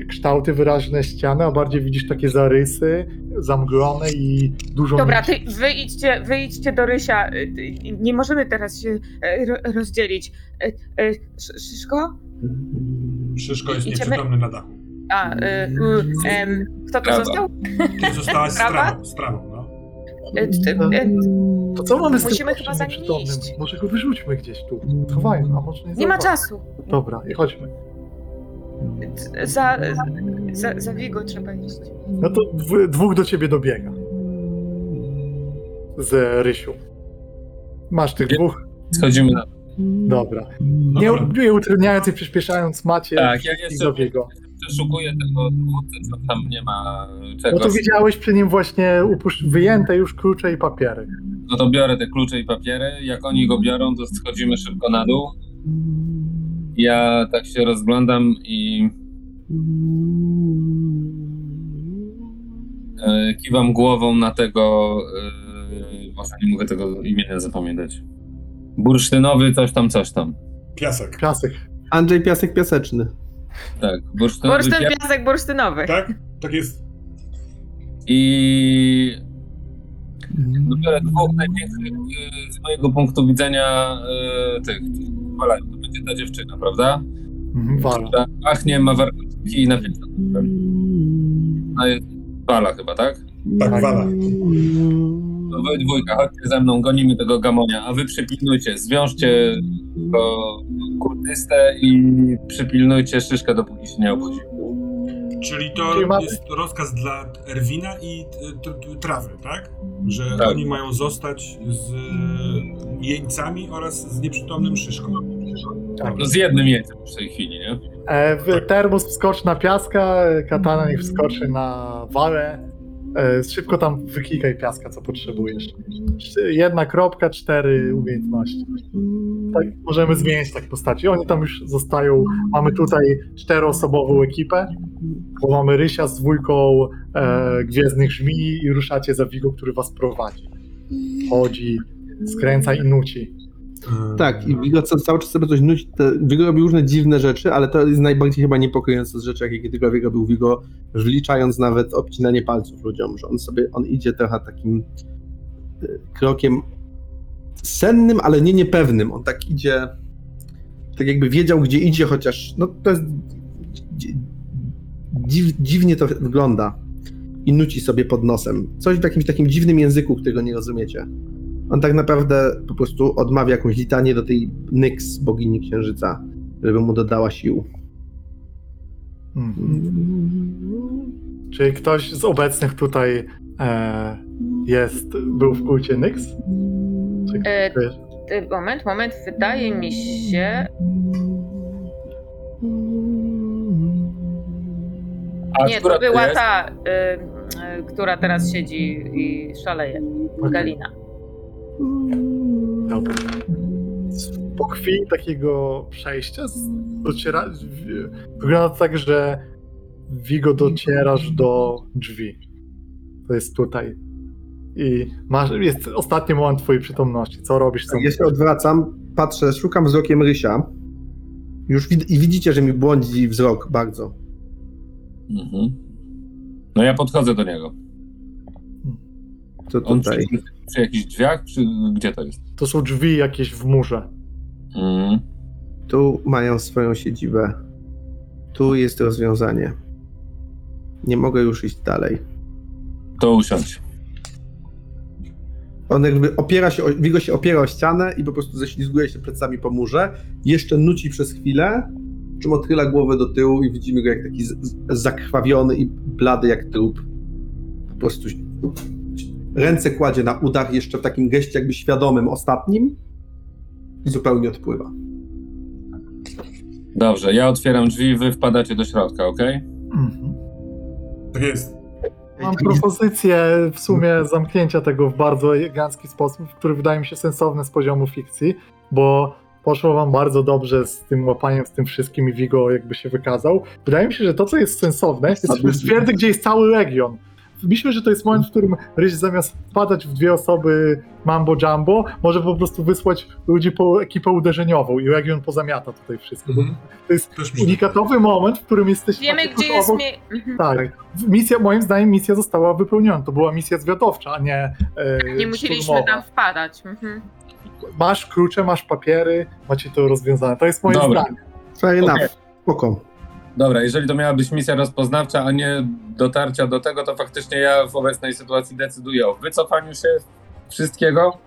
kształty wyraźne ściany, a bardziej widzisz takie zarysy zamglone i dużo Dobra, ty wyjdźcie, wyjdźcie do Rysia. Y, y, Nie możemy teraz się e, ro- rozdzielić. E, e, Sz- Szyszko? Szyszko jest Idziemy- nieprzytomny na dachu. A, y, y, em, kto to został? Ty zostałaś strawą, strawą, To co mamy z Musimy tym chyba za nim nieprzytomnym? iść. Może go wyrzućmy gdzieś tu. Schowajmy, a może nie Nie ma zauważy. czasu. Dobra, i chodźmy. Za, za, za Wigo trzeba iść. No to dw- dwóch do ciebie dobiega. Z Rysiu. Masz tych dwóch? schodzimy na... Dobra. Nie, nie utrudniając i przyspieszając macie Tak, ja i jeszcze Zabiego. Przeszukuję tego dowódcę, co tam nie ma czego. No to widziałeś przy nim właśnie wyjęte już klucze i papiery. No to biorę te klucze i papiery. Jak oni go biorą, to schodzimy szybko na dół. Ja tak się rozglądam i e, kiwam głową na tego. Może nie mogę tego imienia zapamiętać. Bursztynowy, coś tam, coś tam. Piasek, Piasek. Andrzej Piasek Piaseczny. Tak, bursztynowy. Bursztyn pia- piasek bursztynowy. tak? Tak jest. I dopiero dwóch największych e, z mojego punktu widzenia e, tych. Wala, to będzie ta dziewczyna, prawda? Mhm, Wala. Która pachnie, ma warunki i napięcia. No jest Wala chyba, tak? Tak, wala. No wy dwójka, chodźcie ze mną, gonimy tego gamonia, a wy przypilnujcie, zwiążcie go kurdystę i przypilnujcie szyszkę, dopóki się nie obudzi. Czyli to Czyli mamy- jest rozkaz dla Erwina i t- t- trawy, tak? Że Tak. oni mają zostać z jeńcami oraz z nieprzytomnym szyszką. Tak. No z jednym językiem w tej chwili, nie? E, w termos wskocz na piaska, katana niech wskoczy na walę. E, szybko tam wyklikaj piaska, co potrzebujesz. Sz- Jedna kropka, cztery umiejętności. Tak, możemy zmienić tak postaci. Oni tam już zostają. Mamy tutaj czteroosobową ekipę, bo mamy Rysia z dwójką e, Gwiezdnych Żmii i ruszacie za Wigo, który was prowadzi. Chodzi, skręca i nuci. Tak, i Wigo co, cały czas sobie coś nuci. Wigo robi różne dziwne rzeczy, ale to jest najbardziej chyba niepokojące z rzeczy, jakie kiedykolwiek robił Wigo, wliczając nawet obcinanie palców ludziom, że on sobie, on idzie trochę takim e, krokiem sennym, ale nie niepewnym. On tak idzie, tak jakby wiedział, gdzie idzie, chociaż no to jest dzi- dziw, dziwnie to wygląda i nuci sobie pod nosem. Coś w jakimś takim dziwnym języku, którego nie rozumiecie. On tak naprawdę po prostu odmawia jakąś litanię do tej Nyx, bogini księżyca, żeby mu dodała sił. Mhm. Czy ktoś z obecnych tutaj e, jest, był w kulcie Nyx? Czy E, Moment, moment, wydaje mi się. A Nie, to była jest? ta, y, y, która teraz siedzi i szaleje. Okej, Galina. Dobra. po chwili takiego przejścia dociera, wygląda tak, że Vigo docierasz do drzwi. To jest tutaj. I masz, jest ostatni moment twojej przytomności. Co robisz? Co... Ja się odwracam, patrzę, szukam wzrokiem Rysia. Już wid- i widzicie, że mi błądzi wzrok bardzo. Mhm. No ja podchodzę do niego. To On przy, jakichś drzwiach? Przy, gdzie to jest? To są drzwi jakieś w murze. Mhm. Tu mają swoją siedzibę. Tu jest rozwiązanie. Nie mogę już iść dalej. To usiądź. On jakby opiera się, Wigo się opiera o ścianę i po prostu ześlizguje się plecami po murze. Jeszcze nuci przez chwilę, czym odchyla głowę do tyłu i widzimy go jak taki zakrwawiony i blady jak trup. Po prostu ręce kładzie na udach jeszcze w takim geście jakby świadomym ostatnim i zupełnie odpływa. Dobrze, ja otwieram drzwi, wy wpadacie do środka, ok? Mhm. Tak jest. Mam propozycję w sumie zamknięcia tego w bardzo elegancki sposób, który wydaje mi się sensowny z poziomu fikcji, bo poszło wam bardzo dobrze z tym łapaniem, z tym wszystkim i Vigo jakby się wykazał. Wydaje mi się, że to, co jest sensowne, jest stwierdzenie, gdzie jest cały region. Myślę, że to jest moment, w którym Ryś zamiast wpadać w dwie osoby mambo jumbo, może po prostu wysłać ludzi po ekipę uderzeniową i region pozamiata tutaj wszystko. Mhm. To jest unikatowy moment, w którym jesteście Wiemy, tak gdzie jest obok- mie... Mhm. tak. Misja, moim zdaniem misja została wypełniona. To była misja zwiadowcza, a nie. E, Nie musieliśmy szturmowa. tam wpadać. Mhm. Masz klucze, masz papiery, macie to rozwiązane. To jest moje Dobra. zdanie. Fair enough. Spoko. Dobra, jeżeli to miała być misja rozpoznawcza, a nie dotarcia do tego, to faktycznie ja w obecnej sytuacji decyduję o wycofaniu się wszystkiego.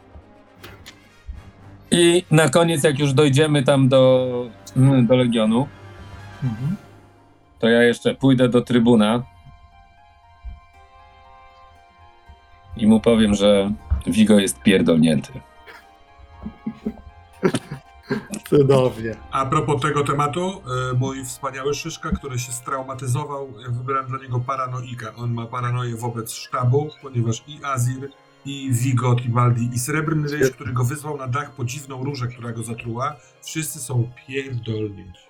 I na koniec, jak już dojdziemy tam do, mm, do Legionu, Mhm. to ja jeszcze pójdę do trybuna i mu powiem, że Vigo jest pierdolnięty. Cudownie. A propos tego tematu, y, mój wspaniały Szyszka, który się straumatyzował, ja wybrałem dla niego paranoika. On ma paranoję wobec sztabu, ponieważ i Azir, i Vigo, Tibaldi, i Srebrny Ryś, który go wysłał na dach po dziwną różę, która go zatruła, wszyscy są pierdolnięci.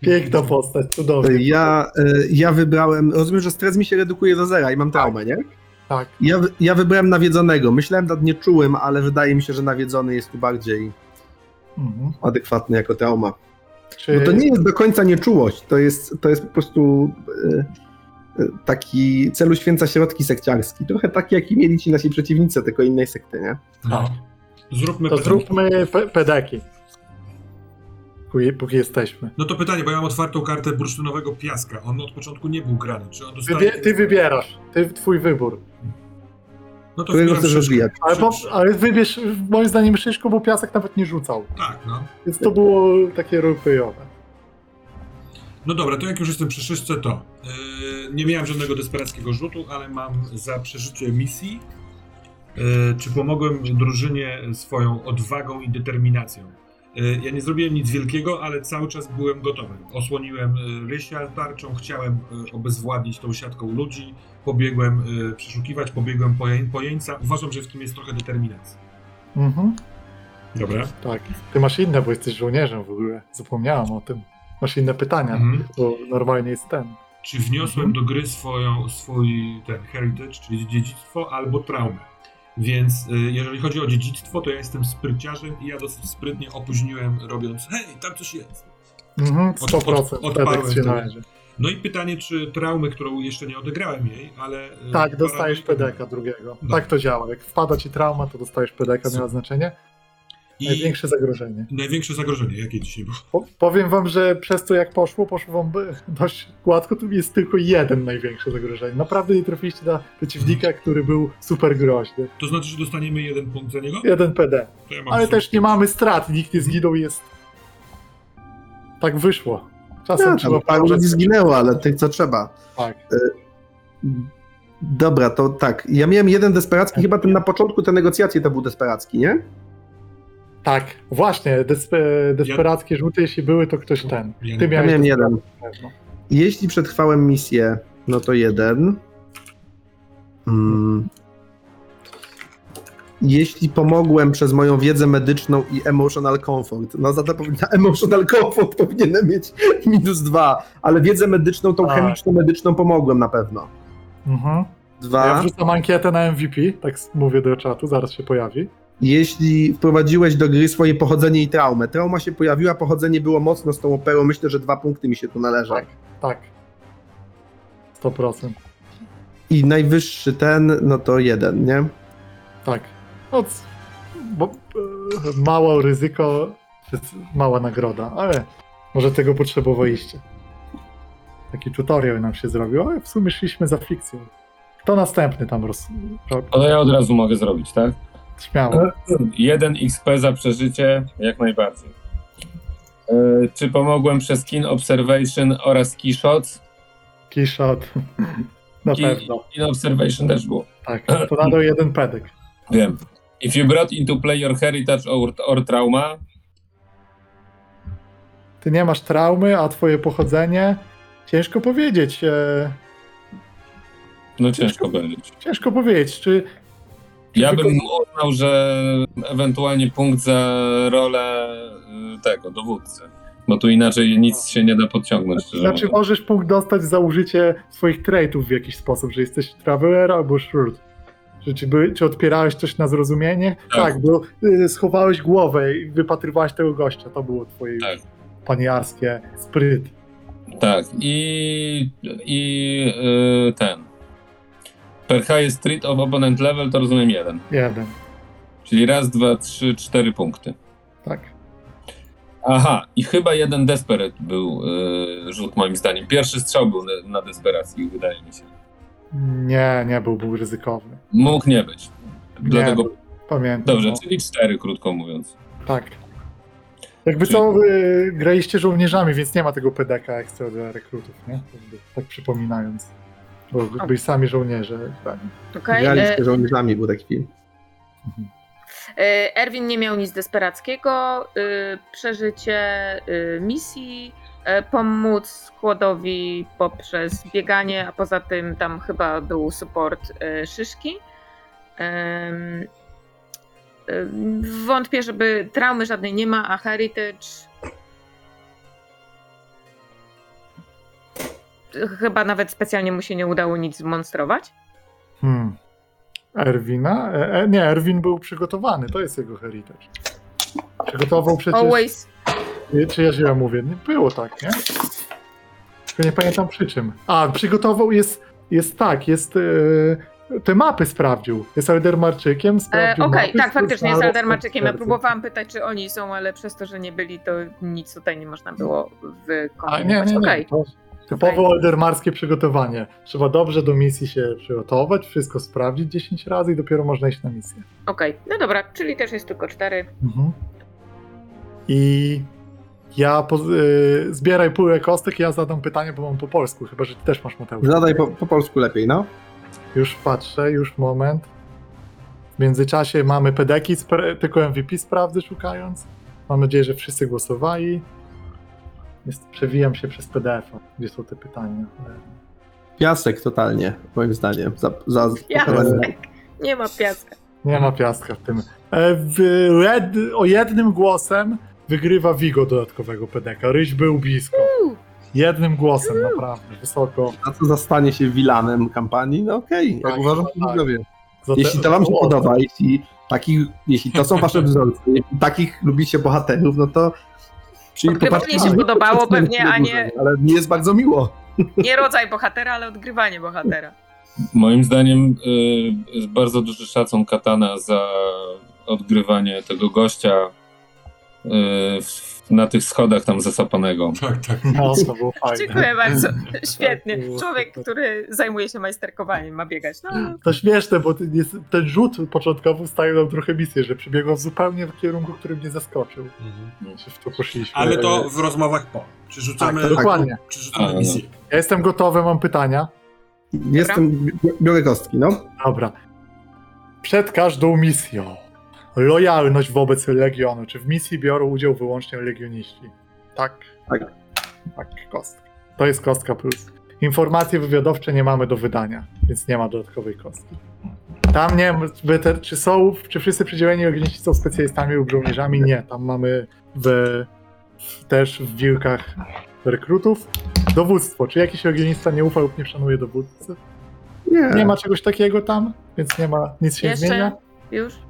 Piękna postać, cudownie. Ja, y, ja wybrałem. Rozumiem, że stres mi się redukuje do zera i mam traumę, nie? Tak. Ja, ja wybrałem nawiedzonego. Myślałem nad nieczułym, ale wydaje mi się, że nawiedzony jest tu bardziej Mhm. adekwatny jako trauma. Czy... Bo to nie jest do końca nieczułość, to jest, to jest po prostu y, y, taki celu święca środki sekciarski. Trochę taki, jaki mieli ci nasi przeciwnicy, tylko innej sekty, nie? No. Zróbmy To pytanie. zróbmy pe- pedeki. Póki, póki jesteśmy. No to pytanie, bo ja mam otwartą kartę bursztynowego piaska. On od początku nie był grany. Czy on dostaje... Wybie- ty wybierasz. Ty, twój wybór. No to Którego chcesz rozwijać? Ale, po, ale wybierz, moim zdaniem, Szyszko, bo piasek nawet nie rzucał. Tak, no. Więc to było takie roleplayowe. No dobra, to jak już jestem przy szyszce, to yy, nie miałem żadnego desperackiego rzutu, ale mam za przeżycie misji. Yy, czy pomogłem drużynie swoją odwagą i determinacją? Yy, ja nie zrobiłem nic wielkiego, ale cały czas byłem gotowy. Osłoniłem Rysia tarczą, chciałem obezwładnić tą siatką ludzi, pobiegłem yy, przeszukiwać, pobiegłem po, je- po jeńca. Uważam, że w tym jest trochę determinacji. Mhm. Dobra. Tak. Ty masz inne, bo jesteś żołnierzem w ogóle. Zapomniałam o tym. Masz inne pytania, Mhm. bo normalnie jest ten. Czy wniosłem do gry swoją, swój ten heritage, czyli dziedzictwo, albo traumę. Więc y, jeżeli chodzi o dziedzictwo, to ja jestem spryciarzem i ja dosyć sprytnie opóźniłem, robiąc hej, tam coś jest. Mhm, Od- 100% od- odparłem pedek się to. No i pytanie, czy traumy, którą jeszcze nie odegrałem jej, ale... y, Tak, dostajesz paranoikę- pedeka drugiego. No. Tak to działa. Jak wpada ci trauma, to dostajesz pedeka, miała znaczenie. I Największe zagrożenie. największe zagrożenie, jakie dzisiaj było? Po, powiem wam, że przez to jak poszło, poszło wam dość gładko, tu jest tylko jeden największe zagrożenie. Naprawdę nie trafiliście na przeciwnika, który był super groźny. To znaczy, że dostaniemy jeden punkt za niego? Jeden PD. Ja Ale też nie mamy strat, nikt nie zginął jest... Tak wyszło. Czasem Ja, trzeba... tam paru ludzi zginęło, ale tych co trzeba. Tak. Dobra, to tak. Ja miałem jeden desperacki, chyba ten na początku te negocjacje to był desperacki, nie? Tak, właśnie, despe, desperackie rzuty, jeśli były, to ktoś ten. Ja- Ty Ja miałeś miałem desperacki jeden. na pewno. Jeśli przetrwałem misję, no to jeden. Mm. Jeśli pomogłem przez moją wiedzę medyczną i emotional comfort, no za to powinna emotional comfort powinienem mieć minus dwa, ale wiedzę medyczną, tą Tak. chemiczno-medyczną pomogłem na pewno. Mhm. Dwa. Ja wrzucam ankietę na MVP, tak mówię do czatu, zaraz się pojawi. Jeśli wprowadziłeś do gry swoje pochodzenie i traumę, trauma się pojawiła, pochodzenie było mocno z tą operą, myślę, że dwa punkty mi się tu należą. Tak. Tak. 100%. I najwyższy ten, no to jeden, nie? Tak. No, c- bo, e, mało ryzyko, mała nagroda, ale może tego potrzebowaliście. Taki tutorial nam się zrobił, ale w sumie szliśmy za fikcją. Kto następny tam roz... ro- Ale ja od razu mogę zrobić, tak? Śmiało. 1 XP za przeżycie, jak najbardziej. E, czy pomogłem przez Keen Observation oraz Key Shots? Keyshot. Na Key, pewno. Keen Observation też było. Tak. To nadał jeden pedek. Wiem. If you brought into play your heritage or, or trauma, Ty nie masz traumy, a twoje pochodzenie. Ciężko powiedzieć. E, no ciężko powiedzieć. ciężko powiedzieć, czy. Ja bym uznał, że ewentualnie punkt za rolę y, tego, dowódcy. Bo tu inaczej nic się nie da podciągnąć. szczerze Znaczy, mówiąc. możesz punkt dostać za użycie swoich traitów w jakiś sposób, że jesteś traveler albo shrewd. Że czy, by, czy odpierałeś coś na zrozumienie? Tak. Tak, bo y, schowałeś głowę i wypatrywałeś tego gościa. To było twoje Tak. paniarskie spryt. Tak, i, i y, ten. Per highest street of opponent level to rozumiem jeden. Jeden. Czyli raz, dwa, trzy, cztery punkty. Tak. Aha, i chyba jeden desperate był y, rzut moim zdaniem. Pierwszy strzał był na, na desperacji, wydaje mi się. Nie, nie był, był ryzykowny. Mógł nie być. Dlatego. był. Pamiętam. Dobrze, no. czyli cztery, krótko mówiąc. Tak. Jakby co, wy graliście żołnierzami, więc nie ma tego PDK ekstra dla rekrutów, nie? Tak przypominając. Bo byli sami żołnierze. Tak. Okej. Graliście e, żołnierzami, był taki film. e, Erwin nie miał nic desperackiego. e, Przeżycie e, misji, pomóc składowi poprzez bieganie, a poza tym tam chyba był support e, szyszki. Em, Wątpię, żeby traumy żadnej nie ma, a heritage. Chyba nawet specjalnie mu się nie udało nic zmonstrować. Hmm. Erwina? E, e, nie, Erwin był przygotowany, to jest jego heritage. Przygotował przecież. Always. Nie, Czy ja źle mówię? Nie było tak, nie? Tylko nie pamiętam przy czym. A, przygotował jest, jest tak, jest. E, te mapy sprawdził. Jest Eldermarczykiem, E, sprawdził Okej, mapy, tak, faktycznie jest znalazł Eldermaczykiem. Ja próbowałam pytać, czy oni są, ale przez to, że nie byli, to nic tutaj nie można było A, wykonać. nie, nie, nie. Okej. To typowo eldermarskie przygotowanie. Trzeba dobrze do misji się przygotować, wszystko sprawdzić 10 razy i dopiero można iść na misję. Okej, no dobra, czyli też jest tylko cztery. Mhm. I ja po, y, zbieraj pulę kostek i ja zadam pytanie, bo mam po polsku, chyba że ty też masz Mateusz. Zadaj po, po polsku lepiej, no. Już patrzę, już moment. W międzyczasie mamy pedeki, tylko MVP sprawdzę szukając. Mam nadzieję, że wszyscy głosowali. Jest, przewijam się przez PDF-a, gdzie są te pytania. Piasek totalnie, moim zdaniem. Za, za Piasek. Nie ma piaska. Nie ma piastka w tym. E, W red, o jednym głosem wygrywa Vigo dodatkowego pedeka. Ryś był blisko. Jednym głosem, naprawdę, wysoko. A co zastanie się wilanem kampanii? No okej, jak Tak, uważam, tak. to widzowie. Jeśli to wam się podoba, jeśli, takich, jeśli to są wasze wzorce, jeśli takich lubicie bohaterów, no to czyli Odgrywanie popatrzcie się podobało pewnie, a nie- Ale mi jest bardzo miło. Nie rodzaj bohatera, ale odgrywanie bohatera. Moim zdaniem y, jest bardzo duży szacun Katana za odgrywanie tego gościa na tych schodach tam zasapanego. Tak, tak. No, to było fajne. Dziękuję bardzo. Świetnie. Człowiek, który zajmuje się majsterkowaniem, ma biegać. No, To śmieszne, bo ten, jest, ten rzut początkowy staje nam trochę misję, że przebiegał zupełnie w kierunku, który mnie zaskoczył. Mhm. W to poszliśmy. Ale to w rozmowach po. Czy rzucamy, Tak, dokładnie. czy rzucamy A, no. misję? Ja jestem gotowy, mam pytania. Jestem, bi- biorę kostki, no. Dobra. Przed każdą misją. Lojalność wobec Legionu. Czy w misji biorą udział wyłącznie legioniści? Tak. Tak. Tak, kostka. To jest kostka plus. Informacje wywiadowcze nie mamy do wydania, więc nie ma dodatkowej kostki. Tam nie wiem, czy są, czy wszyscy przydzieleni organiści są specjalistami lub żołnierzami? Nie, tam mamy w, w, też w wilkach rekrutów. Dowództwo. Czy jakiś organista nie ufa lub nie szanuje dowódcy? Nie. Nie ma czegoś takiego tam, więc nie ma, nic się nie zmienia. Jeszcze? Już?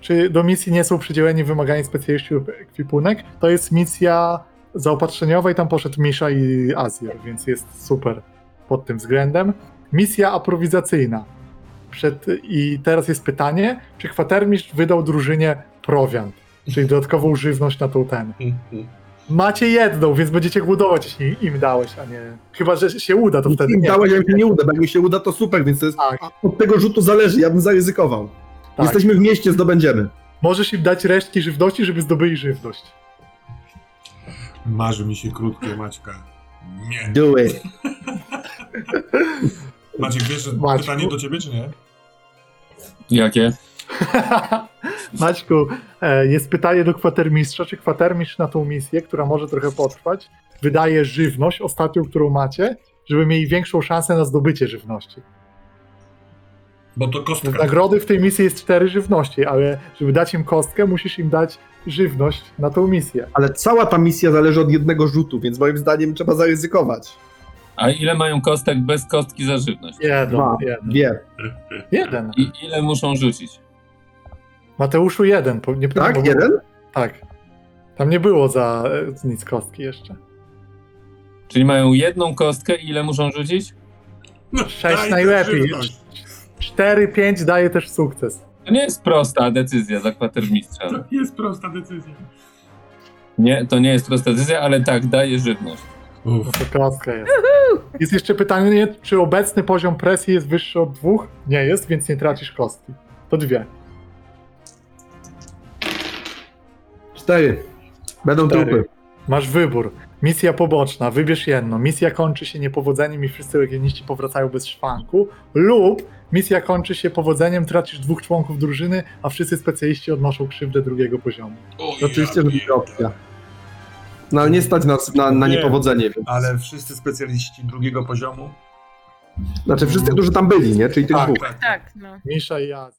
Czy do misji nie są przydzieleni wymagani specjaliści lub ekwipunek? To jest misja zaopatrzeniowa i tam poszedł Misza i Azir, więc jest super pod tym względem. Misja aprowizacyjna. Przed, I teraz jest pytanie, czy kwatermistrz wydał drużynie prowiant, czyli dodatkową żywność na tą ten. Macie jedną, więc będziecie głodować, jeśli im dałeś, a nie... Chyba, że się uda, to wtedy Im nie. dałeś, jak mi nie uda, bo jak mi się uda, to super, więc to jest Tak, od tego rzutu zależy, ja bym zaryzykował. Tak. Jesteśmy w mieście, zdobędziemy. Możesz im dać resztki żywności, żeby zdobyli żywność. Marzy mi się krótkie, Maćka. Nie. Do it. Maciek, wiesz, że Maćku. pytanie do ciebie, czy nie? Jakie? Maćku, e, jest pytanie do kwatermistrza, czy kwatermistrz na tą misję, która może trochę potrwać, wydaje żywność, ostatnią, którą macie, żeby mieli większą szansę na zdobycie żywności. Bo to Z kostka. nagrody w tej misji jest cztery żywności, ale żeby dać im kostkę, musisz im dać żywność na tą misję. Ale cała ta misja zależy od jednego rzutu, więc moim zdaniem trzeba zaryzykować. A ile mają kostek bez kostki za żywność? Jeden, Dwa, jeden. dwie. jeden. I ile muszą rzucić? Mateuszu jeden. Nie, Tak? bo- Jeden? Tak. Tam nie było za e, nic kostki jeszcze. Czyli mają jedną kostkę i ile muszą rzucić? No, Sześć najlepiej. żywność. 4-5 daje też sukces. To nie jest prosta decyzja za kwatermistrza. To jest prosta decyzja. Nie, to nie jest prosta decyzja, ale tak, daje żywność. No Uff. to kostka jest. Jest jeszcze pytanie, czy obecny poziom presji jest wyższy od dwóch? Nie jest, więc nie tracisz kostki. To dwie. Cztery. Będą Cztery. trupy. Masz wybór. Misja poboczna, wybierz jedno. Misja kończy się niepowodzeniem i wszyscy legioniści powracają bez szwanku. Lub misja kończy się powodzeniem, tracisz dwóch członków drużyny, a wszyscy specjaliści odnoszą krzywdę drugiego poziomu. O, Oczywiście, że opcja. No ale nie stać nas na, na Nie. niepowodzenie. Więc... Ale wszyscy specjaliści drugiego poziomu? Znaczy wszyscy, którzy tam byli, nie? Czyli tych Tak. dwóch. Tak, Tak, no. Misza i ja.